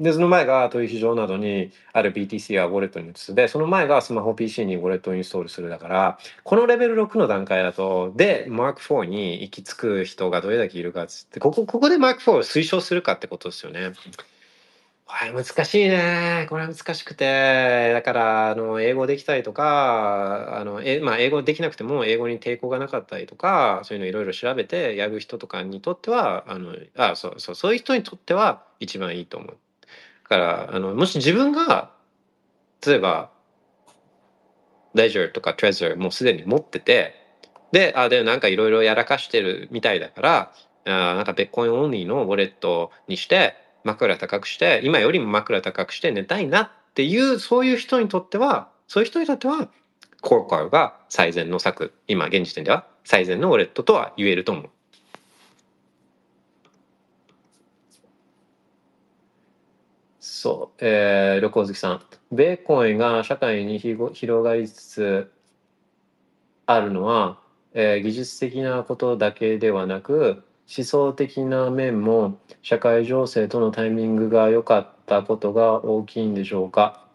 S2: で、その前が取引所などにある BTC やウォレットに移す。で、その前がスマホ PC にウォレットをインストールするだから、このレベル6の段階だと、で、Mark IV に行き着く人がどれだけいるかっつって、ここ、ここで Mark IV を推奨するかってことですよね。これ難しいね。これ難しくて。だから、あの、英語できたりとか、あの、え、まあ、英語できなくても、英語に抵抗がなかったりとか、そういうのいろいろ調べてやる人とかにとっては、あの、あ、そうそう、そういう人にとっては一番いいと思う。から、あの、もし自分が、例えば、レジャーとかトレジャーもうすでに持ってて、で、あ、で、なんかいろいろやらかしてるみたいだから、あなんかベッコインオンリーのウォレットにして、枕高くして今よりも枕高くして寝たいなっていうそういう人にとってはそういう人にとってはコーカーが最善の策今現時点では最善のウォレットとは言えると思う。そう、えー、旅行好きさん。ベーコンが社会に広がりつつあるのは、えー、技術的なことだけではなく、思想的な面も社会情勢とのタイミングが良かったことが大きいんでしょうか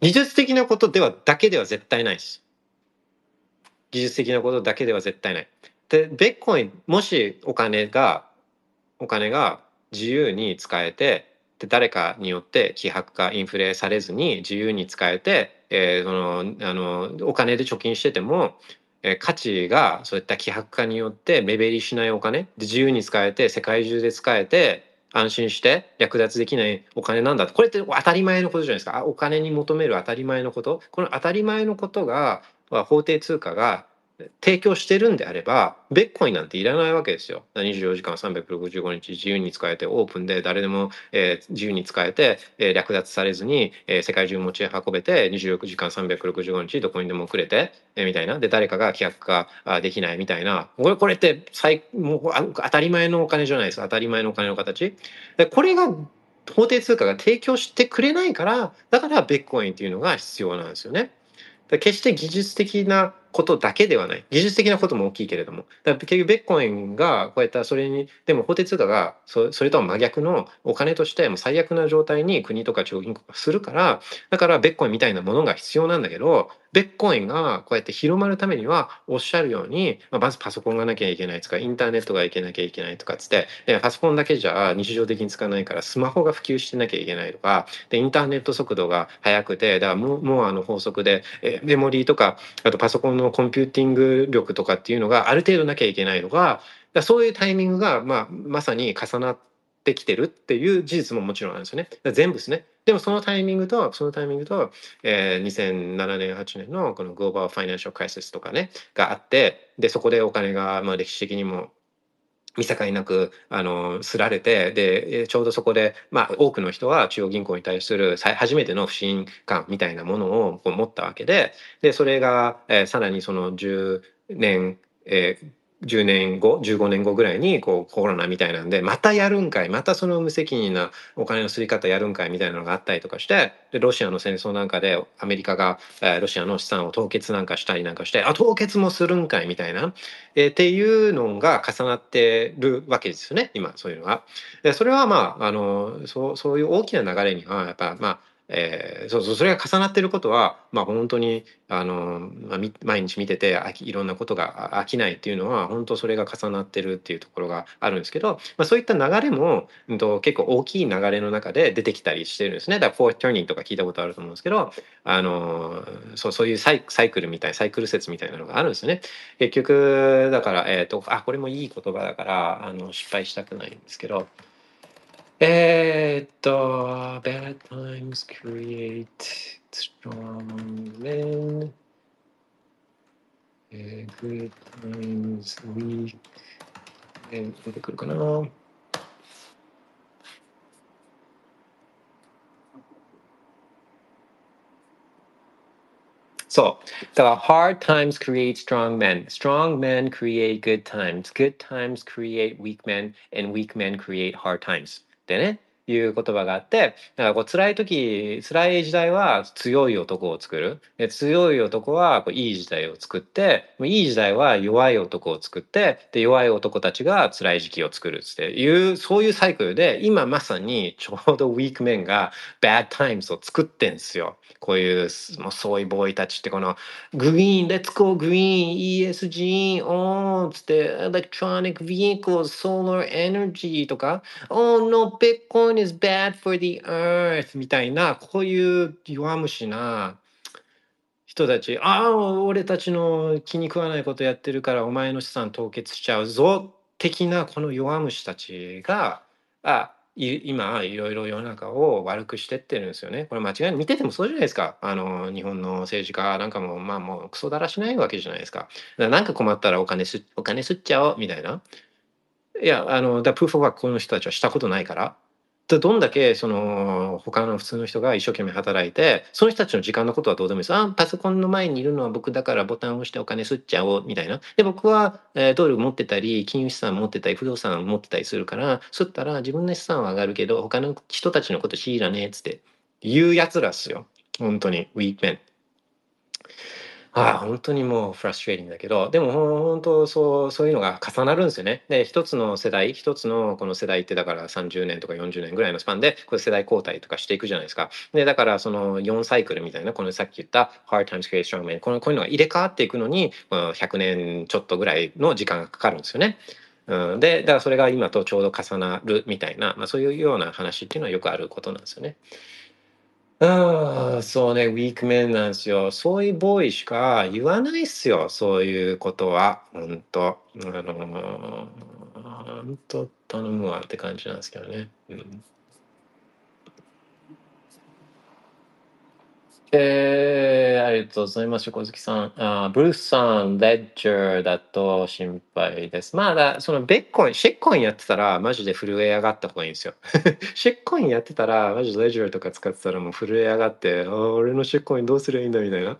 S2: 技術的なことではだけでは絶対ないです。技術的なことだけでは絶対ない。で、ベッコイン、もしお金が、お金が自由に使えて、で誰かによって希薄化インフレされずに自由に使えて、えー、そのあのお金で貯金しててもえ価値がそういった希薄化によって目減りしないお金で自由に使えて世界中で使えて安心して略奪できないお金なんだこれって当たり前のことじゃないですか。お金に求める当たり前のこと。この当たり前のことが法定通貨が提供してるんであれば、ベッコインなんていらないわけですよ。24時間365日自由に使えて、オープンで誰でも、えー、自由に使えて、えー、略奪されずに、えー、世界中持ち運べて、26時間365日どこにでもくれて、えー、みたいな。で、誰かが規約化できないみたいな。これ、これって最、もう当たり前のお金じゃないです。当たり前のお金の形。で、これが法定通貨が提供してくれないから、だからベッコインっていうのが必要なんですよね。決して技術的なことだけではない。技術的なことも大きいけれども。だ結局、ベッコインがこうやったそれに、でも法定通貨がそれとは真逆のお金としても最悪な状態に国とか中央銀行がするから、だからベッコインみたいなものが必要なんだけど、ベッコインがこうやって広まるためには、おっしゃるように、まあ、まずパソコンがなきゃいけないとか、インターネットがいけなきゃいけないとかっつって、パソコンだけじゃ日常的に使わないからスマホが普及してなきゃいけないとか、で、インターネット速度が速くて、だからもう、あの法則で、メモリーとか、あとパソコンのコンピューティング力とかっていうのがある程度なきゃいけないのが、そういうタイミングが、まあ、まさに重なってきてるっていう事実ももちろんあるんですよね。全部ですね。でもそのタイミングと、そのタイミングと、えー、2007年、8年のこのグローバル・ファイナンシャル・クライシスとかね、があって、で、そこでお金が、まあ、歴史的にも見境なくあのすられてでちょうどそこで、まあ、多くの人は中央銀行に対する初めての不信感みたいなものをこう持ったわけででそれが、えー、さらにその10年、えー、10年後15年後ぐらいにこうコロナみたいなんでまたやるんかいまたその無責任なお金のすり方やるんかいみたいなのがあったりとかしてでロシアの戦争なんかでアメリカが、えー、ロシアの資産を凍結なんかしたりなんかしてあ凍結もするんかいみたいな、えー、っていうのが重なってるわけですよね今そういうのが。でそれはまああのそうそういう大きな流れにはやっぱまあえー、そうそうそれが重なってることは、まあ、本当にあの、まあ、毎日見てていろんなことが飽きないっていうのは本当それが重なってるっていうところがあるんですけど、まあ、そういった流れも、うん、と結構大きい流れの中で出てきたりしてるんですねだから「フォー turning」とか聞いたことあると思うんですけどあのそうそういうサイクルみたいサイクル説みたいなのがあるんですね。結局だから、えーと、あこれもいい言葉だからあの失敗したくないんですけど。Eh, bad times create strong men. Good times weak. Eh, 出てくるかな。そう。だから、hard times create strong men. Strong men create good times. Good times create weak men. And weak men create hard times. でね、いう言葉があって、だからこう辛い時、辛い時代は強い男を作る。で強い男はこういい時代を作って、いい時代は弱い男を作って、で弱い男たちが辛い時期を作るっていう、そういうサイクルで、今まさにちょうどウィークメンが bad times を作ってんすよ。こういうもうそういうボーイたちってこのグリーン、Let's go green, ESG, おーつって、electronic vehicles, solar energy とか、Oh no, Bitcoin is bad for the earth みたいな、こういう弱虫な人たち、ああ、俺たちの気に食わないことやってるからお前の資産凍結しちゃうぞ的なこの弱虫たちが、あい今いろいろ世の中を悪くしてってるんですよね。これ間違いない見ててもそうじゃないですか。あの日本の政治家なんかもまあもうクソだらしないわけじゃないですか。だかなんか困ったらお金すお金すっちゃおうみたいな。いやあのだプーフォーワークこの人たちはしたことないから。でどんだけその他の普通の人が一生懸命働いてその人たちの時間のことはどうでもいいです。あパソコンの前にいるのは僕だからボタンを押してお金吸っちゃおうみたいな。で僕は、えードル持ってたり金融資産持ってたり不動産持ってたりするから吸ったら自分の資産は上がるけど他の人たちのこと知らねえっつって言うやつらっすよ。本当にウィークメン。ああ、本当にもうフラストレーティングだけど、でも本当そう、そういうのが重なるんですよね。で、一つの世代、一つのこの世代ってだから30年とか40年ぐらいのスパンで、こ世代交代とかしていくじゃないですか。で、だからその4サイクルみたいな、このさっき言った Hard Times Create Strong Men、ここういうのが入れ替わっていくのに、100年ちょっとぐらいの時間がかかるんですよね。うん、で、だからそれが今とちょうど重なるみたいな、まあ、そういうような話っていうのはよくあることなんですよね。ああ、そうね、ウィークメンなんですよ。そういうボーイしか言わないっすよ、そういうことは。ほんと。あのー、ほんと頼むわって感じなんですけどね。うん、えー、ありがとうございます、小月さん。あブルースさん、レッジャーだと心配です。まあだ、そのベッコイン、シェッコインやってたら、マジで震え上がった方がいいんですよ。[laughs] shitcoin やってたら、マジでレッジャーとか使ってたらもう震え上がって、俺の shitcoin どうすりゃいいんだみたいな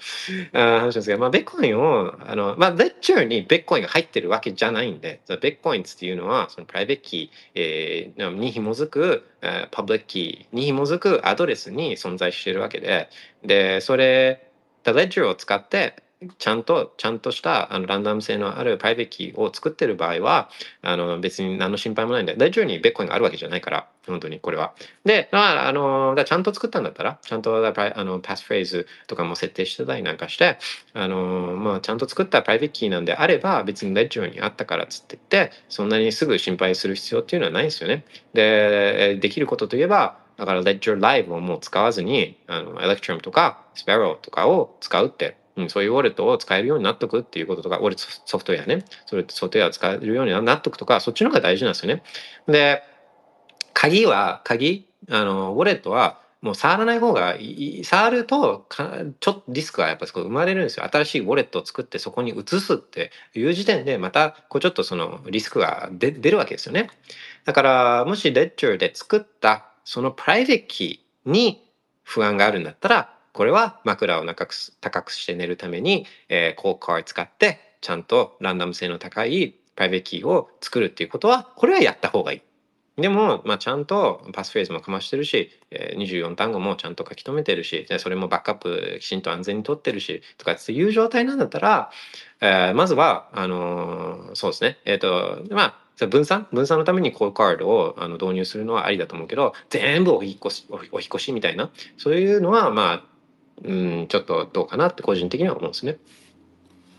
S2: あ話なんですけど、まあ、ビットコインを、あの、まあ、レッジャーにビットコインが入ってるわけじゃないんで、ビットコインっていうのは、そのプライベートキー、えーに紐づく、えパブリックキーに紐づくアドレスに存在しているわけで、で、それ、The Ledger を使って、ちゃんと、ちゃんとしたあのランダム性のあるプライベートキーを作ってる場合は、あの別に何の心配もないんで、レッジャーにビットコインがあるわけじゃないから、本当にこれは。で、だから、あの、だちゃんと作ったんだったら、ちゃんとあのパスフレーズとかも設定してたりなんかして、あの、まあ、ちゃんと作ったプライベートキーなんであれば、別にレッジャーにあったからっつって言って、そんなにすぐ心配する必要っていうのはないんですよね。で、できることといえば、だから Ledger Live をもう使わずに、あの、Electrum とか Sparrow とかを使うって、うん、そういうウォレットを使えるようになっとくっていうこととか、ウォレットソフトウェアね、それソフトウェアを使えるようになっとくとか、そっちの方が大事なんですよね。で、鍵は、鍵、あの、ウォレットは、もう触らない方がいい。触るとか、ちょっとリスクがやっぱり生まれるんですよ。新しいウォレットを作ってそこに移すっていう時点で、また、こうちょっとそのリスクが出るわけですよね。だから、もしレッジャーで作ったそのプライベートキーに不安があるんだったら、これは枕を高く高くして寝るために、えー、コーカー使って、ちゃんとランダム性の高いプライベートキーを作るっていうことは、これはやった方がいい。でも、まあ、ちゃんとパスフレーズもかましてるし、え、24単語もちゃんと書き留めてるし、それもバックアップきちんと安全に取ってるし、とかっていう状態なんだったら、えーまずは、あのーそうですね、えっ、と、まあ、分散？分散のためにコーカードをあの導入するのはありだと思うけど、全部お引越し、お引越しみたいな、そういうのは、まあ、うん、ちょっとどうかなって個人的には思うんですね。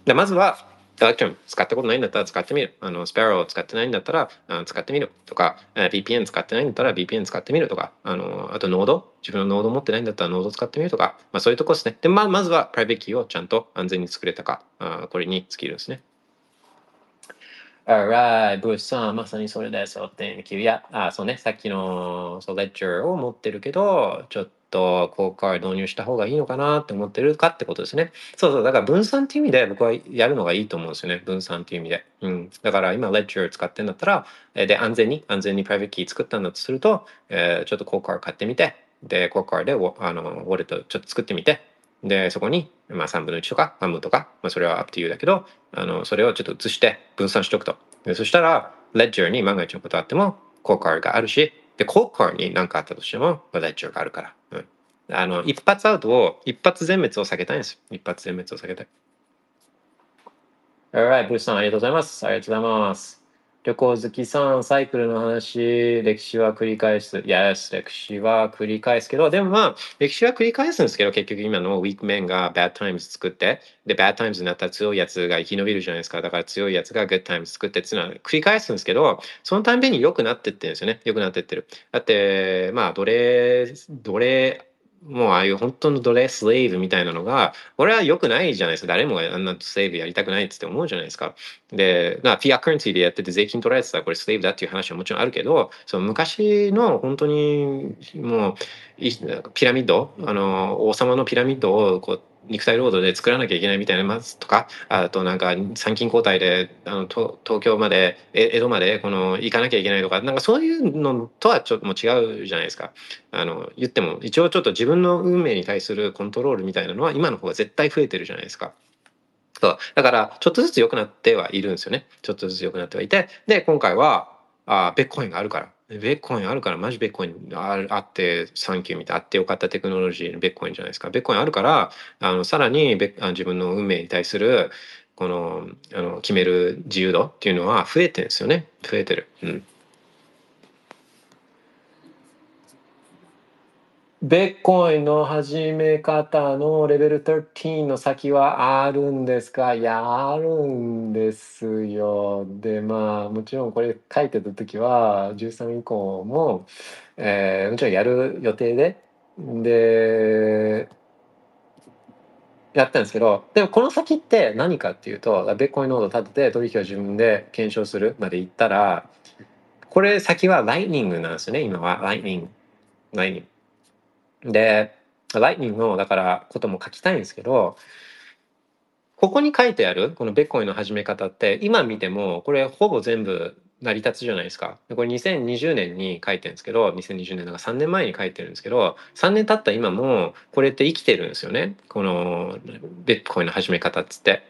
S2: でまずは、 Electrum 使ったことないんだったら使ってみる。あの、スパローを使ってないんだったらあ使ってみるとか、VPN 使ってないんだったら VPN 使ってみるとか、あの、あとノード自分のノード持ってないんだったらノード使ってみるとか、まあそういうとこですね。で、まあまずはプライベートキーをちゃんと安全に作れたか、あこれに尽きるんですね。Alright, ブースさん、まさにそれです。Thank you. いや、あ、そうね、さっきのそうレッジャーを持ってるけど、ちょっととこうカー導入した方がいいのかなって思ってるかってことですね。そうそう、だから分散っていう意味で僕はやるのがいいと思うんですよね。分散っていう意味で。うん。だから今、レッジャー使ってんだったら、えで、安全に、安全にプライベートキー作ったんだとすると、えーちょっとコーカー買ってみて、で、コーカーであのウォレットちょっと作ってみて、で、そこに、まあ、3分の1とか半分とか、まあ、それは up to you だけど、あの、それをちょっと移して分散しておくと。でそしたら、レッジャーに万が一のことあっても、コーカーがあるし、で、コーカーに何かあったとしても、レッジャーがあるから。うん。あの、一発アウトを、一発全滅を避けたいんですよ。一発全滅を避けたい。Alright, ブースさん、ありがとうございます。ありがとうございます。旅行好きさん、サイクルの話、歴史は繰り返す。Yes, 歴史は繰り返すけど、でもまあ、歴史は繰り返すんですけど、結局今のウィークメンが Bad Times 作って、で、Bad Times になったら強いやつが生き延びるじゃないですか。だから強いやつが Good Times 作ってっていうのは繰り返すんですけど、そのたんびに良くなってってるんですよね。良くなってってる。だって、まあ、奴隷、奴隷、もうああいう本当の奴隷スレイブみたいなのが、俺は良くないじゃないですか。誰もがあんなスレイブやりたくないって思うじゃないですか。で、まあ、フィアカレンシーでやってて税金取られてたらこれスレイブだっていう話はもちろんあるけど、その昔の本当にもうピラミッド、あの、王様のピラミッドをこう肉体労働で作らなきゃいけないみたいなまずとか、あとなんか参勤交代であの東京まで、江戸までこの行かなきゃいけないとか、なんかそういうのとはちょっともう違うじゃないですか。あの言っても一応ちょっと自分の運命に対するコントロールみたいなのは今の方が絶対増えてるじゃないですか。そうだからちょっとずつ良くなってはいるんですよね。ちょっとずつ良くなってはいてで今回はあベッコインがあるから。ベッコインあるから、マジベッコインああって、サンキューみたいな、あってよかったテクノロジーのベッコインじゃないですか。ベッコインあるから、あのさらにベあ自分の運命に対する、このあの決める自由度っていうのは増えてるんですよね。増えてる。うん。ベッコインの始め方のレベル13の先はあるんですかいや、あるんですよ。で、まあ、もちろんこれ書いてた時は、13以降も、えーもちろんやる予定で、で、やったんですけど、でもこの先って何かっていうと、ベッコインノード立てて取引を自分で検証するまでいったら、これ先はライニングなんですよね、今は。ライニング。ライニング。で、ライトニングの、だから、ことも書きたいんですけど、ここに書いてある、このベッコイの始め方って、今見ても、これほぼ全部成り立つじゃないですか。でこれ2020年に書いてるんですけど、2020年だから3年前に書いてるんですけど、3年経った今も、これって生きてるんですよね。このベッコインの始め方っつって。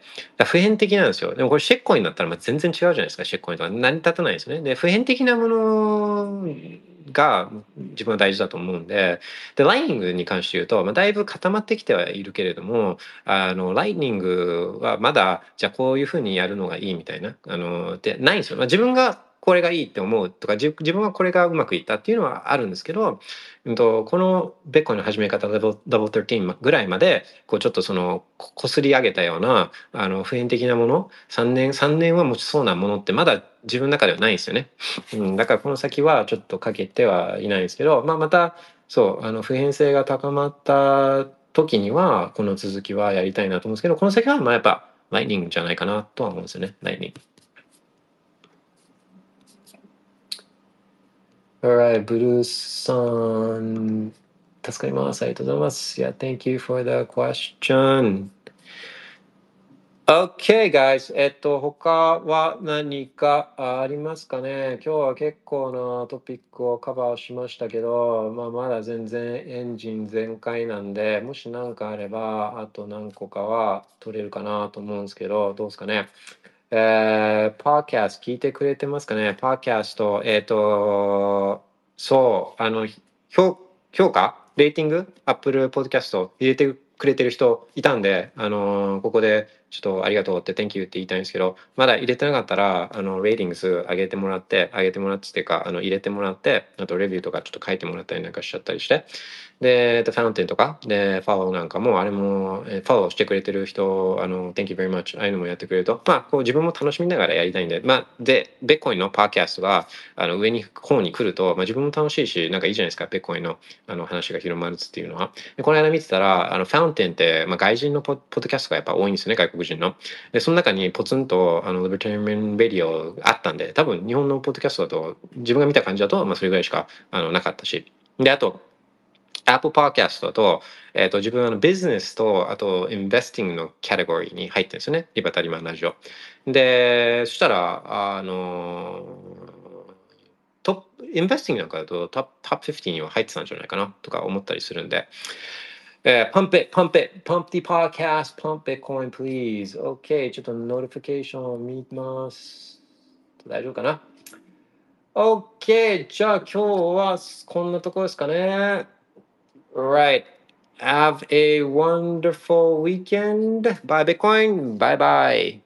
S2: 普遍的なんですよ。でもこれシェッコインだったらま全然違うじゃないですか、シェッコインとか。成り立たないですよね。で、普遍的なものが自分は大事だと思うんで、で、ライニングに関して言うと、まあ、だいぶ固まってきてはいるけれども、あの、ライニングはまだ、じゃあこういうふうにやるのがいいみたいな、あの、で、ないんですよ。まあ、自分がこれがいいって思うとか、自分はこれがうまくいったっていうのはあるんですけど、うんと、このベッコの始め方、ダブル13ぐらいまで、こうちょっとその、ここすり上げたような、あの、普遍的なもの、3年、3年は持ちそうなものってまだ自分の中ではないですよね。うん、だからこの先はちょっとかけてはいないですけど、まあ、またそうあの普遍性が高まった時にはこの続きはやりたいなと思うんですけどこの先はまあやっぱライニングじゃないかなとは思うんですよねライニング。Alright, ブルースさん助かります。ありがとうございます。Yeah, thank you for the question. Okay, guys. えっと、他は何かありますかね？今日は結構なトピックをカバーしましたけど、まあ、まだ全然エンジン全開なんで、もし何かあれば、あと何個かは取れるかなと思うんですけど、どうですかね？えー、パーキャスト聞いてくれてますかね？パーキャスト、えっ、と、そう、あの、評評価？レーティングアップルポッドキャスト入れてくれてる人いたんで、あのここでちょっとありがとうって Thank you って言いたいんですけど、まだ入れてなかったら、あの、レーティングス上げてもらって、上げてもらってっていうか、あの、入れてもらって、あとレビューとかちょっと書いてもらったりなんかしちゃったりして、で、えっとファウンテンとか、で、フォローなんかも、あれも、えフォローしてくれてる人、あの、Thank you very much、ああいうのもやってくれると、まあ、こう自分も楽しみながらやりたいんで、まあ、で、ベッコインのパーキャストが、あの、上に、方に来ると、まあ、自分も楽しいし、なんかいいじゃないですか、ベッコインの、あの、話が広まるっていうのは。で、この間見てたら、あの、ファウンテンって、まあ、外人のポポッドキャストがやっぱ多いんですよね、外国国人の。で、その中にポツンと、あの、Libertarian Radio あったんで、多分日本のポッドキャストだと、自分が見た感じだと、まあ、それぐらいしか、あの、なかったし。で、あと、Apple Podcast と、えっ、と、自分のビジネスと、あと、インベスティングのカテゴリーに入ってるんですよね。リバタリマンラジオ。で、そしたら、あの、トップ、インベスティングなんかだとトップトップ50には入ってたんじゃないかなとか思ったりするんで、えー、pump it, pump it, pump the podcast, pump Bitcoin, please. OK, ちょっと notification を見ます。大丈夫かな ?OK, じゃあ今日はこんなところですかね。Right. Have a wonderful weekend. Bye, Bitcoin. Bye bye.